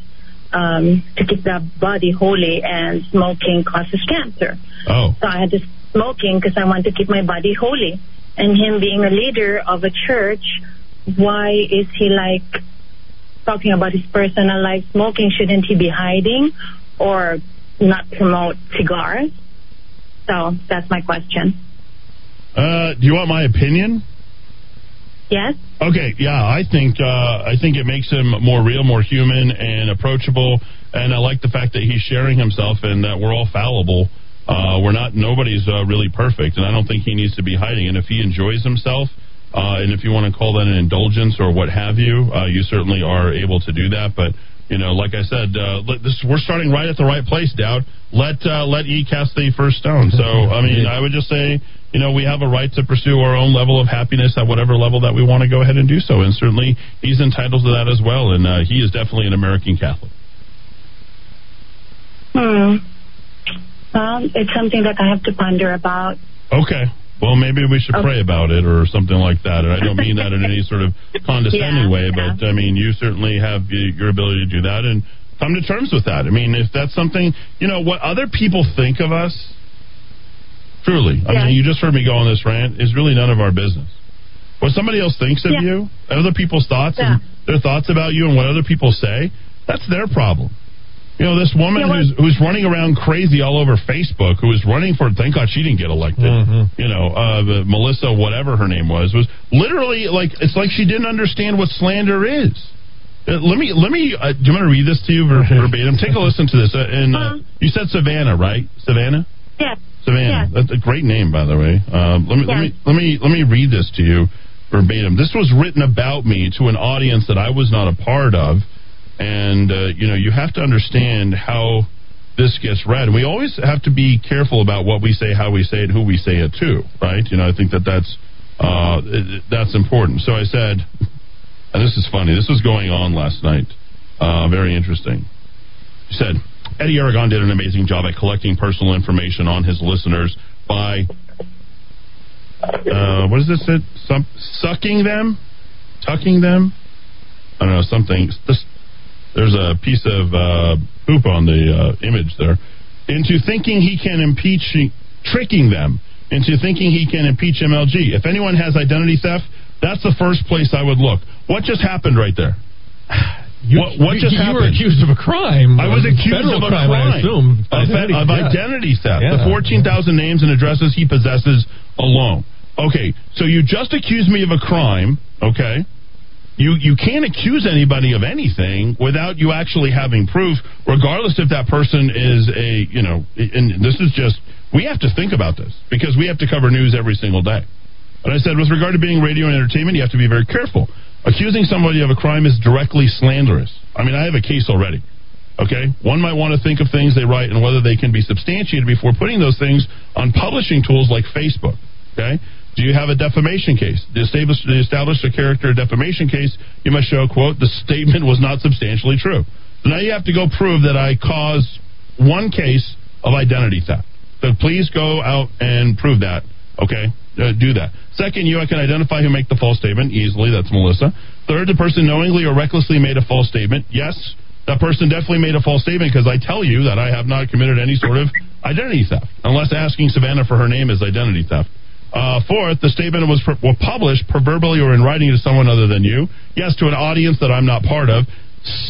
um, to keep the body holy, and smoking causes cancer. Oh. So I had to smoking because I want to keep my body holy. And him being a leader of a church, why is he like talking about his personal life smoking? Shouldn't he be hiding or not promote cigars? So that's my question. Uh, do you want my opinion? Yes. Okay. Yeah, I think uh, I think it makes him more real, more human, and approachable. And I like the fact that he's sharing himself, and that we're all fallible. Uh, we're not. Nobody's uh, really perfect, and I don't think he needs to be hiding. And if he enjoys himself, uh, and if you want to call that an indulgence or what have you, uh, you certainly are able to do that. But you know, like I said, uh, let, this, we're starting right at the right place, Dowd. Let uh, let E cast the first stone. So, I mean, I would just say, you know, we have a right to pursue our own level of happiness at whatever level that we want to go ahead and do so. And certainly, he's entitled to that as well. And uh, he is definitely an American Catholic. Hmm. Well, it's something that I have to ponder about. Okay. Well, maybe we should okay. pray about it or something like that. And I don't mean that in any sort of condescending yeah, way, but I mean, you certainly have your ability to do that and come to terms with that. I mean, if that's something, you know, what other people think of us, truly, I yeah. mean, you just heard me go on this rant, It's really none of our business. What somebody else thinks of yeah. you, other people's thoughts and their thoughts about you and what other people say, that's their problem. You know, this woman you know who's who's running around crazy all over Facebook, who was running for thank God she didn't get elected. Mm-hmm. You know, uh, Melissa, whatever her name was, was literally like it's like she didn't understand what slander is. Uh, let me let me. Uh, do you want to read this to you verbatim? Take a listen to this. Uh, and uh, uh-huh. you said Savannah, right? Savannah. Yeah. Savannah. Yeah. That's a great name, by the way. Um, let me yeah. let me let me let me read this to you verbatim. This was written about me to an audience that I was not a part of and, uh, you know, you have to understand how this gets read. We always have to be careful about what we say, how we say it, who we say it to, right? You know, I think that that's, uh, that's important. So I said, and this is funny, this was going on last night. Uh, very interesting. He said, Eddy Aragon did an amazing job at collecting personal information on his listeners by, uh, what is this? Some, sucking them? Tucking them? I don't know, something. This, there's a piece of uh, poop on the uh, image there. Into thinking he can impeach, tricking them into thinking he can impeach MLG. If anyone has identity theft, that's the first place I would look. What just happened right there? You, what, what just you happened? were accused of a crime. I was accused of a crime, crime I assume. Of, identity, of identity theft. Yeah. The 14,000 names and addresses he possesses alone. Okay, so you just accused me of a crime, okay? you you can't accuse anybody of anything without you actually having proof, regardless if that person is a you know. And this is just we have to think about this because we have to cover news every single day. And I said, with regard to being radio and entertainment, you have to be very careful. Accusing somebody of a crime is directly slanderous. I mean, I have a case already. Okay, one might want to think of things they write and whether they can be substantiated before putting those things on publishing tools like Facebook. Okay, do you have a defamation case? To establish, to establish a character defamation case, you must show, quote, the statement was not substantially true. So now you have to go prove that I caused one case of identity theft. So please go out and prove that. Okay? Uh, do that. Second, you can identify who make the false statement easily. That's Melissa. Third, the person knowingly or recklessly made a false statement. Yes, that person definitely made a false statement because I tell you that I have not committed any sort of identity theft, unless asking Savannah for her name is identity theft. Uh, fourth, the statement was, was published proverbially or in writing to someone other than you. Yes, to an audience that I'm not part of.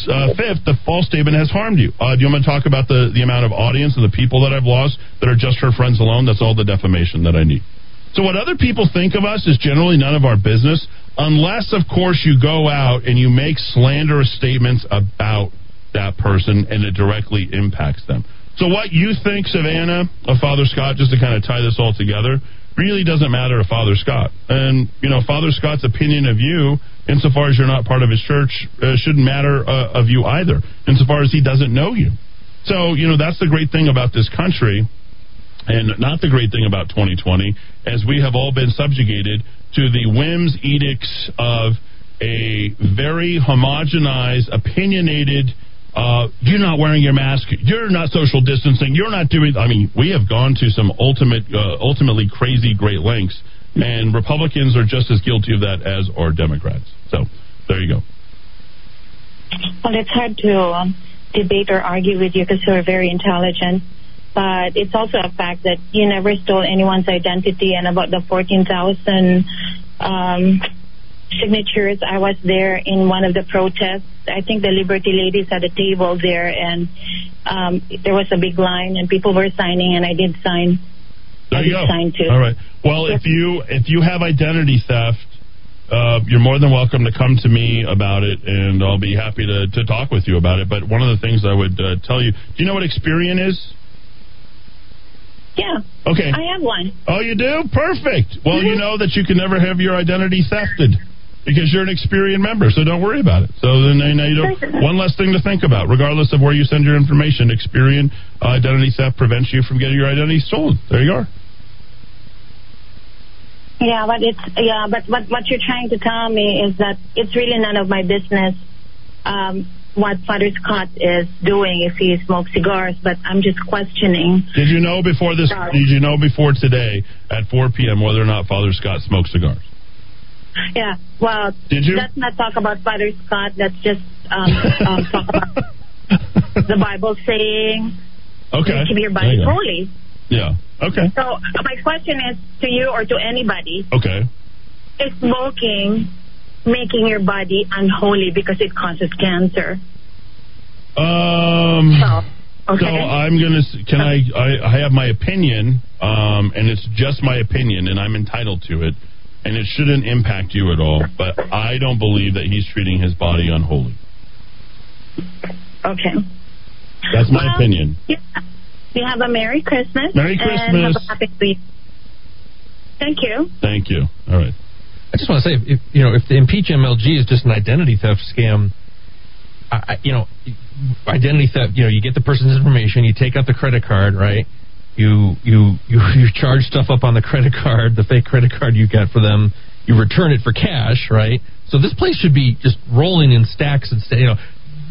Uh, fifth, the false statement has harmed you. Uh, do you want to talk about the, the amount of audience and the people that I've lost that are just her friends alone? That's all the defamation that I need. So, what other people think of us is generally none of our business, unless, of course, you go out and you make slanderous statements about that person and it directly impacts them. So, what you think, Savannah, of Father Scott, just to kind of tie this all together, really doesn't matter to Father Scott. And, you know, Father Scott's opinion of you, insofar as you're not part of his church, uh, shouldn't matter uh, of you either, insofar as he doesn't know you. So, you know, that's the great thing about this country and not the great thing about 2020, as we have all been subjugated to the whims, edicts of a very homogenized, opinionated, uh, you're not wearing your mask, you're not social distancing, you're not doing. I mean, we have gone to some ultimate, uh, ultimately crazy great lengths, and Republicans are just as guilty of that as are Democrats. So there you go. Well, it's hard to um, debate or argue with you because you're very intelligent. But it's also a fact that you never stole anyone's identity. And about the 14,000 um, signatures, I was there in one of the protests. I think the Liberty ladies had a table there, and um, there was a big line, and people were signing, and I did sign. There I you go. sign too. All right. Well, if you if you have identity theft, uh, you're more than welcome to come to me about it, and I'll be happy to, to talk with you about it. But one of the things I would uh, tell you, do you know what Experian is? Yeah. Okay. I have one. Oh, you do? Perfect. Well, you know that you can never have your identity thefted because you're an Experian member, so don't worry about it. So then now you don't, one less thing to think about, regardless of where you send your information. Experian uh, identity theft prevents you from getting your identity stolen. There you are. Yeah, but it's yeah, but what what you're trying to tell me is that it's really none of my business um, what Father Scott is doing if he smokes cigars. But I'm just questioning. Did you know before this? Did you know before today at 4 p.m. whether or not Father Scott smokes cigars? Yeah, well, Did you? let's not talk about Father Scott. Let's just um, um, talk about the Bible saying, Okay. keep your body you holy. Yeah. Okay. So my question is to you or to anybody: Okay. Is smoking making your body unholy because it causes cancer? Um. okay. So I'm gonna. Can I, I? I have my opinion, um, and it's just my opinion, and I'm entitled to it, and it shouldn't impact you at all. But I don't believe that he's treating his body unholy. Okay. That's my Well, opinion. Yeah. You have a Merry Christmas. Merry And Christmas. have a happy week. Thank you. Thank you. All right. I just want to say, if, you know, if the impeach MLG is just an identity theft scam, I, you know, identity theft. You know, you get the person's information, you take out the credit card, right? You you you you charge stuff up on the credit card, the fake credit card you get for them. You return it for cash, right? So this place should be just rolling in stacks and sta- you know.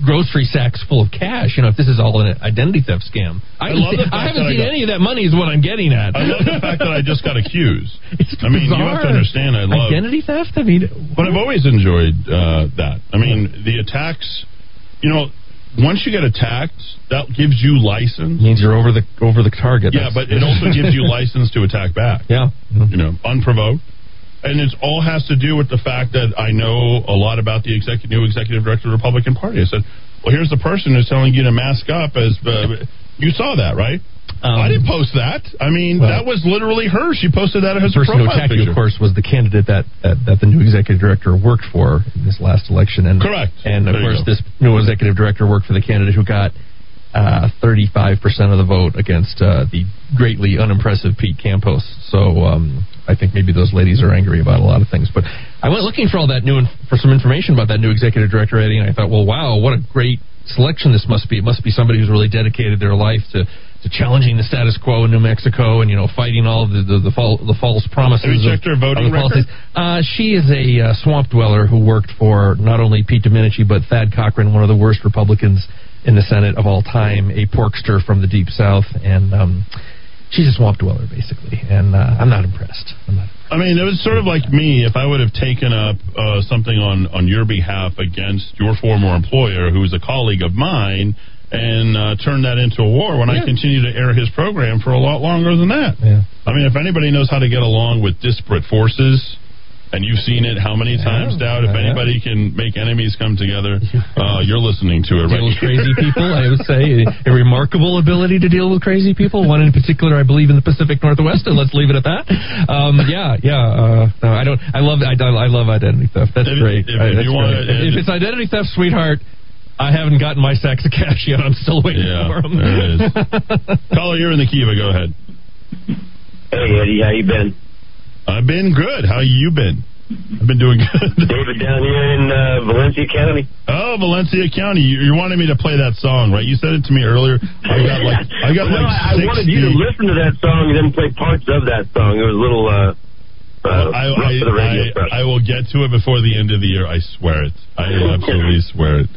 Grocery sacks full of cash. You know, if this is all an identity theft scam, I haven't love seen- the fact I haven't that I got- any of that money. Is what I'm getting at. I love the fact that I just got accused. It's I mean, you have to bizarre. understand. I love identity theft. I mean, But I've always enjoyed uh, that. I mean, the attacks. You know, once you get attacked, that gives you license. means you're over the over the target. Yeah, That's- but it also gives you license to attack back. Yeah. You know, unprovoked. And it all has to do with the fact that I know a lot about the executive, new executive director of the Republican Party. I said, well, here's the person who's telling you to mask up as. Uh, you saw that, right? I didn't post that. I mean, well- that was literally her. She posted that as her profile attacked you, picture. of course, was the candidate that, that, that the new executive director worked for in this last election. And Correct. And of There course, this new executive director worked for the candidate who got uh, 35% of the vote against uh, the greatly unimpressive Pete Campos. So um, I think maybe those ladies are angry about a lot of things. But I went looking for all that new inf- for some information about that new executive director, Eddy, and I thought, well, wow, what a great selection this must be. It must be somebody who's really dedicated their life to. To challenging the status quo in New Mexico and you know fighting all the the, the, fal- the false promises. Of- her voting policies. record? Uh, she is a uh, swamp dweller who worked for not only Pete Domenici but Thad Cochran, one of the worst Republicans in the Senate of all time, a porkster from the deep south, and um, she's a swamp dweller basically. And uh, I'm not impressed. I'm not. I mean, it was sort of like me if I would have taken up uh, something on, on your behalf against your former employer, who's a colleague of mine, and uh, turned that into a war when I continued to air his program for a lot longer than that. Yeah. I mean, if anybody knows how to get along with disparate forces, and you've seen it how many times, Dowd? If I anybody can make enemies come together, uh, you're listening to it right Deal with crazy people, I would say a, a remarkable ability to deal with crazy people. One in particular, I believe, in the Pacific Northwest, and let's leave it at that. Um, yeah, yeah. Uh, no, I don't. I love. I, I love identity theft. That's If- great. if- I- if that's you wanna- if, if it's identity theft, sweetheart, I haven't gotten my sacks of cash yet. I'm still waiting Yeah, for them. there it is. Caller, you're in the Kiva. Go ahead. Hey Eddy, how you been? I've been good. How you been? I've been doing good. David down here in uh, Valencia County. Oh, Valencia County. You, you wanted me to play that song, right? You said it to me earlier. I got like I got no, like I, I wanted you to listen to that song and then play parts of that song. It was a little uh, uh, I, I, I. I will get to it before the end of the year. I swear it. I absolutely swear it.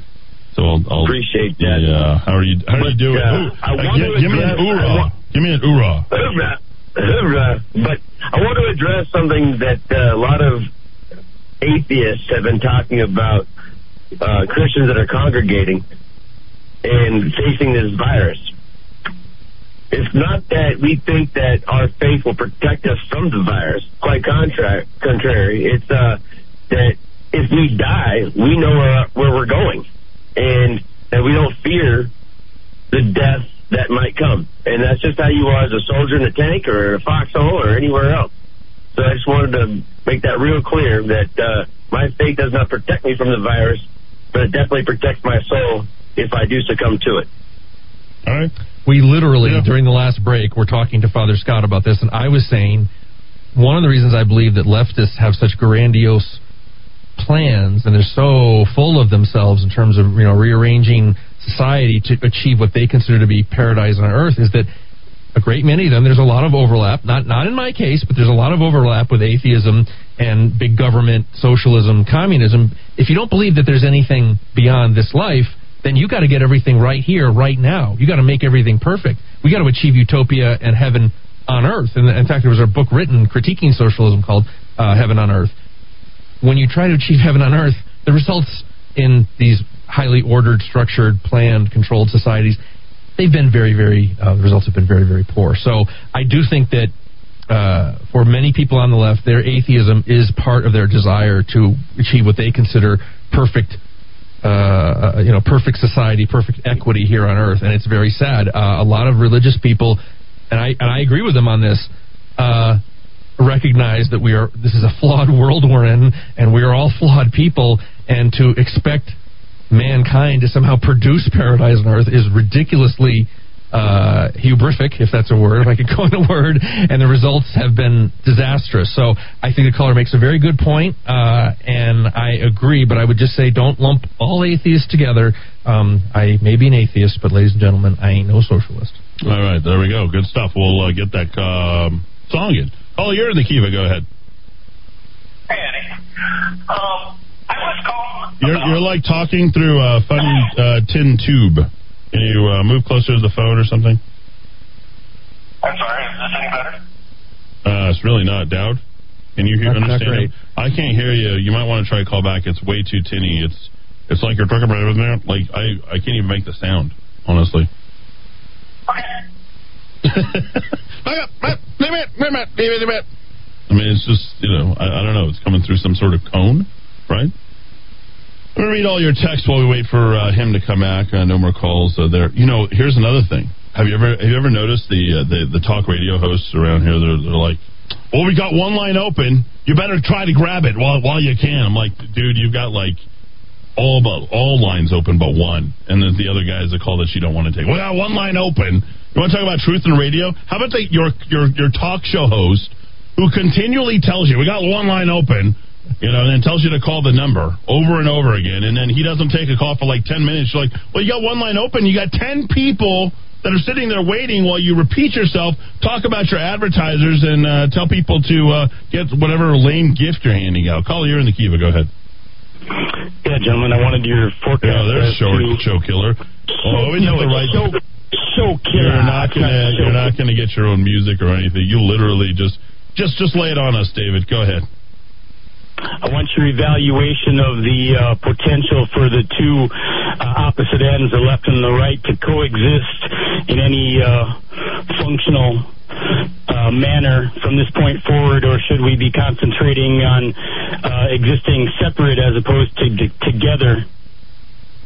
So I'll, I'll Appreciate that. Yeah. How are you? How are you But, doing? uh, Ooh, uh, want give me an address- oorah. Give me an oorah. But I want to address something that uh, a lot of atheists have been talking about uh, Christians that are congregating and facing this virus. It's not that we think that our faith will protect us from the virus. Quite contra- contrary. It's uh, that if we die, we know where, where we're going. And that we don't fear the death that might come. And that's just how you are as a soldier in a tank or a foxhole or anywhere else. So I just wanted to make that real clear that uh, my faith does not protect me from the virus, but it definitely protects my soul if I do succumb to it. All right. We literally, during the last break, were talking to Father Scott about this, and I was saying one of the reasons I believe that leftists have such grandiose plans and they're so full of themselves in terms of you know rearranging society to achieve what they consider to be paradise on earth is that a great many of them there's a lot of overlap. Not not in my case but there's a lot of overlap with atheism and big government socialism communism. If you don't believe that there's anything beyond this life then you got to get everything right here right now. You got to make everything perfect. We got to achieve utopia and heaven on earth. And in fact there was a book written critiquing socialism called uh, heaven on earth. When you try to achieve heaven on earth, the results in these highly ordered, structured, planned, controlled societies, they've been very, very, uh, the results have been very, very poor. So I do think that uh, for many people on the left, their atheism is part of their desire to achieve what they consider perfect. Uh, you know, perfect society, perfect equity here on earth, and it's very sad. Uh, a lot of religious people, and I and I agree with them on this. Uh, recognize that we are this is a flawed world we're in and we are all flawed people and to expect mankind to somehow produce paradise on earth is ridiculously uh, hubrific, if that's a word, if I could coin a word, and the results have been disastrous. So I think the caller makes a very good point, uh, and I agree, but I would just say don't lump all atheists together. Um, I may be an atheist, but ladies and gentlemen, I ain't no socialist. All right, there we go. Good stuff. We'll uh, get that um, song in. Oh, you're in the KIVA. Go ahead. Um, I was calling. You're, you're like talking through a funny uh, tin tube. Can you uh, move closer to the phone or something? I'm sorry. Is this any better? Uh, it's really not. Dowd, can you hear, Not- not understand? great. I can't hear you. You might want to try to call back. It's way too tinny. It's it's like you're talking about it there. Like I I can't even make the sound. Honestly. I mean, it's just you know I, I don't know. It's coming through some sort of cone, right? I'm gonna read all your texts while we wait for uh, him to come back. Uh, no more calls uh, there. You know, here's another thing. Have you ever have you ever noticed the uh, the, the talk radio hosts around here? They're, they're like, "Well, we got one line open. You better try to grab it while while you can." I'm like, "Dude, you've got like all but all lines open but one, and then the other guys a call that you don't want to take. Well, got one line open. You want to talk about truth in radio? How about the, your your your talk show host who continually tells you we got one line open, you know, and then tells you to call the number over and over again, and then he doesn't take a call for like ten minutes. You're like, well, you got one line open. You got ten people that are sitting there waiting while you repeat yourself, talk about your advertisers, and uh, tell people to uh, get whatever lame gift you're handing out. Call you're in the KIVA. Go ahead. Yeah, gentlemen, I wanted your forecast. Yeah, there's show, to- show killer. Oh, we No, know the right. show, show killer. You're not gonna. You're not gonna get your own music or anything. You literally just, just, just lay it on us, David. Go ahead. I want your evaluation of the uh, potential for the two uh, opposite ends, the left and the right, to coexist in any uh, functional manner from this point forward, or should we be concentrating on existing separate as opposed to together?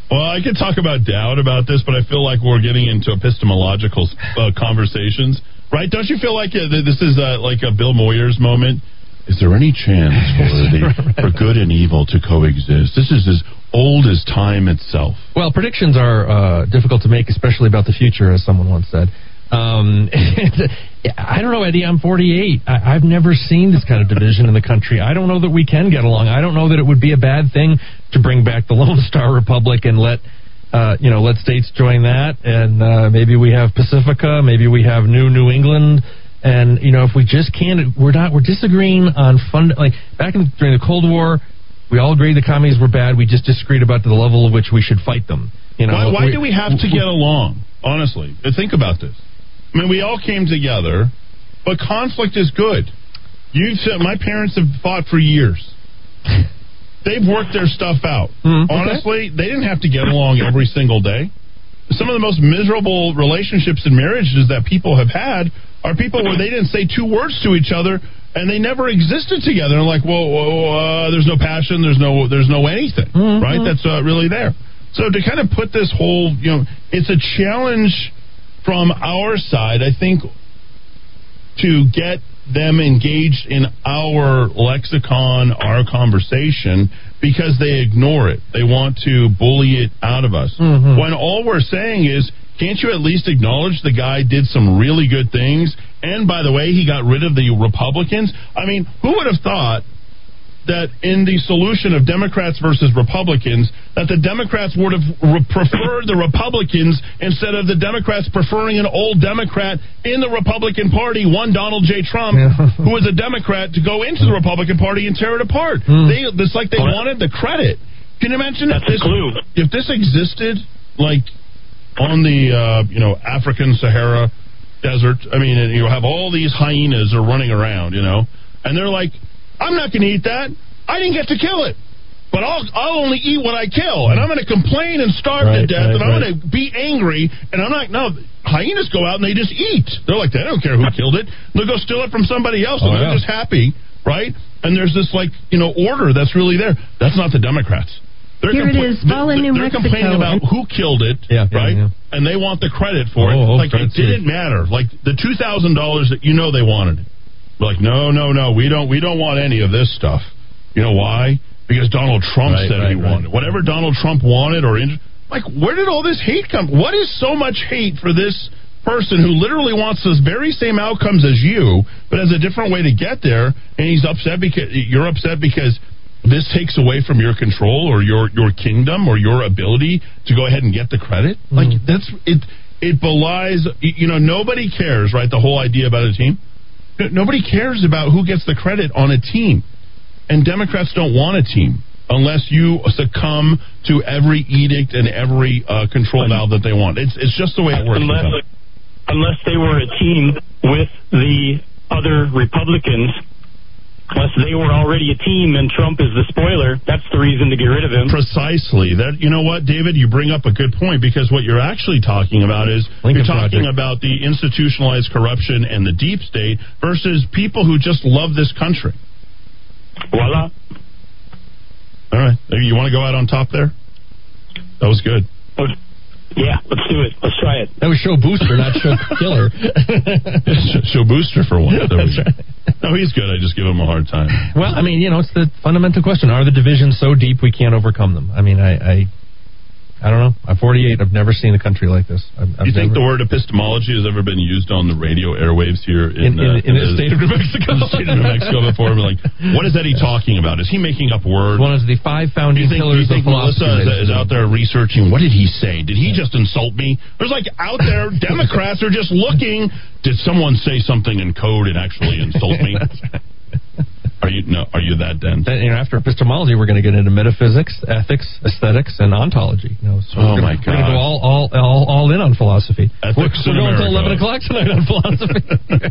Well, I could talk about doubt about this, but I feel like we're getting into epistemological conversations, right? Don't you feel like this is like a Bill Moyers moment? Is there any chance for the, for good and evil to coexist? This is as old as time itself. Well, predictions are uh, difficult to make, especially about the future, as someone once said. Um, I don't know, Eddy. I'm 48. I, I've never seen this kind of division in the country. I don't know that we can get along. I don't know that it would be a bad thing to bring back the Lone Star Republic and let uh, you know let states join that, and uh, maybe we have Pacifica, maybe we have New New England. And you know, if we just can't, we're not, we're disagreeing on fund. Like back in during the Cold War, we all agreed the communists were bad. We just disagreed about the level of which we should fight them. You know, why, why we- do we have to get along? Honestly, think about this. I mean, we all came together, but conflict is good. You've said my parents have fought for years. They've worked their stuff out. Mm, honestly, they didn't have to get along every single day. Some of the most miserable relationships and marriages that people have had are people where they didn't say two words to each other and they never existed together. And like, whoa, whoa uh, there's no passion, there's no, there's no anything, right? That's uh, really there. So to kind of put this whole, you know, it's a challenge from our side, I think, to get them engaged in our lexicon, our conversation, because they ignore it. They want to bully it out of us. When all we're saying is, can't you at least acknowledge the guy did some really good things? And by the way, he got rid of the Republicans. I mean, who would have thought that in the solution of Democrats versus Republicans, that the Democrats would have re- preferred the Republicans instead of the Democrats preferring an old Democrat in the Republican Party, one Donald J. Trump, who was a Democrat, to go into the mm-hmm. Republican Party and tear it apart. Mm-hmm. They, it's like they wanted the credit. Can you imagine if this if this existed like on the uh, you know African Sahara desert? I mean, and you have all these hyenas are running around, you know, and they're like, I'm not going to eat that. I didn't get to kill it. But I'll, I'll only eat what I kill, and I'm going to complain and starve to death, right, and I'm right. going to be angry, and I'm not. No, hyenas go out and they just eat. They're like, they don't care who killed it. They'll go steal it from somebody else, and Oh, they're yeah. just happy, right? And there's this like you know order that's really there. That's not the Democrats. They're Here it is, Ball in New they're complaining about who killed it, Yeah, yeah, right? yeah. And they want the credit for Oh, it. oh, like it credit's huge. didn't matter. Like the two thousand dollars that you know they wanted. They're like, no, no, no, we don't, we don't want any of this stuff. You know why? Because Donald Trump Right, said he right, right. wanted whatever Donald Trump wanted, or in, like, where did all this hate come? From? What is so much hate for this person who literally wants those very same outcomes as you, but has a different way to get there, and he's upset because you're upset because this takes away from your control or your your kingdom or your ability to go ahead and get the credit. Like that's it. It belies. You know, nobody cares, right? The whole idea about a team. Nobody cares about who gets the credit on a team, and Democrats don't want a team unless you succumb to every edict and every uh, control valve that they want. It's it's just the way it works. unless unless they were a team with the other Republicans. Unless they were already a team and Trump is the spoiler, that's the reason to get rid of him. Precisely. That you know what, David, you bring up a good point because what you're actually talking about is Lincoln you're talking Project. about the institutionalized corruption and the deep state versus people who just love this country. Voila. All right, you want to go out on top there? That was good. Oh, Yeah, let's do it. Let's try it. That was show booster, not show killer. Show booster for one. There we go. No, he's good. I just give him a hard time. Well, I mean, you know, it's the fundamental question: Are the divisions so deep we can't overcome them? I mean, I, I, I don't know. I'm 48. I've never seen a country like this. I've, I've you think never, the word epistemology has ever been used on the radio airwaves here in, in, in, uh, in the state of New Mexico? in the state of New Mexico before? We're like, what is Eddy talking about? Is he making up words? One of the five Do founding you think, do pillars you think of philosophy. Melissa is, is out there researching? What did he say? Did he just insult me? There's like out there, Democrats are just looking. Did someone say something in code and actually insult me? Are you no? Are you that dense? Then, you know, after epistemology, we're going to get into metaphysics, ethics, aesthetics, and ontology. You know, so Oh, we're my gonna, We're going to go all, all, all, all in on philosophy. Ethics we're we're going until 11 o'clock tonight on philosophy,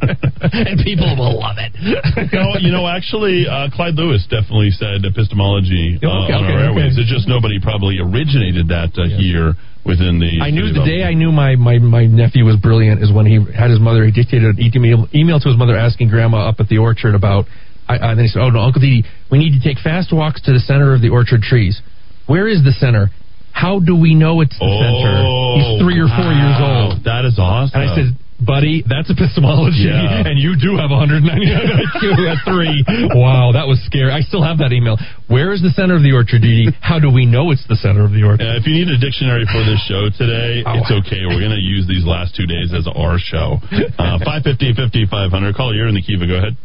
and people will love it. you, know, you know, actually, uh, Clyde Lewis definitely said epistemology uh, Okay, on okay, our airwaves. okay. It's just nobody probably originated that uh, here within the. I knew the day I knew my, my, my nephew was brilliant is when he had his mother. He dictated an email, email to his mother asking grandma up at the orchard about. I, I, then he said, "Oh no, Uncle Didi, we need to take fast walks to the center of the orchard trees. Where is the center? How do we know it's the center? He's three or four years Oh, old." That is awesome. And I said, buddy, that's epistemology, Yeah. and you do have 199 IQ at three. Wow, that was scary. I still have that email. Where is the center of the orchard, Dee Dee? How do we know it's the center of the orchard? If you need a dictionary for this show today, Oh. it's okay. We're going to use these last two days as our show. Uh, 550 5500. Call you're in the KIVA. Go ahead.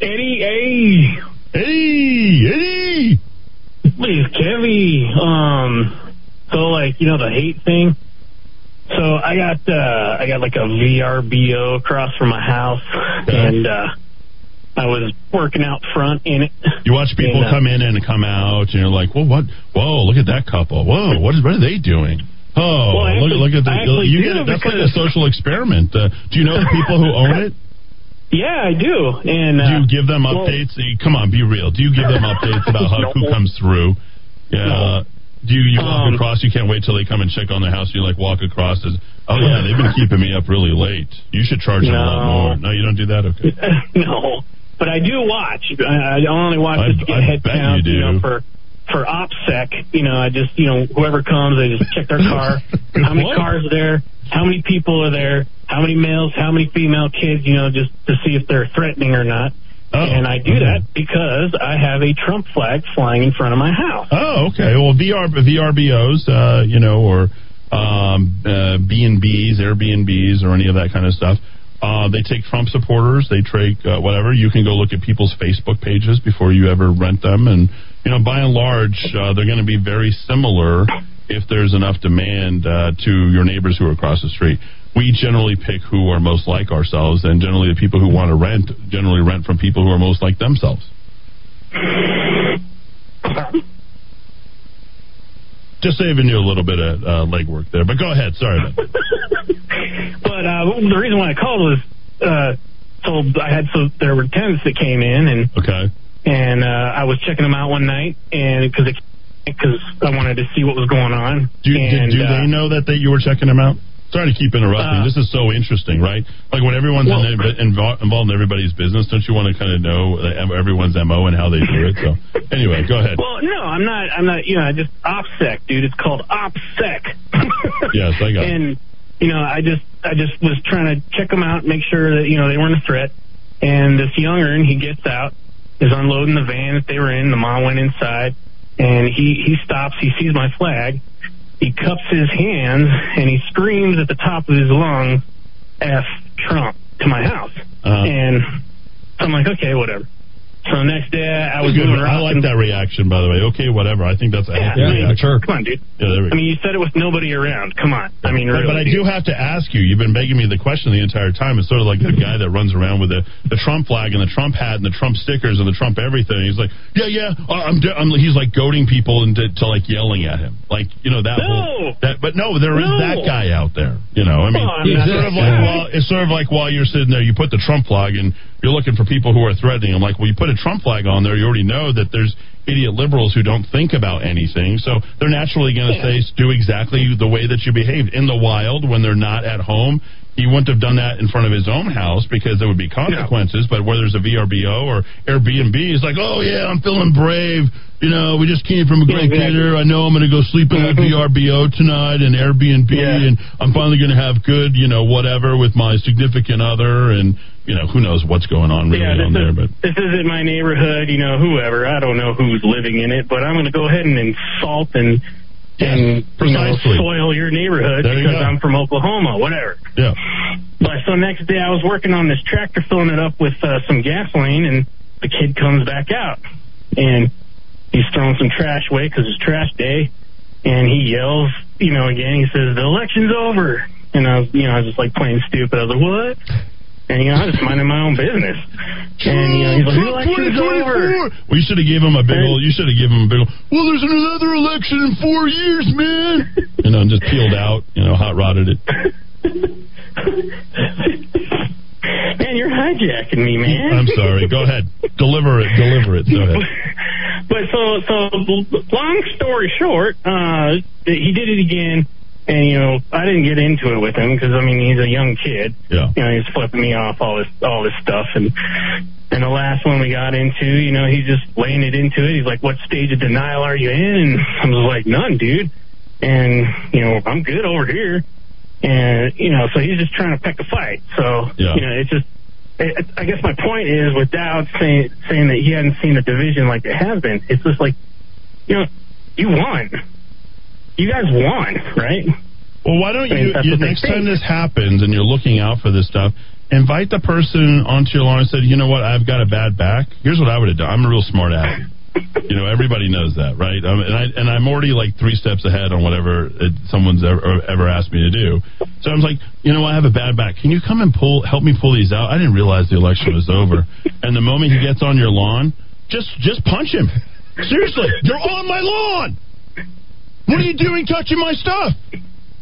Eddy, hey. Eddy, Eddy. Please, Kevy. Um, so like you know the hate thing. So I got uh I got like a VRBO across from my house, and uh I was working out front in it. You watch people And, uh, come in and come out, and you're like, well, what? Whoa, look at that couple. Whoa, what is? What are they doing? Oh, Well, I look, actually- look at the. You get it. That's like a social experiment. Uh, do you know the people who own it? Yeah, I do. And uh, Do uh, you give them well- updates? Come on, be real. Do you give them updates about how, who comes through? Yeah. Do you, you walk Um, across? You can't wait till they come and check on the house. You like walk across as, oh yeah, they've been keeping me up really late. You should charge them a lot more. No, you don't do that. Okay. no, but I do watch. I, I only watch I- just to get I head bet count. you do. know, for for OPSEC. You know, I just you know whoever comes, I just check their car. how many cars are there? How many people are there? How many males? How many female kids? You know, just to see if they're threatening or not. Oh. And I do that because I have a Trump flag flying in front of my house. Oh, okay. Well, VR VRBOs, uh, you know, or um, uh, B and B's, Airbnbs, or any of that kind of stuff. Uh, they take Trump supporters. They take uh, whatever. You can go look at people's Facebook pages before you ever rent them, and you know, by and large, uh, they're going to be very similar if there's enough demand uh, to your neighbors who are across the street. We generally pick who are most like ourselves, and generally the people who want to rent generally rent from people who are most like themselves. Just saving you a little bit of uh, legwork there, but go ahead. Sorry about. But uh, the reason why I called was uh, so I had so there were tenants that came in and Okay. And uh, I was checking them out one night and because because I wanted to see what was going on. Do, do, and, do uh, they know that, that you were checking them out? Sorry to keep interrupting. Uh, this is so interesting, right? Like when everyone's Well- in, invo- involved in everybody's business, don't you want to kind of know uh, everyone's mo and how they do it? So anyway, go ahead. Well, no, I'm not. I'm not. You know, I just OPSEC, dude. It's called OPSEC. yes, I got it. and you know, I just I just was trying to check them out, make sure that you know they weren't a threat. And this young'un, he gets out, is unloading the van that they were in. The mom went inside, and he he stops. He sees my flag. He cups his hands and he screams at the top of his lungs, "F Trump" to my house. Uh-huh. And so I'm like, okay, whatever. So the next day I was Good. moving I like that reaction, by the way. Okay, whatever. I think that's a Yeah, healthy I mean, reaction. Come on, dude. Yeah, there we go. I mean, you said it with nobody around. Come on. I mean, But, really. but I dude. do have to ask you. You've been begging me the question the entire time. It's sort of like the guy that runs around with the, the Trump flag and the Trump hat and the Trump stickers and the Trump everything. He's like, yeah, yeah. uh, I'm. d- I'm he's like goading people into to like yelling at him, like you know that. No. Whole, that but no, there is No. that guy out there. You know, I mean, Well, it's sort of like while it's sort of like while you're sitting there, you put the Trump flag and you're looking for people who are threatening. I'm like, well, you put a Trump flag on there, you already know that there's idiot liberals who don't think about anything, so they're naturally going to say do exactly the way that you behaved in the wild when they're not at home. He wouldn't have done that in front of his own house because there would be consequences. But where there's a VRBO or Airbnb, he's like, "Oh yeah, I'm feeling brave. You know, we just came from a great Yeah, exactly. I know I'm going to go sleep in that mm-hmm. VRBO tonight and Airbnb, Yeah. and I'm finally going to have good, you know, whatever with my significant other, and you know, who knows what's going on really yeah, on there. but." this isn't my neighborhood, you know, whoever. I don't know who's living in it, but I'm going to go ahead and insult and and you know, precisely. soil your neighborhood There because go. I'm from Oklahoma, whatever. Yeah. But so next day I was working on this tractor, filling it up with uh, some gasoline, and the kid comes back out, and he's throwing some trash away because it's trash day, and he yells, you know, again. He says the election's over, and I was, you know, I was just like playing stupid. I was like, what? And you know, I was minding my own business, and you know, he's like, the election's over. Well, you should have gave him a big old. You should have given him a big old. Well, there's another election in four years, man. you know, and just peeled out. You know, hot rodded it. Man, you're hijacking me, man. I'm sorry. Go ahead. Deliver it. Deliver it. Go ahead. but so so long story short, uh, he did it again, and you know I didn't get into it with him because I mean he's a young kid. Yeah. You know he's flipping me off all this all this stuff, and and the last one we got into, you know he's just laying it into it. He's like, "What stage of denial are you in?" And I was like, "None, dude." And you know I'm good over here. and you know, so he's just trying to pick a fight. So Yeah. you know, it's just. It, I guess my point is with Dowd saying saying that he hadn't seen a division like it has been. It's just like, you know, you won. You guys won, right? Well, why don't I mean, you, you next time this happens and you're looking out for this stuff, invite the person onto your lawn and said, you know what, I've got a bad back. Here's what I would have done. I'm a real smart ass. you know, everybody knows that, right? Um, and I and I'm already like three steps ahead on whatever it, someone's ever, ever asked me to do. So I was like, you know, what, I have a bad back. Can you come and pull, help me pull these out? I didn't realize the election was over. And the moment he gets on your lawn, just just punch him. Seriously, you're on my lawn. What are you doing touching my stuff?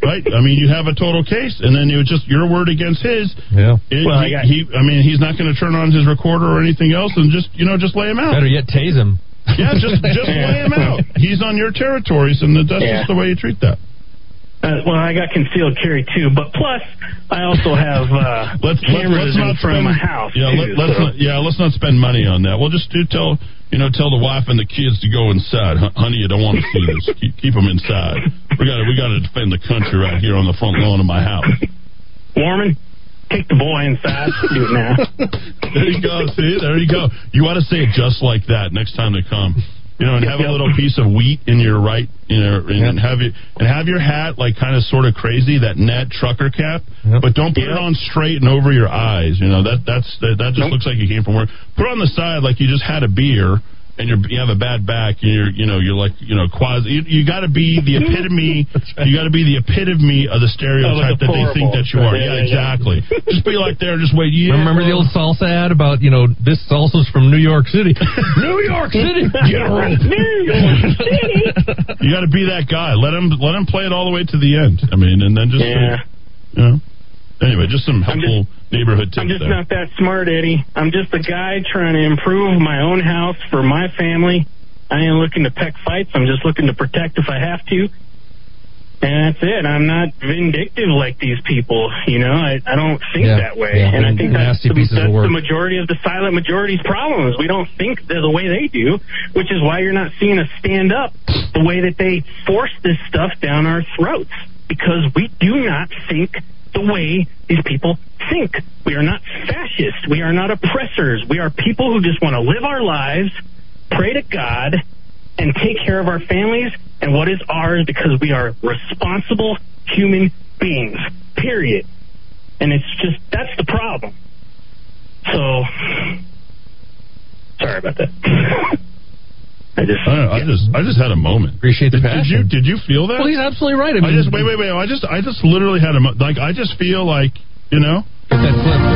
Right? I mean, you have a total case, and then it was just your word against his. Yeah. It- Well, I he, got- he, I mean, he's not going to turn on his recorder or anything else, and just you know, just lay him out. Better yet, tase him. Yeah, just just lay him out. He's on your territories, and that's Yeah. just the way you treat that. Uh, well, I got concealed carry too, but plus I also have uh, Let's let's, cameras let's in not front spend, of my house. Yeah, too, let, let's so- not, yeah, let's not spend money on that. We'll just do tell you know tell the wife and the kids to go inside. Hon- Honey, you don't want to see this. Keep, keep them inside. We got to we got to defend the country right here on the front lawn of my house. Warman, take the boy inside. Do it now. There you go. See, there you go. You ought to say it just like that next time they come. You know, and have a little piece of wheat in your right, you know, and have you and have your hat like kind of sort of crazy, that net trucker cap, but don't put it on straight and over your eyes. You know, that that's that, that just looks like you came from work. Put it on the side like you just had a beer. And you're, you have a bad back, and you're, you know, you're like, you know, quasi. You, you got to be the epitome. You got to be the epitome of the stereotype that they think that you are. Yeah, exactly. just be like there, just wait. Yeah, Remember the old salsa ad about you know this salsa's from New York City, New York City, General. you got to be that guy. Let him let him play it all the way to the end. I mean, and then just Yeah. you know. Anyway, just some helpful neighborhood tips I'm just there. not that smart, Eddy. I'm just a guy trying to improve my own house for my family. I ain't looking to peck fights. I'm just looking to protect if I have to. And that's it. I'm not vindictive like these people. You know, I, I don't think Yeah, that way. yeah, and I think that's, the, that's the majority of the silent majority's problems. we don't think the way they do, which is why you're not seeing us stand up the way that they force this stuff down our throats. Because we do not think the way these people think. We are not fascists. We are not oppressors. We are people who just want to live our lives, pray to God, and take care of our families and what is ours because we are responsible human beings. Period. And it's just that's the problem. So sorry about that. I just I, I just I just had a moment. Appreciate the did, did you did you feel that? Well, he's absolutely right. I I just wait wait wait. I just I just literally had a mo- like I just feel like you know. Get that.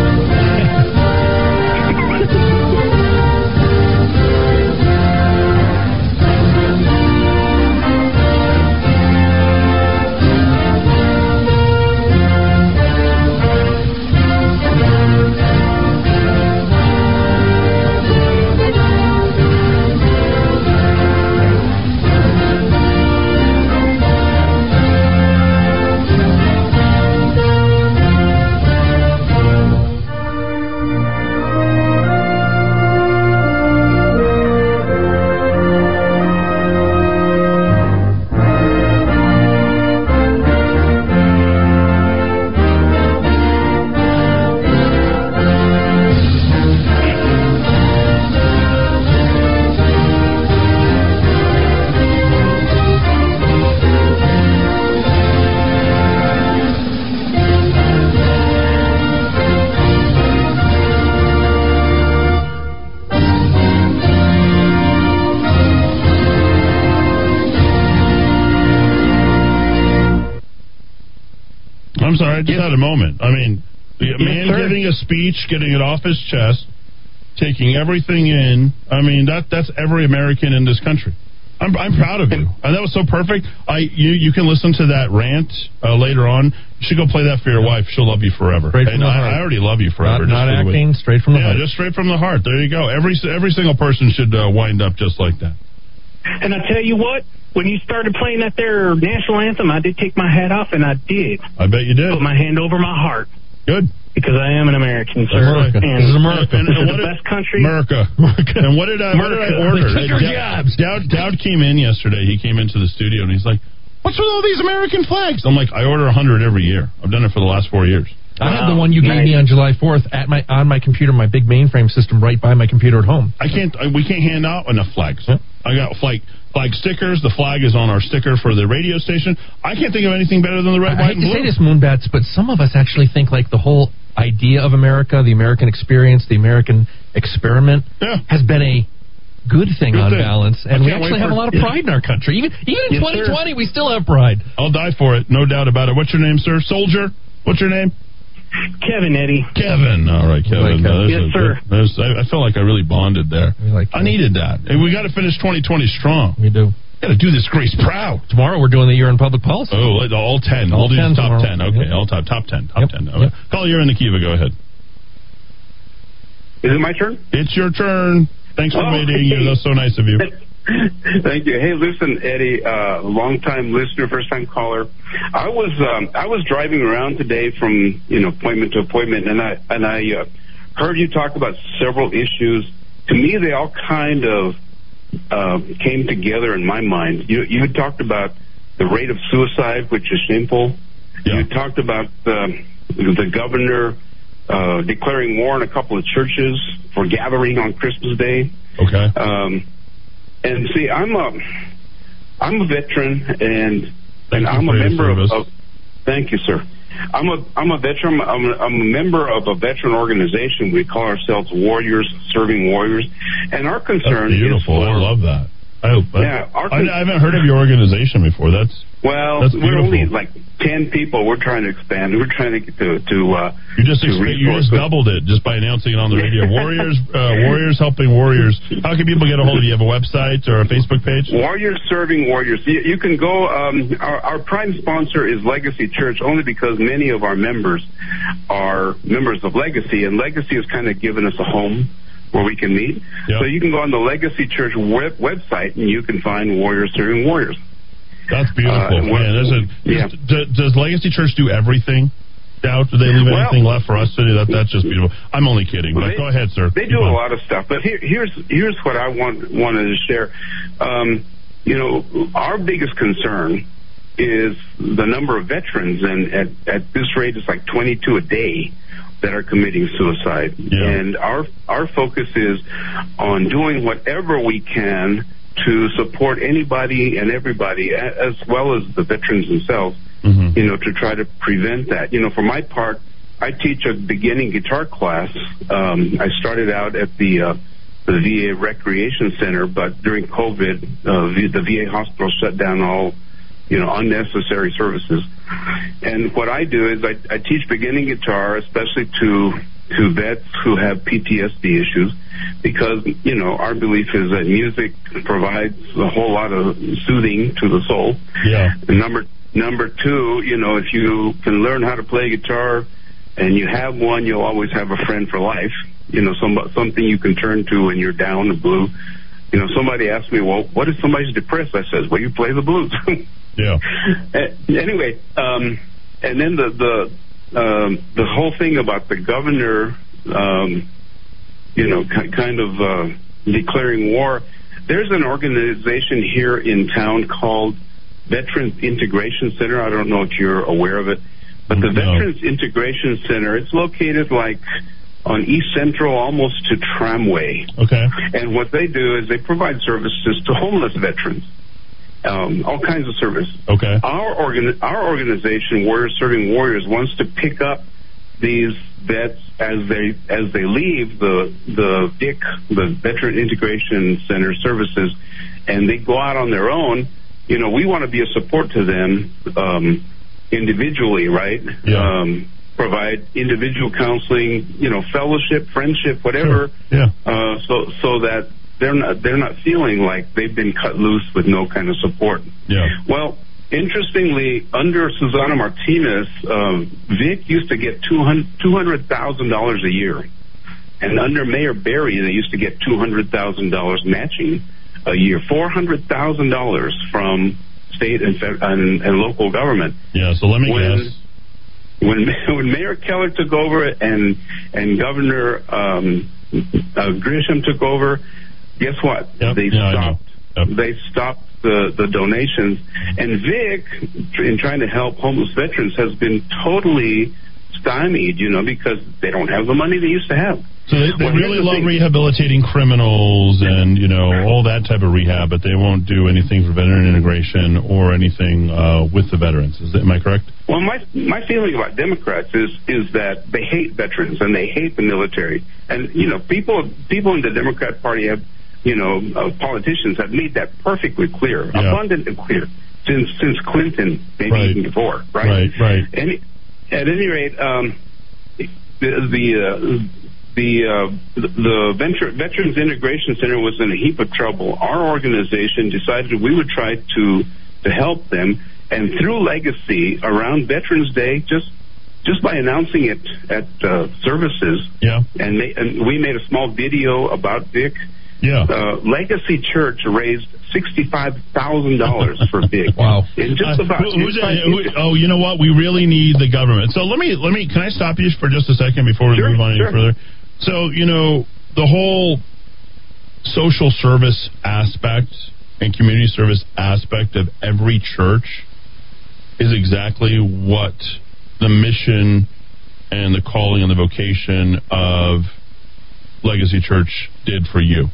Speech, getting it off his chest, taking everything in. I mean, that that's every American in this country. I'm I'm proud of you. And that was so perfect. I you you can listen to that rant uh, later on. You should go play that for your wife. She'll love you forever. Straight from and the I, heart. I already love you forever. Not, just not for acting, straight from the yeah, heart. just straight from the heart. There you go. Every every single person should uh, wind up just like that. And I tell you what, when you started playing that there national anthem, I did take my hat off, and I did I bet you did. put my hand over my heart Good. Because I am an American, sir. America. And This is America. This And- and is what the did- best country. America. America. And what did I what did I order? They took your Dowd, Dowd, Dowd came in yesterday. He came into the studio and he's like, What's with all these American flags? I'm like, I order 100 every year. I've done it for the last four years. I have the one you gave me on July 4th at my on my computer, my big mainframe system, right by my computer at home. I can't. I, we can't hand out enough flags. I got flag flag stickers. The flag is on our sticker for the radio station. I can't think of anything better than the red, I white, hate and to say this, Moonbats, but some of us actually think like the whole idea of America, the American experience, the American experiment, has been a good thing Good on thing. balance, and we actually have a lot of pride in our country. Even even in Yes, sir. 2020, we still have pride. I'll die for it, no doubt about it. What's your name, sir? Soldier. What's your name? Kevin Eddy. Kevin. All right, Kevin. Like, Uh, yes, a- sir. there's- I, I felt like I really bonded there. I needed that. And we got to finish 2020 strong. We do. Got to do this grace proud. Tomorrow we're doing the year in public policy. Oh, all 10. All All, these 10 top tomorrow. 10. Okay, all top top 10. Top 10. Okay. Call you're in the KIVA. Go ahead. Is it my turn? It's your turn. Thanks for Oh, waiting. hey. That's so nice of you. Thank you. Hey, listen, Eddy, uh, long time listener, first time caller. I was um, I was driving around today from you know appointment to appointment, and I and I uh, heard you talk about several issues. To me, they all kind of uh, came together in my mind. You you had talked about the rate of suicide, which is shameful. You talked about the the governor uh, declaring war on a couple of churches for gathering on Christmas Day. Okay. Um, and see, I'm a I'm a veteran, and and I'm a member of, of. Thank you, sir. I'm a I'm a veteran. I'm a, I'm a member of a veteran organization. We call ourselves Warriors, Serving Warriors, and our concern That's beautiful. is I love that. I hope. Yeah, our I, I haven't heard of your organization before. That's well, That's we're only like ten people. We're trying to expand. We're trying to get to to. Uh, you just to exp- you just doubled it just by announcing it on the radio. Warriors, uh, Warriors helping Warriors. How can people get a hold of you? You have a website or a Facebook page? Warriors serving warriors. You, you can go. Um, our, our prime sponsor is Legacy Church, only because many of our members are members of Legacy, and Legacy has kind of given us a home where we can meet. So you can go on the Legacy Church web, website, and you can find Warriors serving warriors. That's beautiful, Uh, man. There's a, yeah. does, does Legacy Church do everything? Dowd? Do they leave Well- anything left for us to do? That that's just beautiful. I'm only kidding, but they- go ahead, sir. They do a lot of stuff, but here, here's here's what I want wanted to share. Um, you know, our biggest concern is the number of veterans, and at, at this rate, it's like 22 a day that are committing suicide. And our our focus is on doing whatever we can to support anybody and everybody, as well as the veterans themselves. You know, to try to prevent that. You know, for my part, I teach a beginning guitar class. Um, I started out at the uh, the VA Recreation Center, but during COVID, uh, v- the VA hospital shut down all you know unnecessary services. And what I do is I, I teach beginning guitar, especially to to vets who have PTSD issues, because you know our belief is that music provides a whole lot of soothing to the soul. Yeah. And number number two, you know, if you can learn how to play guitar and you have one, you'll always have a friend for life. You know, some something you can turn to when you're down the blue. You know, somebody asked me, "Well, what if somebody's depressed?" I says, "Well, you play the blues." yeah. anyway, um, and then the the um, the whole thing about the governor, um, you know, ki- kind of uh, declaring war. There's an organization here in town called Veterans Integration Center. I don't know if you're aware of it, but the Veterans Integration Center it's located like on East Central, almost to Tramway. Okay. And what they do is they provide services to homeless veterans, um, all kinds of service. Okay. Our organ, our organization, Warriors Serving Warriors, wants to pick up these vets as they as they leave the the VIC, the Veteran Integration Center services, and they go out on their own. You know, we want to be a support to them um, individually, right? Um, provide individual counseling, you know, fellowship, friendship, whatever. Yeah. Uh, so so that they're not they're not feeling like they've been cut loose with no kind of support. Yeah. Well, interestingly, under Susana Martinez, um, Vic used to get two hundred thousand dollars a year, and under Mayor Berry, they used to get two hundred thousand dollars matching a year, four hundred thousand dollars from state and, and and local government. Yeah. So let me When- guess. When when Mayor Keller took over and and Governor um, uh, Grisham took over, guess what? They yeah, stopped. They stopped the the donations. And Vic, in trying to help homeless veterans, has been totally stymied. You know, because they don't have the money they used to have. So they, they Well, really the love thing. rehabilitating criminals and you know all that type of rehab, but they won't do anything for veteran integration or anything uh, with the veterans. Is that, am I correct? Well, my my feeling about Democrats is is that they hate veterans and they hate the military, and you know people people in the Democrat Party have you know uh, politicians have made that perfectly clear, Yeah. abundantly clear since since Clinton, maybe Right. even before, Right, right. Any, at any rate, um, the the uh, the, uh, the Venture, Veterans Integration Center was in a heap of trouble. Our organization decided we would try to to help them, and through Legacy around Veterans Day, just just by announcing it at uh, services, yeah, and, ma- and we made a small video about Vic. Yeah, uh, Legacy Church raised sixty-five thousand dollars for Vic. Wow. in just Uh, about who- who's in it- who- oh, you know what? We really need the government. So let me let me. Can I stop you for just a second before we Sure, move on sure. any further? So you know the whole social service aspect and community service aspect of every church is exactly what the mission and the calling and the vocation of Legacy Church did for you.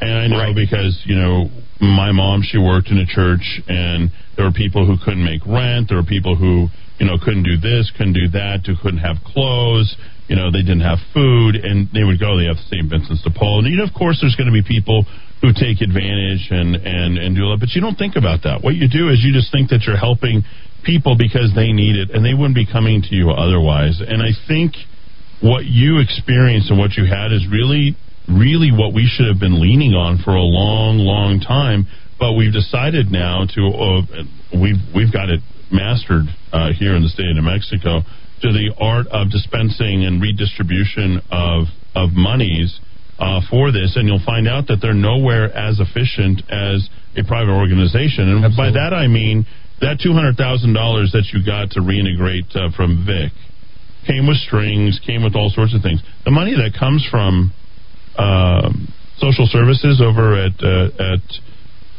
And I know because, you know, my mom, she worked in a church and there were people who couldn't make rent. There were people who, you know, couldn't do this, couldn't do that, who couldn't have clothes. You know, they didn't have food and they would go, they have St. Vincent's de Paul. And, you know, of course, there's going to be people who take advantage and, and, and do that. But you don't think about that. What you do is you just think that you're helping people because they need it and they wouldn't be coming to you otherwise. And I think what you experienced and what you had is really, really what we should have been leaning on for a long, long time. But we've decided now to uh, we've we've got it mastered uh, here in the state of New Mexico to the art of dispensing and redistribution of of monies uh, for this, and you'll find out that they're nowhere as efficient as a private organization. And by that I mean that two hundred thousand dollars that you got to reintegrate uh, from Vic came with strings, came with all sorts of things. The money that comes from um, social services over at uh, at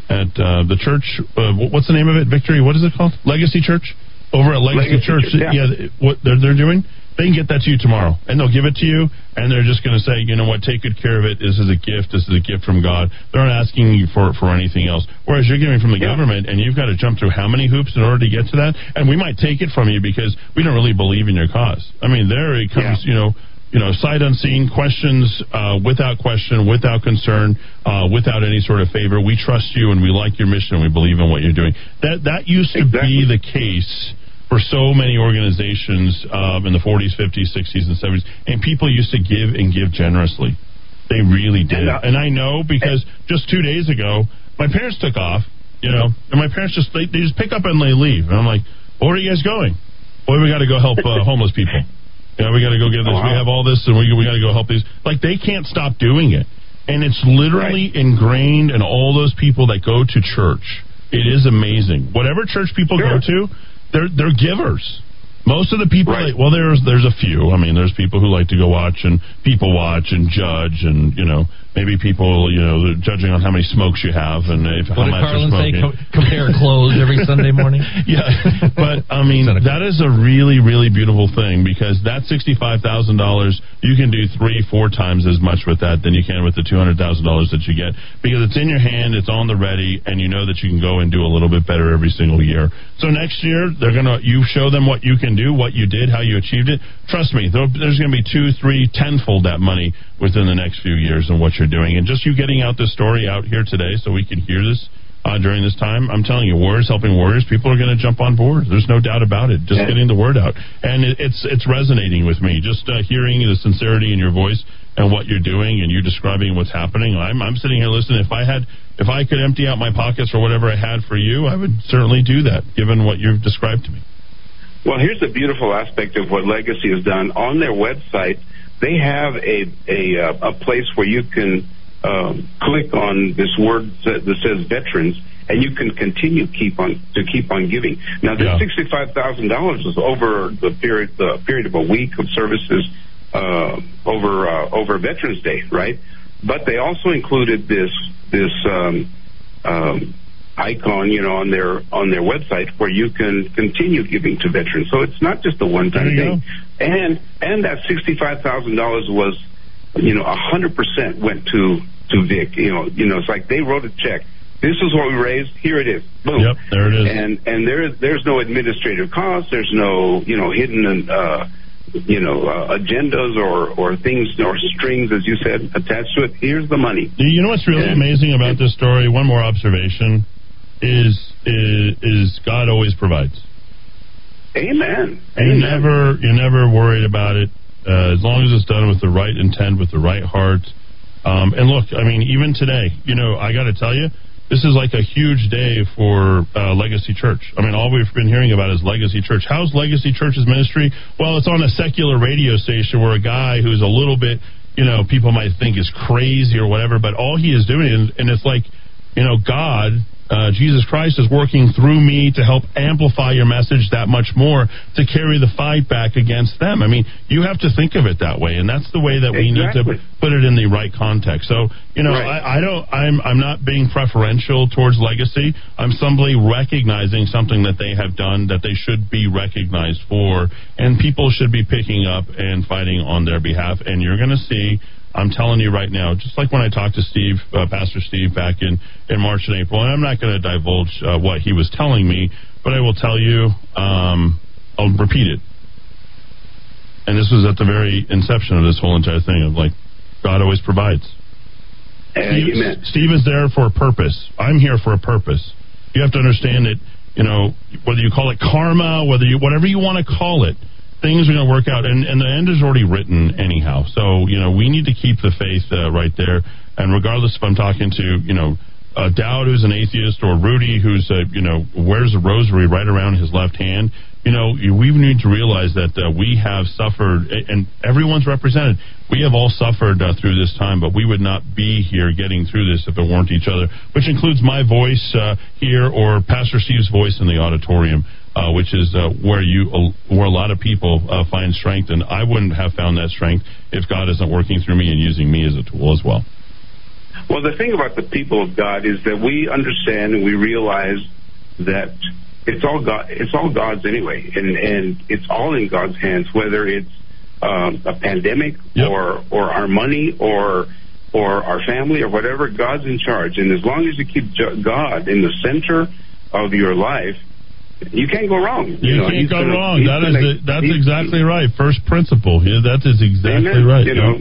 at uh, the church, uh, what's the name of it? Victory. What is it called? Legacy Church. Over at Legacy, Legacy Church, Church, yeah. th- what they're, they're doing, they can get that to you tomorrow, and they'll give it to you, and they're just going to say, you know what, take good care of it. This is a gift. This is a gift from God. They're not asking you for for anything else. Whereas you're giving from the government, and you've got to jump through how many hoops in order to get to that, and we might take it from you because we don't really believe in your cause. I mean, there it comes, you know you know, sight unseen, questions uh, without question, without concern, uh, without any sort of favor. We trust you and we like your mission and we believe in what you're doing. That that used to be the case for so many organizations um, in the 40s, 50s, 60s, and 70s, and people used to give and give generously. They really did, and I know because just two days ago, my parents took off, you know, and my parents just they, they just pick up and they leave, and I'm like, "Where are you guys going?" Boy, we got to go help uh, homeless people. Know, we got to go get this. Oh, we have all this, and we we got to go help these. Like they can't stop doing it, and it's literally ingrained in all those people that go to church. It is amazing. Whatever church people go to, they're they're givers. Most of the people, that, well, there's there's a few. I mean, there's people who like to go watch and people watch and judge, and you know, maybe people, you know, judging on how many smokes you have and if, how What did much Carlin you're say? Co- compare clothes every Sunday morning. yeah, but I mean that is a really, really beautiful thing because that sixty-five thousand dollars you can do three, four times as much with that than you can with the two hundred thousand dollars that you get because it's in your hand, it's on the ready, and you know that you can go and do a little bit better every single year. So next year they're gonna you show them what you can do, what you did, how you achieved it. Trust me, there's gonna be two, three, tenfold that money within the next few years and what you're doing, and just you getting out this story out here today so we can hear this uh, during this time. I'm telling you, Warriors helping Warriors, people are going to jump on board. There's no doubt about it. Just getting the word out, and it, it's it's resonating with me. Just uh, hearing the sincerity in your voice and what you're doing, and you describing what's happening. I'm I'm sitting here listening. If I had if I could empty out my pockets or whatever I had for you, I would certainly do that, given what you've described to me. Well, here's the beautiful aspect of what Legacy has done. On their website, they have a a, uh, a place where you can um, click on this word that that says veterans, and you can continue keep on to keep on giving. Now, this sixty five thousand dollars is over the period the period of a week of services uh, over uh, over Veterans Day, right? But they also included this this um, um, icon, you know, on their on their website where you can continue giving to veterans. So it's not just a one time thing. And and that sixty five thousand dollars was, you know, a hundred percent went to to Vic. You know, you know, it's like they wrote a check. This is what we raised. Here it is. Boom. Yep, there it is. And and there there's no administrative cost. There's no you know hidden uh, you know uh, agendas or or things or strings as you said attached to it. Here's the money. You know what's really And- amazing about this story? One more observation is is, is God always provides. Amen. You never you're never worried about it uh, as long as it's done with the right intent, with the right heart. Um, and look, I mean, even today, you know, I got to tell you, this is like a huge day for uh, Legacy Church. I mean, all we've been hearing about is Legacy Church. How's Legacy Church's ministry? Well, it's on a secular radio station where a guy who's a little bit, you know, people might think is crazy or whatever, but all he is doing, and, and it's like, you know, God, uh, Jesus Christ is working through me to help amplify your message that much more to carry the fight back against them. I mean, you have to think of it that way, and that's the way that we need to put it in the right context. So, you know, I, I don't, I'm, I'm not being preferential towards legacy. I'm simply recognizing something that they have done that they should be recognized for, and people should be picking up and fighting on their behalf. And you're going to see. I'm telling you right now, just like when I talked to Steve, uh, Pastor Steve, back in, in March and April, and I'm not going to divulge uh, what he was telling me, but I will tell you, um, I'll repeat it. And this was at the very inception of this whole entire thing of like, God always provides. Steve, Steve is there for a purpose. I'm here for a purpose. You have to understand that, you know, whether you call it karma, whether you, whatever you want to call it, things are going to work out. And, and the end is already written anyhow. So, you know, we need to keep the faith uh, right there. And regardless if I'm talking to, you know, uh, Dowd, who's an atheist, or Rudy, who's, uh, you know, wears a rosary right around his left hand, you know, we need to realize that uh, we have suffered, and everyone's represented. We have all suffered uh, through this time, but we would not be here getting through this if it weren't each other, which includes my voice uh, here or Pastor Steve's voice in the auditorium. Uh, which is uh, where you uh, where a lot of people uh, find strength, and I wouldn't have found that strength if God isn't working through me and using me as a tool as well. Well, the thing about the people of God is that we understand and we realize that it's all God. It's all God's anyway, and and it's all in God's hands. Whether it's um, a pandemic or or our money or or our family or whatever, God's in charge. And as long as you keep God in the center of your life, you can't go wrong. You, know, can't go gonna- wrong. That is gonna- the, that's exactly right. First principle. Yeah, that is exactly Amen. right. You know,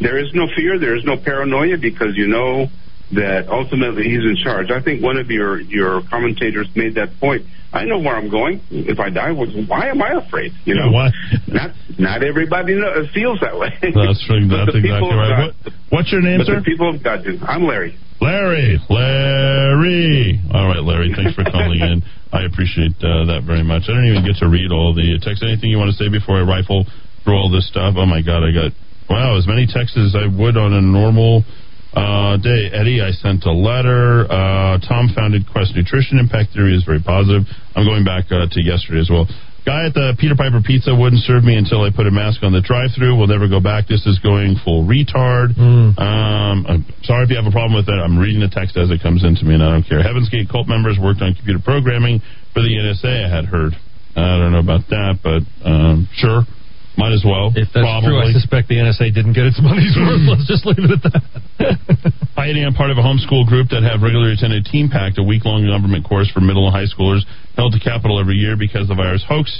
there is no fear, there is no paranoia because you know that ultimately he's in charge. I think one of your your commentators made that point. I know where I'm going. If I die, wh- why am I afraid? You know, why? not not everybody know, feels that way. That's true. That's exactly right. God- What, what's your name, sir? the people of God do. I'm Larry. Larry. Larry. All right, Larry. Thanks for calling in. I appreciate uh, that very much. I didn't even get to read all the text. Anything you want to say before I rifle through all this stuff? Oh my God, I got wow as many texts as I would on a normal uh, day. Eddy, I sent a letter. Uh, Tom founded Quest Nutrition Impact Theory is very positive. I'm going back uh, to yesterday as well. Guy at the Peter Piper Pizza wouldn't serve me until I put a mask on the drive-through. We'll never go back. This is going full retard. Um, I'm sorry if you have a problem with that. I'm reading the text as it comes into me, and I don't care. Heaven's Gate cult members worked on computer programming for the NSA. I had heard. I don't know about that, but um, sure, might as well. If that's Probably. true, I suspect the NSA didn't get its money's worth. Let's just leave it at that. I am part of a homeschool group that have regularly attended TeenPact, a week-long government course for middle and high schoolers held at the Capitol every year because of the virus hoax.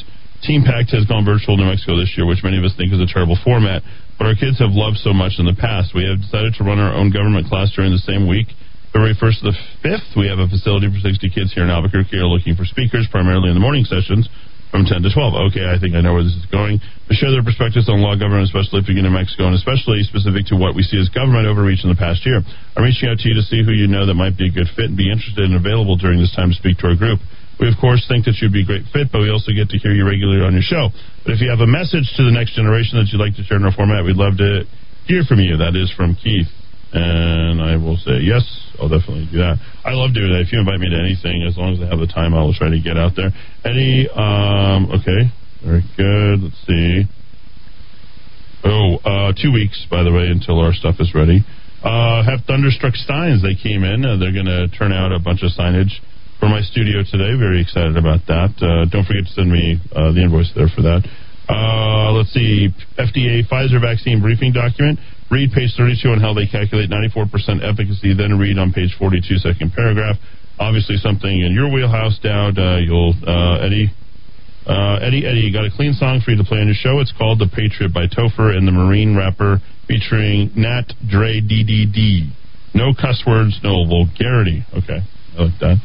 TeenPact has gone virtual in New Mexico this year, which many of us think is a terrible format, but our kids have loved so much in the past. We have decided to run our own government class during the same week. February 1st to the 5th, we have a facility for 60 kids here in Albuquerque. Are looking for speakers, primarily in the morning sessions from 10 to 12. Okay, I think I know where this is going. To share their perspectives on law government, especially if you get in Mexico, and especially specific to what we see as government overreach in the past year. I'm reaching out to you to see who you know that might be a good fit and be interested and available during this time to speak to our group. We, of course, think that you'd be a great fit, but we also get to hear you regularly on your show. But if you have a message to the next generation that you'd like to share in our format, we'd love to hear from you. That is from Keith. And I will say, yes, I'll definitely do that. I love doing that. If you invite me to anything, as long as I have the time, I will try to get out there. Eddy, um, okay, very good. Let's see. Oh, uh, two weeks, by the way, until our stuff is ready. Uh, have Thunderstruck Steins. They came in. Uh, they're going to turn out a bunch of signage for my studio today. Very excited about that. Uh, don't forget to send me uh, the invoice there for that. Uh, let's see. FDA Pfizer vaccine briefing document. Read page 32 on how they calculate 94% efficacy. Then read on page 42, second paragraph. Obviously, something in your wheelhouse, Dowd. Uh, you'll uh, Eddy. Uh, Eddy, Eddy, you got a clean song for you to play on your show. It's called "The Patriot" by Topher and the Marine rapper, featuring Nat Dre DDD. No cuss words, no vulgarity. Okay, I like that,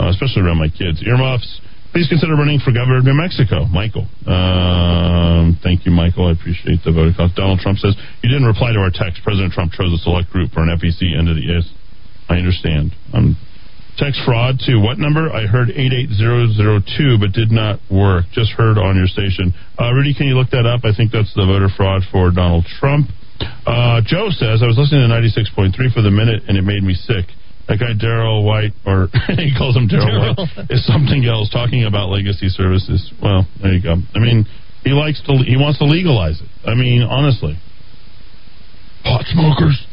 uh, especially around my kids. Earmuffs. Please consider running for governor of New Mexico, Michael. Um, thank you, Michael. I appreciate the vote. Donald Trump says you didn't reply to our text. President Trump chose a select group for an FEC entity. Yes, I understand. I'm Text fraud to what number? I heard 88002, but did not work. Just heard on your station. Uh, Rudy, can you look that up? I think that's the voter fraud for Donald Trump. Uh, Joe says, I was listening to 96.3 for the minute and it made me sick. That guy Daryl White, or he calls him Daryl White, is something else talking about legacy services. Well, there you go. I mean, he likes to, he wants to legalize it. I mean, honestly. Pot smokers.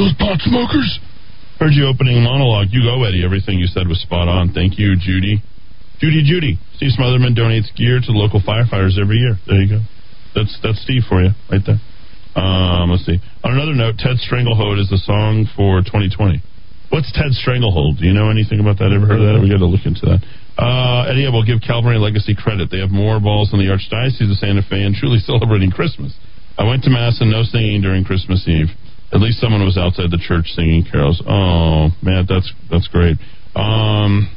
Those pot smokers. Heard you opening monologue. You go, Eddy. Everything you said was spot on. Thank you, Judy. Judy, Judy. Steve Smothermon donates gear to the local firefighters every year. There you go. That's that's Steve for you, right there. Um, let's see. On another note, Ted Stranglehold is the song for 2020. What's Ted Stranglehold? Do you know anything about that? Ever heard of that? We got to look into that. Uh, Eddy, I will give Calvary Legacy credit. They have more balls than the Archdiocese of Santa Fe and truly celebrating Christmas. I went to Mass and no singing during Christmas Eve. At least someone was outside the church singing carols. Oh man, that's that's great. Um,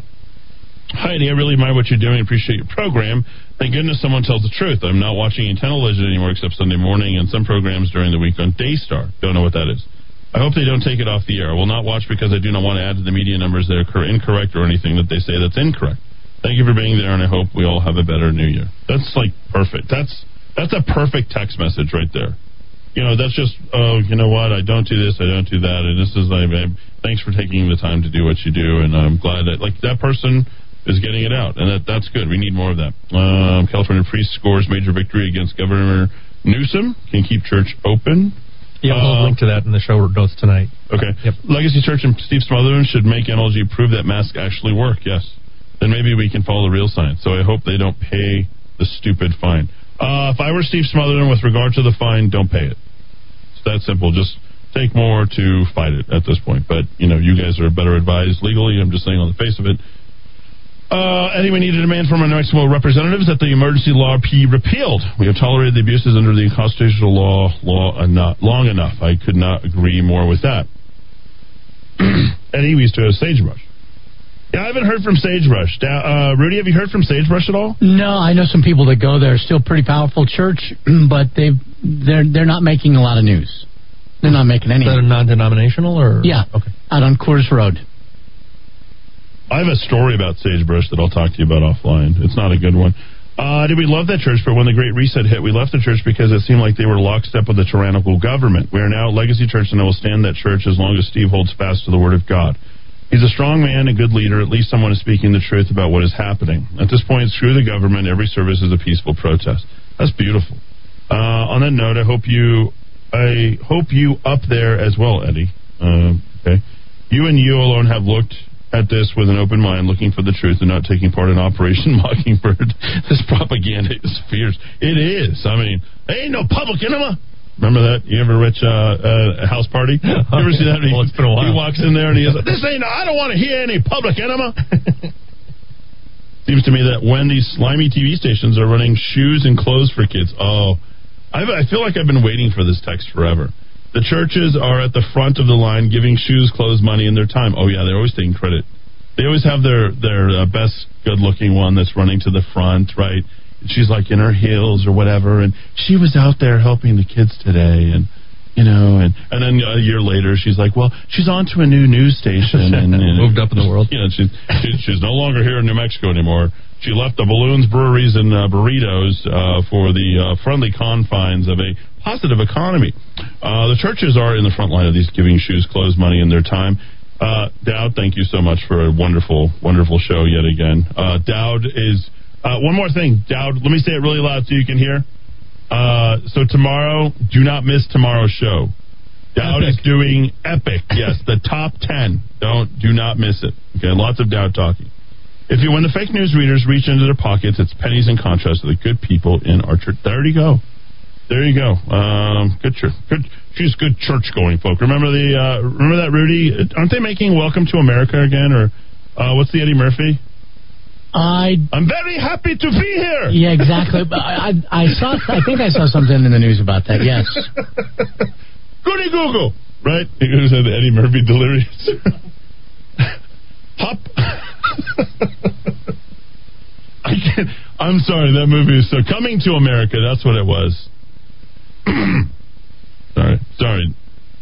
Heidi, I really admire what you're doing. Appreciate your program. Thank goodness someone tells the truth. I'm not watching television anymore except Sunday morning and some programs during the week on Daystar. Don't know what that is. I hope they don't take it off the air. I will not watch because I do not want to add to the media numbers that are incorrect or anything that they say that's incorrect. Thank you for being there, and I hope we all have a better New Year. That's like perfect. That's that's a perfect text message right there you know, that's just, oh, you know what? I don't do this, I don't do that, and this is like, thanks for taking the time to do what you do, and I'm glad that like that person is getting it out, and that that's good. We need more of that. Um, California priest scores major victory against Governor Newsom. Can keep church open. Yeah, we'll uh, link to that in the show notes tonight. Okay. Yep. Legacy Church and Steve Smothermon should make MLG prove that masks actually work. Yes. Then maybe we can follow the real science. So I hope they don't pay the stupid fine. Uh, if I were Steve Smothermon with regard to the fine, don't pay it. It's that simple. Just take more to fight it at this point. But, you know, you guys are better advised legally. I'm just saying on the face of it. Uh, anyway, need a demand from our New Mexico representatives that the emergency law be repealed. We have tolerated the abuses under the constitutional law law enough, long enough. I could not agree more with that. Eddy, we used to have sagebrush. Yeah, I haven't heard from Sagebrush. Uh, Rudy, have you heard from Sagebrush at all? No, I know some people that go there. Still pretty powerful church, but they they're they're not making a lot of news. They're not making any. Is that a non-denominational or? Yeah. Okay. Out on Coors Road. I have a story about Sagebrush that I'll talk to you about offline. It's not a good one. Uh, did we love that church? But when the Great Reset hit, we left the church because it seemed like they were lockstep with the tyrannical government. We are now a legacy church, and I will stand that church as long as Steve holds fast to the Word of God. He's a strong man, a good leader. At least someone is speaking the truth about what is happening. At this point, screw the government. Every service is a peaceful protest. That's beautiful. Uh, on that note, I hope you, I hope you up there as well, Eddy. Uh, okay, you and you alone have looked at this with an open mind, looking for the truth and not taking part in Operation Mockingbird. this propaganda is fierce. It is. I mean, there ain't no public enema. Remember that? You ever rich uh, uh, house party? You ever see that? well, it's been a while. He walks in there and he goes, "This ain't. I don't want to hear any public enema." Seems to me that when these slimy TV stations are running shoes and clothes for kids, oh, I've, I feel like I've been waiting for this text forever. The churches are at the front of the line, giving shoes, clothes, money, and their time. Oh yeah, they're always taking credit. They always have their their uh, best good-looking one that's running to the front, right? she's like in her heels or whatever, and she was out there helping the kids today, and you know, and and then a year later, she's like, well, she's on to a new news station and, and moved up in the world. You know, she's she's, she's no longer here in New Mexico anymore. She left the balloons, breweries, and uh, burritos uh, for the uh, friendly confines of a positive economy. Uh, the churches are in the front line of these giving shoes, clothes, money, and their time. Uh, Dowd, thank you so much for a wonderful, wonderful show yet again. Uh, Dowd is uh, one more thing, Dowd. Let me say it really loud so you can hear. Uh, so tomorrow, do not miss tomorrow's show. Dowd epic. is doing epic. Yes, the top ten. Don't do not miss it. Okay, lots of Dowd talking. If you when the fake news readers reach into their pockets, it's pennies in contrast to the good people in our church. There you go. There you go. Um, good church. Good. She's good church going folk. Remember the uh, remember that Rudy? Aren't they making Welcome to America again? Or uh, what's the Eddie Murphy? I I'm very happy to be here. Yeah, exactly. I, I, I saw. I think I saw something in the news about that. Yes. Goody Google. Right? To the Eddie Murphy delirious. Hop. I can't. I'm sorry. That movie is so coming to America. That's what it was. sorry, sorry.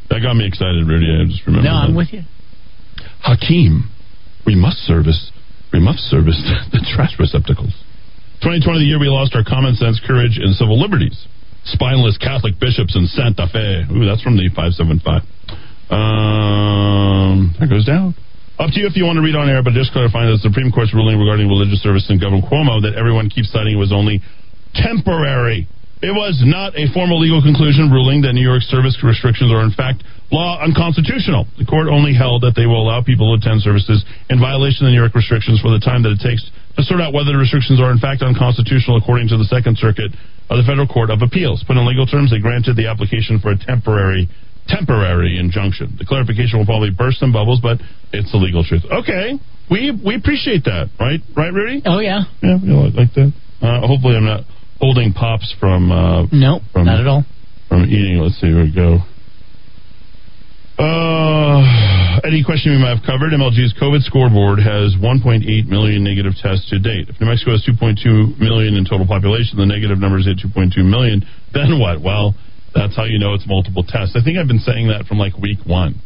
That got me excited, Rudy. I just remember. No, that. I'm with you. Hakeem, we must service. We must service the trash receptacles. 2020, the year we lost our common sense, courage, and civil liberties. Spineless Catholic bishops in Santa Fe. Ooh, that's from the 575. Um, that goes down. Up to you if you want to read on air, but just clarifying the Supreme Court's ruling regarding religious service in Governor Cuomo that everyone keeps citing was only temporary. It was not a formal legal conclusion ruling that New York service restrictions are in fact law unconstitutional. The court only held that they will allow people to attend services in violation of the New York restrictions for the time that it takes to sort out whether the restrictions are in fact unconstitutional according to the Second Circuit of the Federal Court of Appeals. Put in legal terms, they granted the application for a temporary temporary injunction. The clarification will probably burst some bubbles, but it's the legal truth. Okay. We we appreciate that, right? Right, Rudy? Oh yeah. Yeah, we like that. Uh, hopefully I'm not holding pops from uh No, from, not at all. from eating. Let's see where we go. Uh, any question we might have covered? MLG's COVID scoreboard has 1.8 million negative tests to date. If New Mexico has 2.2 million in total population, the negative numbers hit 2.2 million. Then what? Well, that's how you know it's multiple tests. I think I've been saying that from like week one,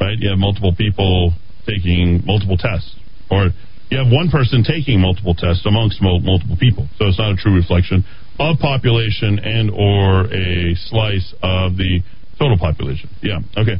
right? You have multiple people taking multiple tests, or you have one person taking multiple tests amongst mul- multiple people. So it's not a true reflection of population and or a slice of the total population. Yeah. Okay.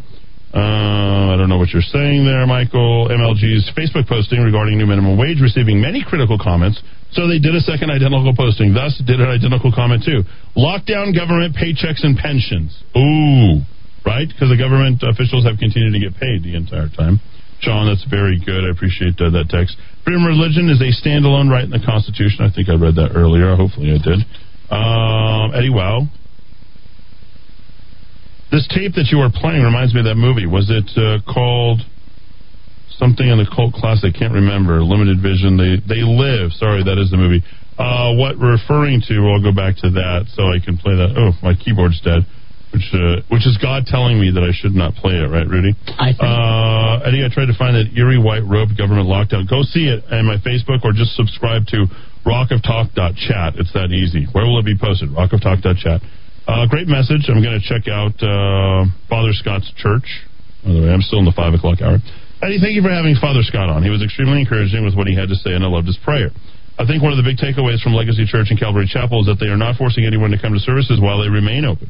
Uh, I don't know what you're saying there, Michael. MLG's Facebook posting regarding new minimum wage receiving many critical comments, so they did a second identical posting. Thus, did an identical comment too. Lockdown government paychecks and pensions. Ooh, right? Because the government officials have continued to get paid the entire time. Sean, that's very good. I appreciate uh, that text. Freedom of religion is a standalone right in the Constitution. I think I read that earlier. Hopefully, I did. Um, Eddy Wow. This tape that you were playing reminds me of that movie. Was it uh, called something in the cult classic? I can't remember. Limited Vision. They they live. Sorry, that is the movie. Uh, what referring to? I'll go back to that so I can play that. Oh, my keyboard's dead. Which uh, which is God telling me that I should not play it, right, Rudy? I think. Uh, Eddy, I tried to find that eerie white robe government lockdown. Go see it on my Facebook or just subscribe to rockoftalk.chat. It's that easy. Where will it be posted? Rockoftalk.chat. Uh, great message. I'm going to check out uh, Father Scott's church. By the way, I'm still in the 5 o'clock hour. Eddy, thank you for having Father Scott on. He was extremely encouraging with what he had to say, and I loved his prayer. I think one of the big takeaways from Legacy Church and Calvary Chapel is that they are not forcing anyone to come to services while they remain open.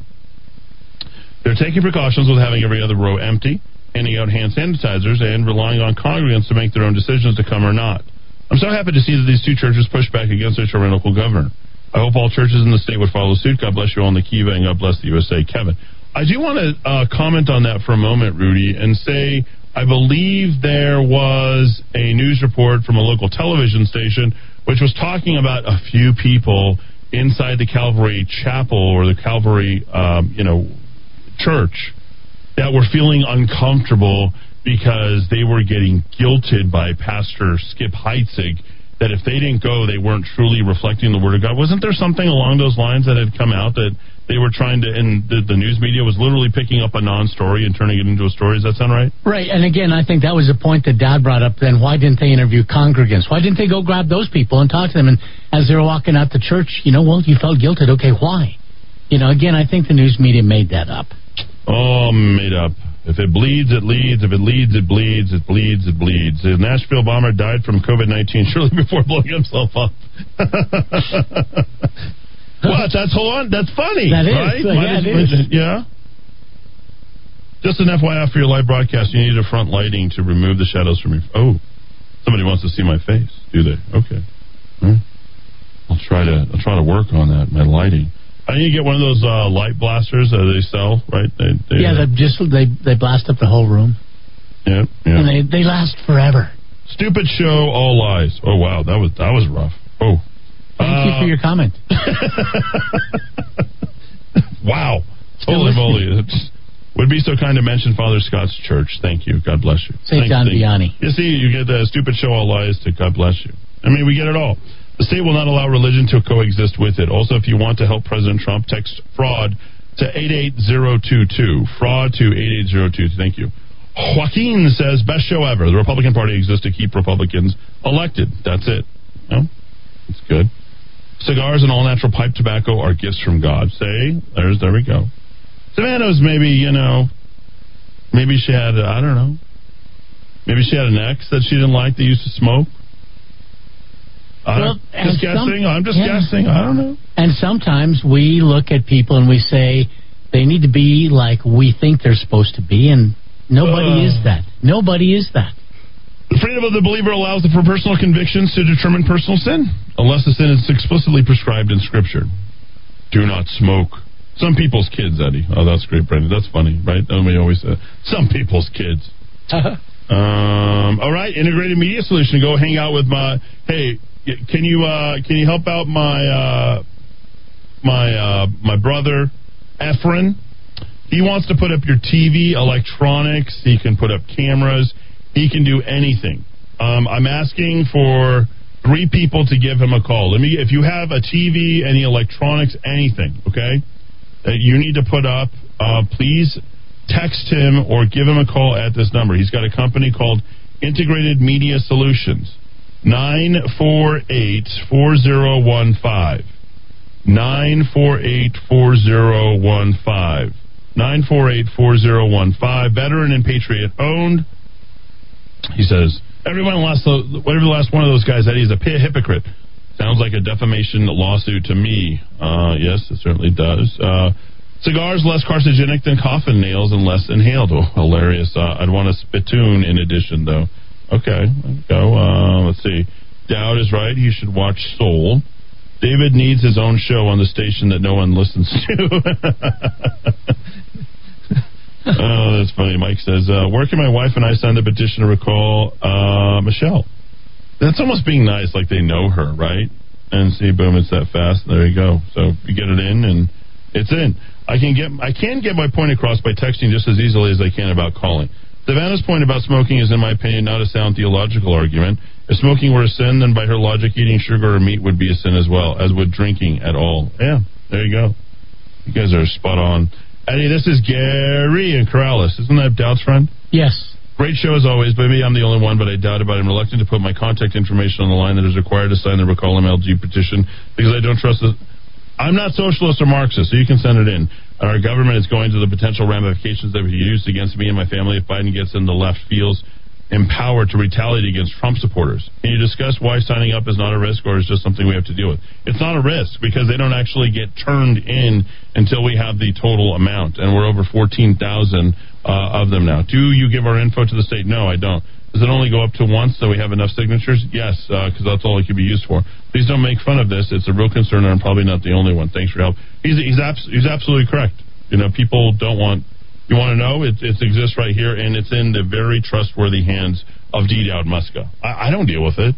They're taking precautions with having every other row empty, handing out hand sanitizers, and relying on congregants to make their own decisions to come or not. I'm so happy to see that these two churches push back against their tyrannical governor. I hope all churches in the state would follow suit. God bless you all in the Kiva, and God bless the USA. Kevin. I do want to uh, comment on that for a moment, Rudy, and say I believe there was a news report from a local television station which was talking about a few people inside the Calvary Chapel or the Calvary, um, you know, church that were feeling uncomfortable because they were getting guilted by Pastor Skip Heitzig that if they didn't go, they weren't truly reflecting the Word of God. Wasn't there something along those lines that had come out that they were trying to, and the, the news media was literally picking up a non story and turning it into a story? Does that sound right? Right, and again, I think that was the point that Dowd brought up. Then why didn't they interview congregants? Why didn't they go grab those people and talk to them? And as they were walking out the church, you know, well, you felt guilted. Okay, why? You know, again, I think the news media made that up. Oh, made up. If it bleeds, it leads. If it leads, it bleeds. It bleeds, it bleeds. The Nashville bomber died from COVID 19 shortly before blowing himself up. what? That's hold on. That's funny. That is. right? Yeah, it as- is. Yeah. Just an FYI for your live broadcast, you need a front lighting to remove the shadows from your. Oh, somebody wants to see my face. Do they? Okay. Hmm. I'll try to. I'll try to work on that. My lighting. I need to get one of those uh, light blasters that they sell, right? They, they, Yeah, they just they they blast up the whole room, yeah, yeah. and they they last forever. Stupid show, all lies. Oh wow, that was that was rough. Oh, Thank you for your comment. wow. Still Holy moly. Would be so kind to mention Father Scott's church. Thank you. God bless you. St. John Vianney. You see, you get the stupid show all lies to God bless you. I mean, we get it all. The state will not allow religion to coexist with it. Also, if you want to help President Trump, text fraud to 88022. Fraud to 88022. Thank you. Joaquin says, best show ever. The Republican Party exists to keep Republicans elected. That's it. No? It's good. Cigars and all natural pipe tobacco are gifts from God. Say, there's, there we go. Savannah's maybe, you know, maybe she had, I don't know, maybe she had an ex that she didn't like that used to smoke. I Well, don't, and just some- guessing. I'm just yeah. guessing. I don't know. And sometimes we look at people and we say they need to be like we think they're supposed to be, and nobody Uh. is that. Nobody is that. The freedom of the believer allows for personal convictions to determine personal sin, unless the sin is explicitly prescribed in Scripture. Do not smoke. Some people's kids, Eddy. Oh, that's great, Brandon. That's funny, right? And we always say, some people's kids. Um, all right, integrated media solution. Go hang out with my. Hey, can you uh, can you help out my uh, my uh, my brother Efren? He wants to put up your TV, electronics. He can put up cameras. He can do anything. Um, I'm asking for three people to give him a call. Let me. If you have a TV, any electronics, anything, okay, that you need to put up, uh, please text him or give him a call at this number. He's got a company called Integrated Media Solutions. 948 4015. 948 4015. 948 4015. Veteran and Patriot owned. He says, everyone last, whatever the last one of those guys that he's a hypocrite. Sounds like a defamation lawsuit to me. Uh, yes, it certainly does. Uh, cigars less carcinogenic than coffin nails and less inhaled. Oh, hilarious. Uh, I'd want a spittoon in addition, though. Okay, go. Uh, let's see. Dowd is right. He should watch Soul. David needs his own show on the station that no one listens to. oh, that's funny. Mike says, uh, "Where can my wife and I send a petition to recall uh, Michelle?" That's almost being nice, like they know her, right? And see, boom, it's that fast. There you go. So you get it in, and it's in. I can get I can get my point across by texting just as easily as I can about calling. Savannah's point about smoking is, in my opinion, not a sound theological argument. If smoking were a sin, then by her logic, eating sugar or meat would be a sin as well, as would drinking at all. Yeah, there you go. You guys are spot on. Eddy, this is Gary and Corrales. Isn't that Dowd's friend? Yes. Great show as always. Maybe I'm the only one, but I doubt about it. I'm reluctant to put my contact information on the line that is required to sign the Recall MLG petition because I don't trust it. I'm not socialist or Marxist, so you can send it in. Our government is going to the potential ramifications that would be used against me and my family if Biden gets in the left feels empowered to retaliate against Trump supporters. Can you discuss why signing up is not a risk or is just something we have to deal with? It's not a risk because they don't actually get turned in until we have the total amount, and we're over 14,000 uh, of them now. Do you give our info to the state? No, I don't. Does it only go up to once so we have enough signatures? Yes, because that's all it could be used for. Please don't make fun of this. It's a real concern, and I'm probably not the only one. Thanks for help. He's he's, abs- he's absolutely correct. You know, people don't want. You want to know? It, it exists right here, and it's in the very trustworthy hands of D. Dowd Muska. I, I don't deal with it.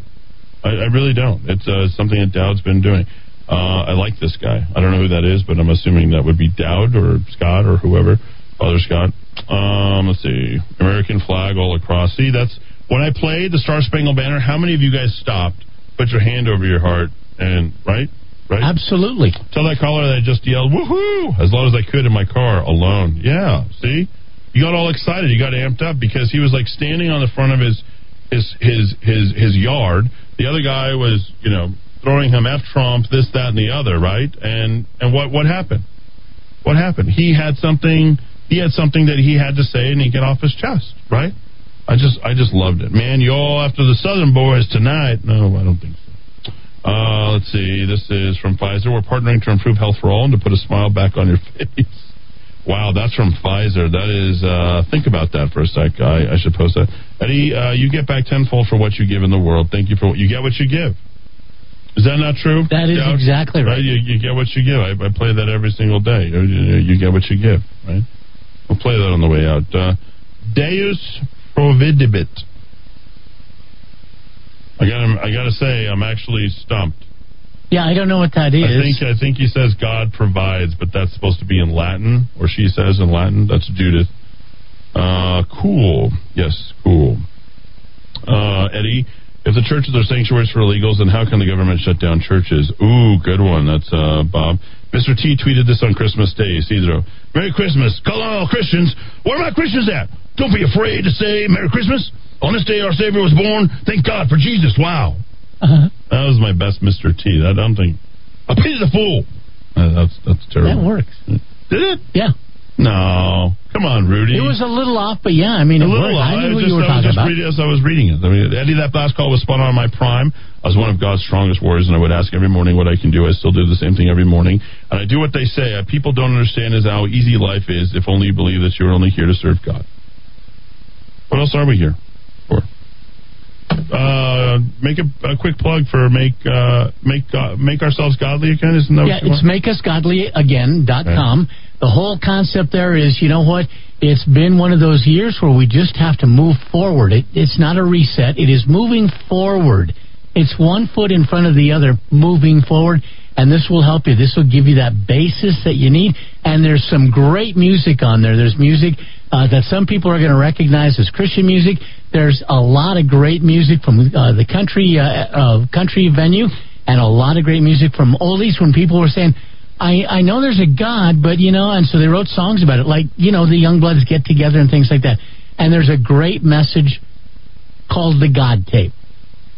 I, I really don't. It's uh, something that Dowd's been doing. Uh, I like this guy. I don't know who that is, but I'm assuming that would be Dowd or Scott or whoever. Father Scott. Um, let's see. American flag all across. See, that's when I played the Star Spangled Banner. How many of you guys stopped, put your hand over your heart, and right, right? Absolutely. Tell that caller that I just yelled woohoo as loud as I could in my car alone. Yeah, see, you got all excited, you got amped up because he was like standing on the front of his his his his his yard. The other guy was, you know, throwing him F Trump, this, that, and the other, right? And and what what happened? What happened? He had something. He had something that he had to say, and he get off his chest, right? I just I just loved it, man. You all after the Southern boys tonight? No, I don't think so. Uh, let's see. This is from Pfizer. We're partnering to improve health for all and to put a smile back on your face. Wow, that's from Pfizer. That is. Uh, think about that for a sec. I, I should post that. Eddy, uh, you get back tenfold for what you give in the world. Thank you for what you get. What you give. Is that not true? That is Dowd? exactly right. You, you get what you give. I, I play that every single day. You, you- you get what you give, right? We'll play that on the way out. Uh, Deus providebit. I got I got to say, I'm actually stumped. Yeah, I don't know what that is. I think I think he says God provides, but that's supposed to be in Latin, or she says in Latin. That's Judith. Uh, cool. Yes, cool. Uh, Eddy, if the churches are sanctuaries for illegals, then how can the government shut down churches? Ooh, good one. That's uh, Bob. Mr. T tweeted this on Christmas Day. Isidro, Merry Christmas. Call on all Christians. Where are my Christians at? Don't be afraid to say Merry Christmas. On this day, our Savior was born. Thank God for Jesus. Wow. Uh-huh. That was my best Mr. T. I don't think. I pity the fool. Uh, that's that's terrible. That works. Did it? Yeah. No. Come on, Rudy. It was a little off, but yeah, I mean, a it little worked. off. I knew what just, you were was talking just about. reading as I was reading it. I mean, Eddy, that last call was spun on my prime. I was one of God's strongest warriors, and I would ask every morning what I can do. I still do the same thing every morning, and I do what they say. Uh, people don't understand is how easy life is if only you believe that you're only here to serve God. What else are we here for? Uh, make a, a quick plug for make uh, make uh, make ourselves godly again. Isn't that yeah, what you it's want? makeusgodlyagain.com. The whole concept there is, you know what? It's been one of those years where we just have to move forward. It, it's not a reset. It is moving forward. It's one foot in front of the other, moving forward, and this will help you. This will give you that basis that you need. And there's some great music on there. There's music uh, that some people are going to recognize as Christian music. There's a lot of great music from uh, the country uh, uh, country venue, and a lot of great music from oldies. When people were saying, I, I know there's a God, but you know, and so they wrote songs about it, like you know, the young bloods get together and things like that. And there's a great message called the God tape.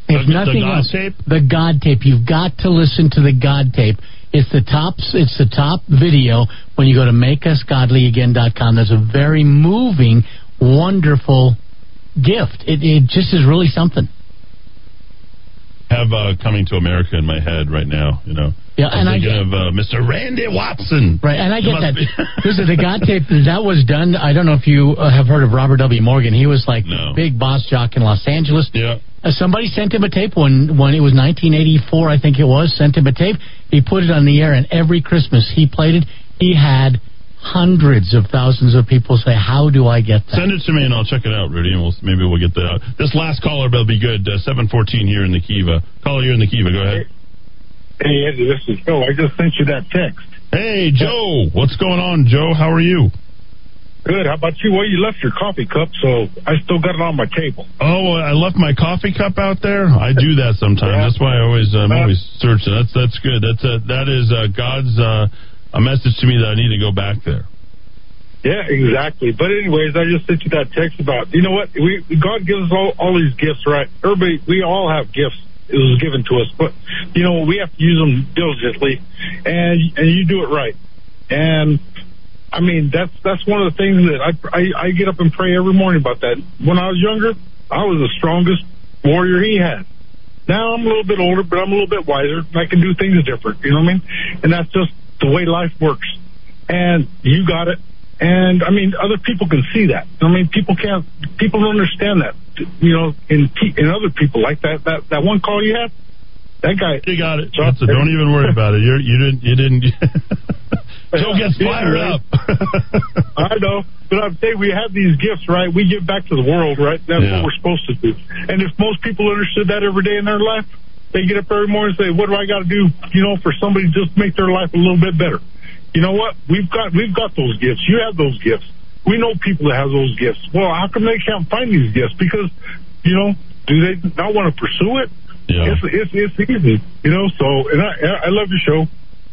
If The- the nothing God else, tape? the God tape. You've got to listen to the God tape. It's the top. It's the top video when you go to makeusgodlyagain.com. That's a very moving, wonderful gift. It, it just is really something. Have uh, coming to America in my head right now. You know, Yeah, I'm and I thinking get- of uh, Mr. Randy Watson. Right, and I get that. This is the God tape that was done. I don't know if you uh, have heard of Robert W. Morgan. He was like the big boss jock in Los Angeles. Yeah. Uh, somebody sent him a tape when when it was 1984, I think it was. Sent him a tape. He put it on the air, and every Christmas he played it. He had hundreds of thousands of people say, "How do I get that?" Send it to me and I'll check it out, Rudy, and we'll maybe we'll get that out. This last caller will be good. Uh, Seven fourteen here in the Kiva. Caller, you're in the Kiva. Go ahead. Hey, Eddy, this is Joe. I just sent you that text. Hey, Joe. What's going on, Joe? How are you? Good. How about you? Well, you left your coffee cup, so I still got it on my table. Oh, I left my coffee cup out there. I do that sometimes. That's why I always I'm always searching. That's that's good. That's a, that is uh, God's uh, a message to me that I need to go back there. Yeah, exactly. But anyways, I just sent you that text about. You know what? We God gives us all, all these gifts, right? Everybody, we all have gifts. It was given to us, but you know we have to use them diligently, and and you do it right. And I mean that's that's one of the things that I, I I get up and pray every morning about that. When I was younger, I was the strongest warrior he had. Now I'm a little bit older, but I'm a little bit wiser. I can do things different. You know what I mean? And that's just the way life works. And you got it. And I mean, other people can see that. I mean, people can't. People don't understand that. You know, in in other people like that. That that one call you had. That guy. You got it. That's it. Don't even worry about it. You're, you didn't. You didn't. Joe gets fired up. I know, but I'm saying we have these gifts, right? We give back to the world, right? That's Yeah. what we're supposed to do. And if most people understood that every day in their life, they get up every morning and say, "What do I got to do?" You know, for somebody to just make their life a little bit better. You know what? We've got we've got those gifts. You have those gifts. We know people that have those gifts. Well, how come they can't find these gifts? Because, you know, do they not want to pursue it? Yeah. It's, it's it's easy, you know. So, and I I love your show,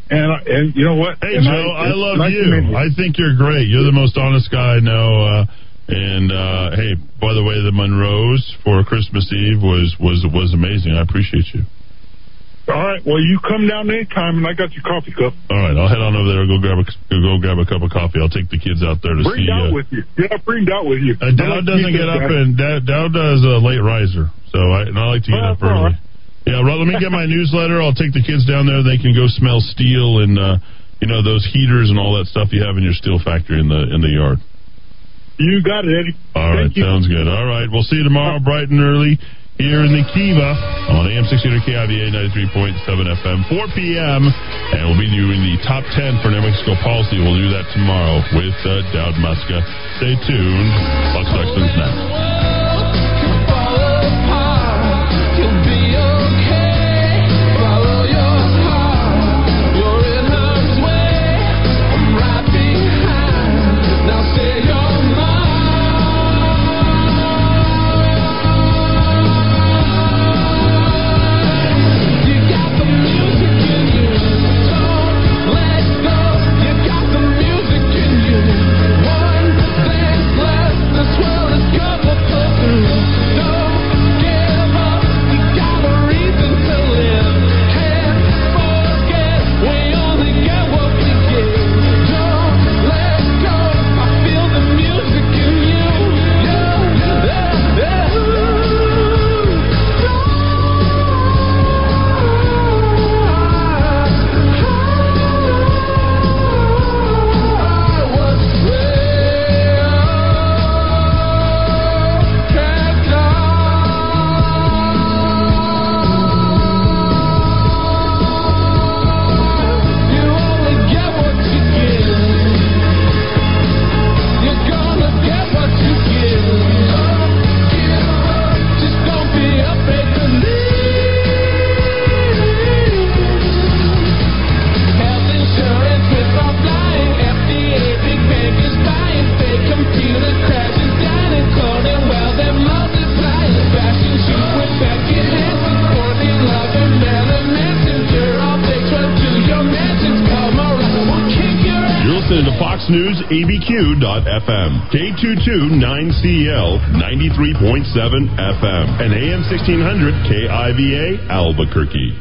and I- and you know what? Hey And Joe, I, and love I commend you. I think you're great. You're the most honest guy I know. Uh, and uh, hey, by the way, the Monroes for Christmas Eve was was was amazing. I appreciate you. All right. Well, you come down anytime, and I got your coffee cup. All right, I'll head on over there. Go grab a go grab a cup of coffee. I'll take the kids out there to Bring see. Dowd Uh, with you. Yeah, bring Dowd with you. uh, Dowd doesn't get up and Dowd, Dowd does a late riser, so I, and I like to get Oh, up early. Yeah, well, let me get my newsletter. I'll take the kids down there. They can go smell steel and uh, you know those heaters and all that stuff you have in your steel factory in the in the yard. You got it, Eddy. All right, sounds good. All right, we'll see you tomorrow bright and early here in the Kiva on AM 600 KIVA 93.7 FM, 4 p.m. And we'll be doing the top 10 for New Mexico policy. We'll do that tomorrow with uh, Dowd Muska. Stay tuned. Fox Texans next. K229CL 93.7 FM, and AM 1600 KIVA Albuquerque.